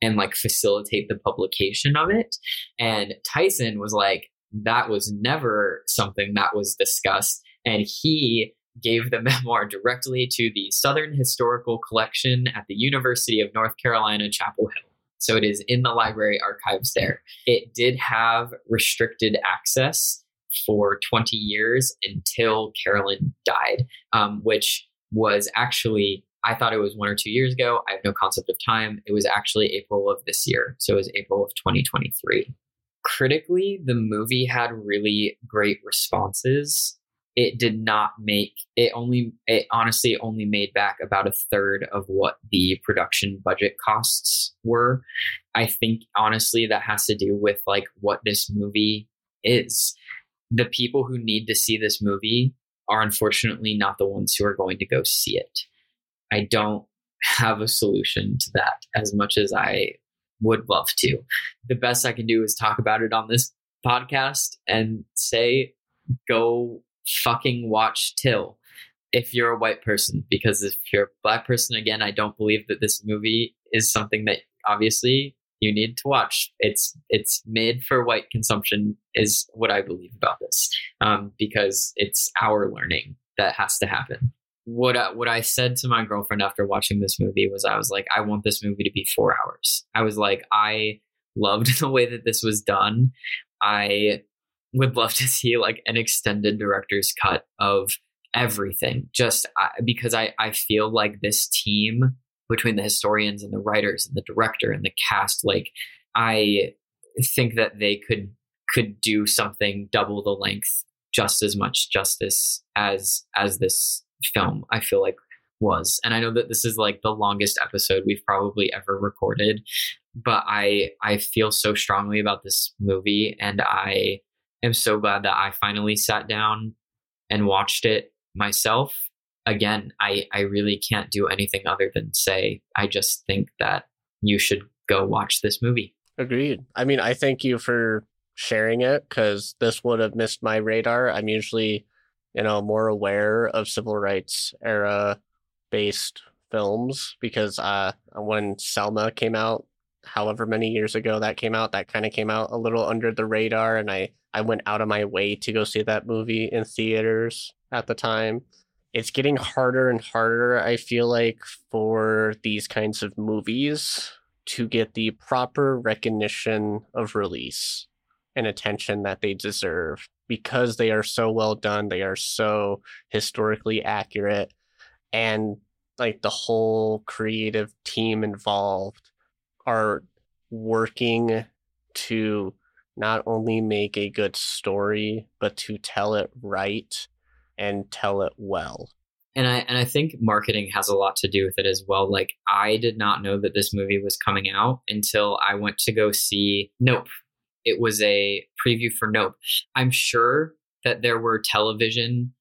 and like facilitate the publication of it. And Tyson was like, that was never something that was discussed. And he gave the memoir directly to the Southern Historical Collection at the University of North Carolina, Chapel Hill. So it is in the library archives there. It did have restricted access for 20 years until Carolyn died, um, which was actually, I thought it was one or two years ago. I have no concept of time. It was actually April of this year. So it was April of 2023. Critically, the movie had really great responses. It did not make it only it honestly only made back about a third of what the production budget costs were. I think honestly that has to do with like what this movie is the people who need to see this movie are unfortunately not the ones who are going to go see it. I don't have a solution to that as much as I would love to. The best I can do is talk about it on this podcast and say, go fucking watch Till if you're a white person, because if you're a black person, again, I don't believe that this movie is something that obviously you need to watch. It's it's made for white consumption, is what I believe about this, um, because it's our learning that has to happen. What I, what I said to my girlfriend after watching this movie was, I was like, I want this movie to be four hours. I was like, I loved the way that this was done. I would love to see like an extended director's cut of everything just because I, I feel like this team between the historians and the writers and the director and the cast like i think that they could could do something double the length just as much justice as as this film i feel like was. And i know that this is like the longest episode we've probably ever recorded but i i feel so strongly about this movie and i am so glad that i finally sat down and watched it myself again i i really can't do anything other than say i just think that you should go watch this movie. Agreed. I mean i thank you for sharing it because this would have missed my radar. I'm usually you know more aware of civil rights era based films because uh when selma came out however many years ago that came out that kind of came out a little under the radar and i i went out of my way to go see that movie in theaters at the time. It's getting harder and harder, I feel like, for these kinds of movies to get the proper recognition of release and attention that they deserve because they are so well done. They are so historically accurate. And like the whole creative team involved are working to not only make a good story, but to tell it right and tell it well. And I and I think marketing has a lot to do with it as well. Like I did not know that this movie was coming out until I went to go see Nope. It was a preview for Nope. I'm sure that there were television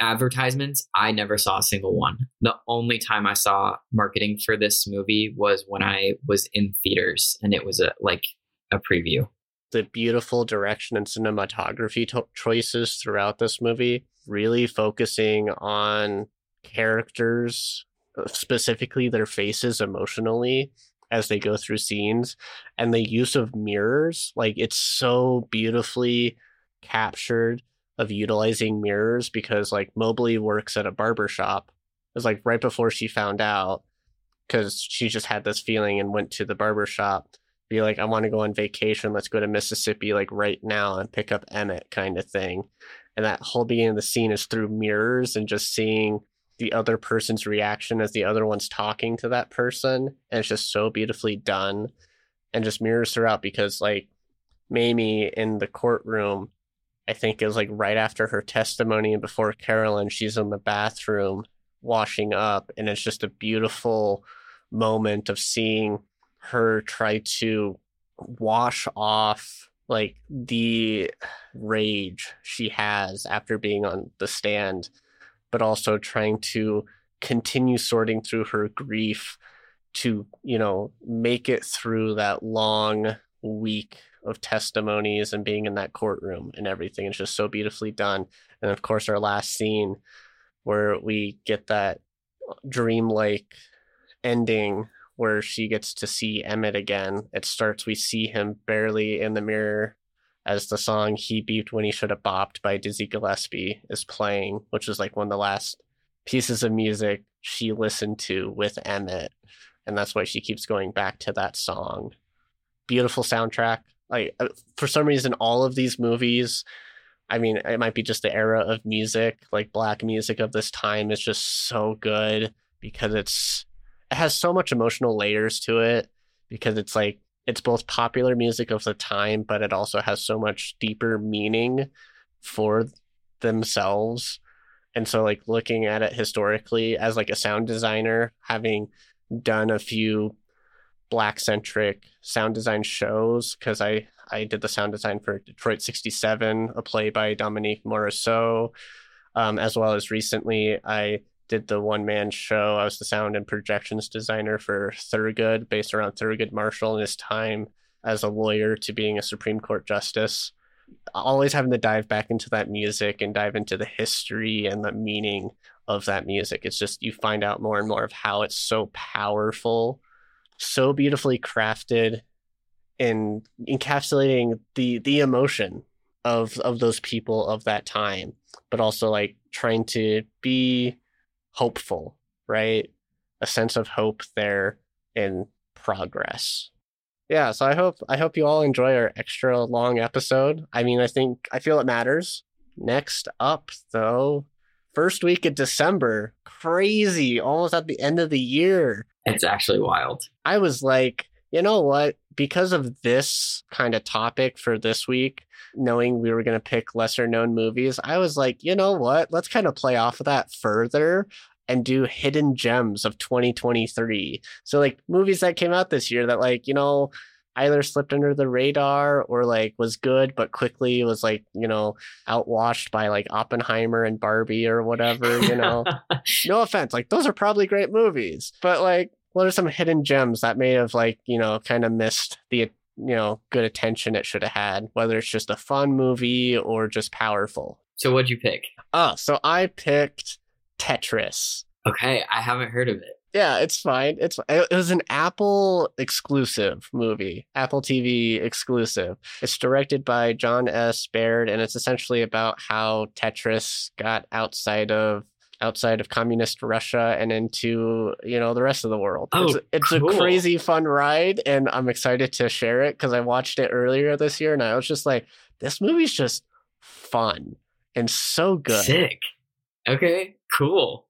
advertisements. I never saw a single one. The only time I saw marketing for this movie was when I was in theaters and it was a like a preview. The beautiful direction and cinematography to- choices throughout this movie really focusing on characters, uh, specifically their faces emotionally as they go through scenes and the use of mirrors like it's so beautifully captured of utilizing mirrors because like Mobley works at a barber shop. It was like right before she found out because she just had this feeling and went to the barber shop be like I want to go on vacation let's go to Mississippi like right now and pick up Emmett kind of thing and that whole beginning of the scene is through mirrors and just seeing the other person's reaction as the other one's talking to that person. And it's just so beautifully done. And just mirrors throughout because like Mamie in the courtroom I think is like right after her testimony and before Carolyn she's in the bathroom washing up. And it's just a beautiful moment of seeing her try to wash off like the rage she has after being on the stand, but also trying to continue sorting through her grief to, you know, make it through that long week of testimonies and being in that courtroom and everything. It's just so beautifully done. And of course, our last scene where we get that dreamlike ending where she gets to see Emmett again. It starts, we see him barely in the mirror as the song He Beeped When He Should Have Bopped by Dizzy Gillespie is playing, which is like one of the last pieces of music she listened to with Emmett. And that's why she keeps going back to that song. Beautiful soundtrack. Like, uh, for some reason, all of these movies, I mean, it might be just the era of music, like black music of this time is just so good because it's it has so much emotional layers to it because it's like it's both popular music of the time, but it also has so much deeper meaning for themselves. And so like looking at it historically as like a sound designer, having done a few black centric sound design shows because I I did the sound design for Detroit 67, a play by Dominique Morisseau, um, as well as recently I did the one man show. I was the sound and projections designer for Thurgood, based around Thurgood Marshall and his time as a lawyer to being a Supreme Court justice. Always having to dive back into that music and dive into the history and the meaning of that music. It's just you find out more and more of how it's so powerful, so beautifully crafted, and encapsulating the the emotion of of those people of that time, but also like trying to be hopeful, right? A sense of hope there in progress. Yeah, so I hope I hope you all enjoy our extra long episode. I mean, I think I feel it matters. Next up though, first week of December, crazy, almost at the end of the year. It's actually wild. I was like, you know what? Because of this kind of topic for this week, knowing we were going to pick lesser known movies, I was like, you know what? Let's kind of play off of that further and do hidden gems of 2023. So, like movies that came out this year that, like, you know, either slipped under the radar or like was good but quickly was like you know outwashed by like oppenheimer and barbie or whatever you know no offense like those are probably great movies but like what are some hidden gems that may have like you know kind of missed the you know good attention it should have had whether it's just a fun movie or just powerful so what'd you pick oh so i picked tetris okay i haven't heard of it yeah, it's fine. It's it was an Apple exclusive movie, Apple TV exclusive. It's directed by Jon S. Baird, and it's essentially about how Tetris got outside of outside of communist Russia and into you know the rest of the world. Oh, it's, it's cool. a crazy fun ride, and I'm excited to share it because I watched it earlier this year, and I was just like, this movie's just fun and so good. Sick. Okay, cool.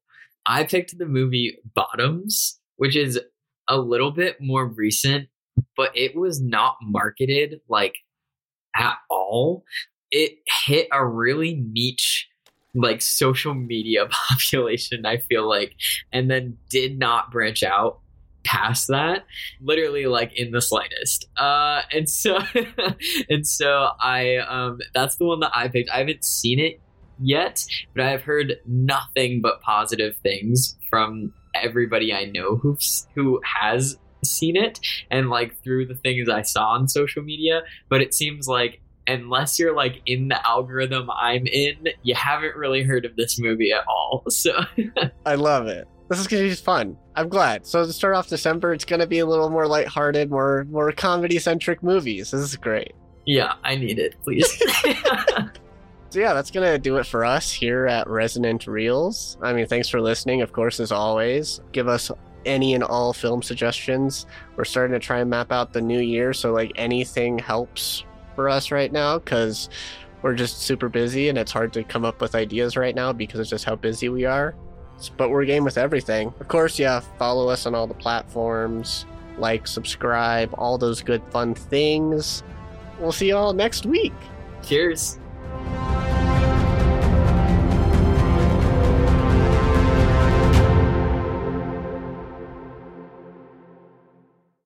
I picked the movie Bottoms, which is a little bit more recent, but it was not marketed like at all. It hit a really niche like social media population, I feel like, and then did not branch out past that literally like in the slightest uh and so and so i um that's the one that i picked i haven't seen it yet, but I've heard nothing but positive things from everybody I know who's who has seen it and like through the things I saw on social media. But it seems like unless you're like in the algorithm I'm in, you haven't really heard of this movie at all. So I love it. This is gonna be fun. I'm glad. So to start off December, it's gonna be a little more lighthearted, more more comedy centric movies. This is great. Yeah, I need it, please. So yeah, that's gonna do it for us here at Resonant Reels. I mean, thanks for listening, of course, as always. Give us any and all film suggestions. We're starting to try and map out the new year, so like anything helps for us right now because we're just super busy and it's hard to come up with ideas right now because of just how busy we are. But we're game with everything. Of course, yeah, follow us on all the platforms, like, subscribe, all those good fun things. We'll see you all next week. Cheers.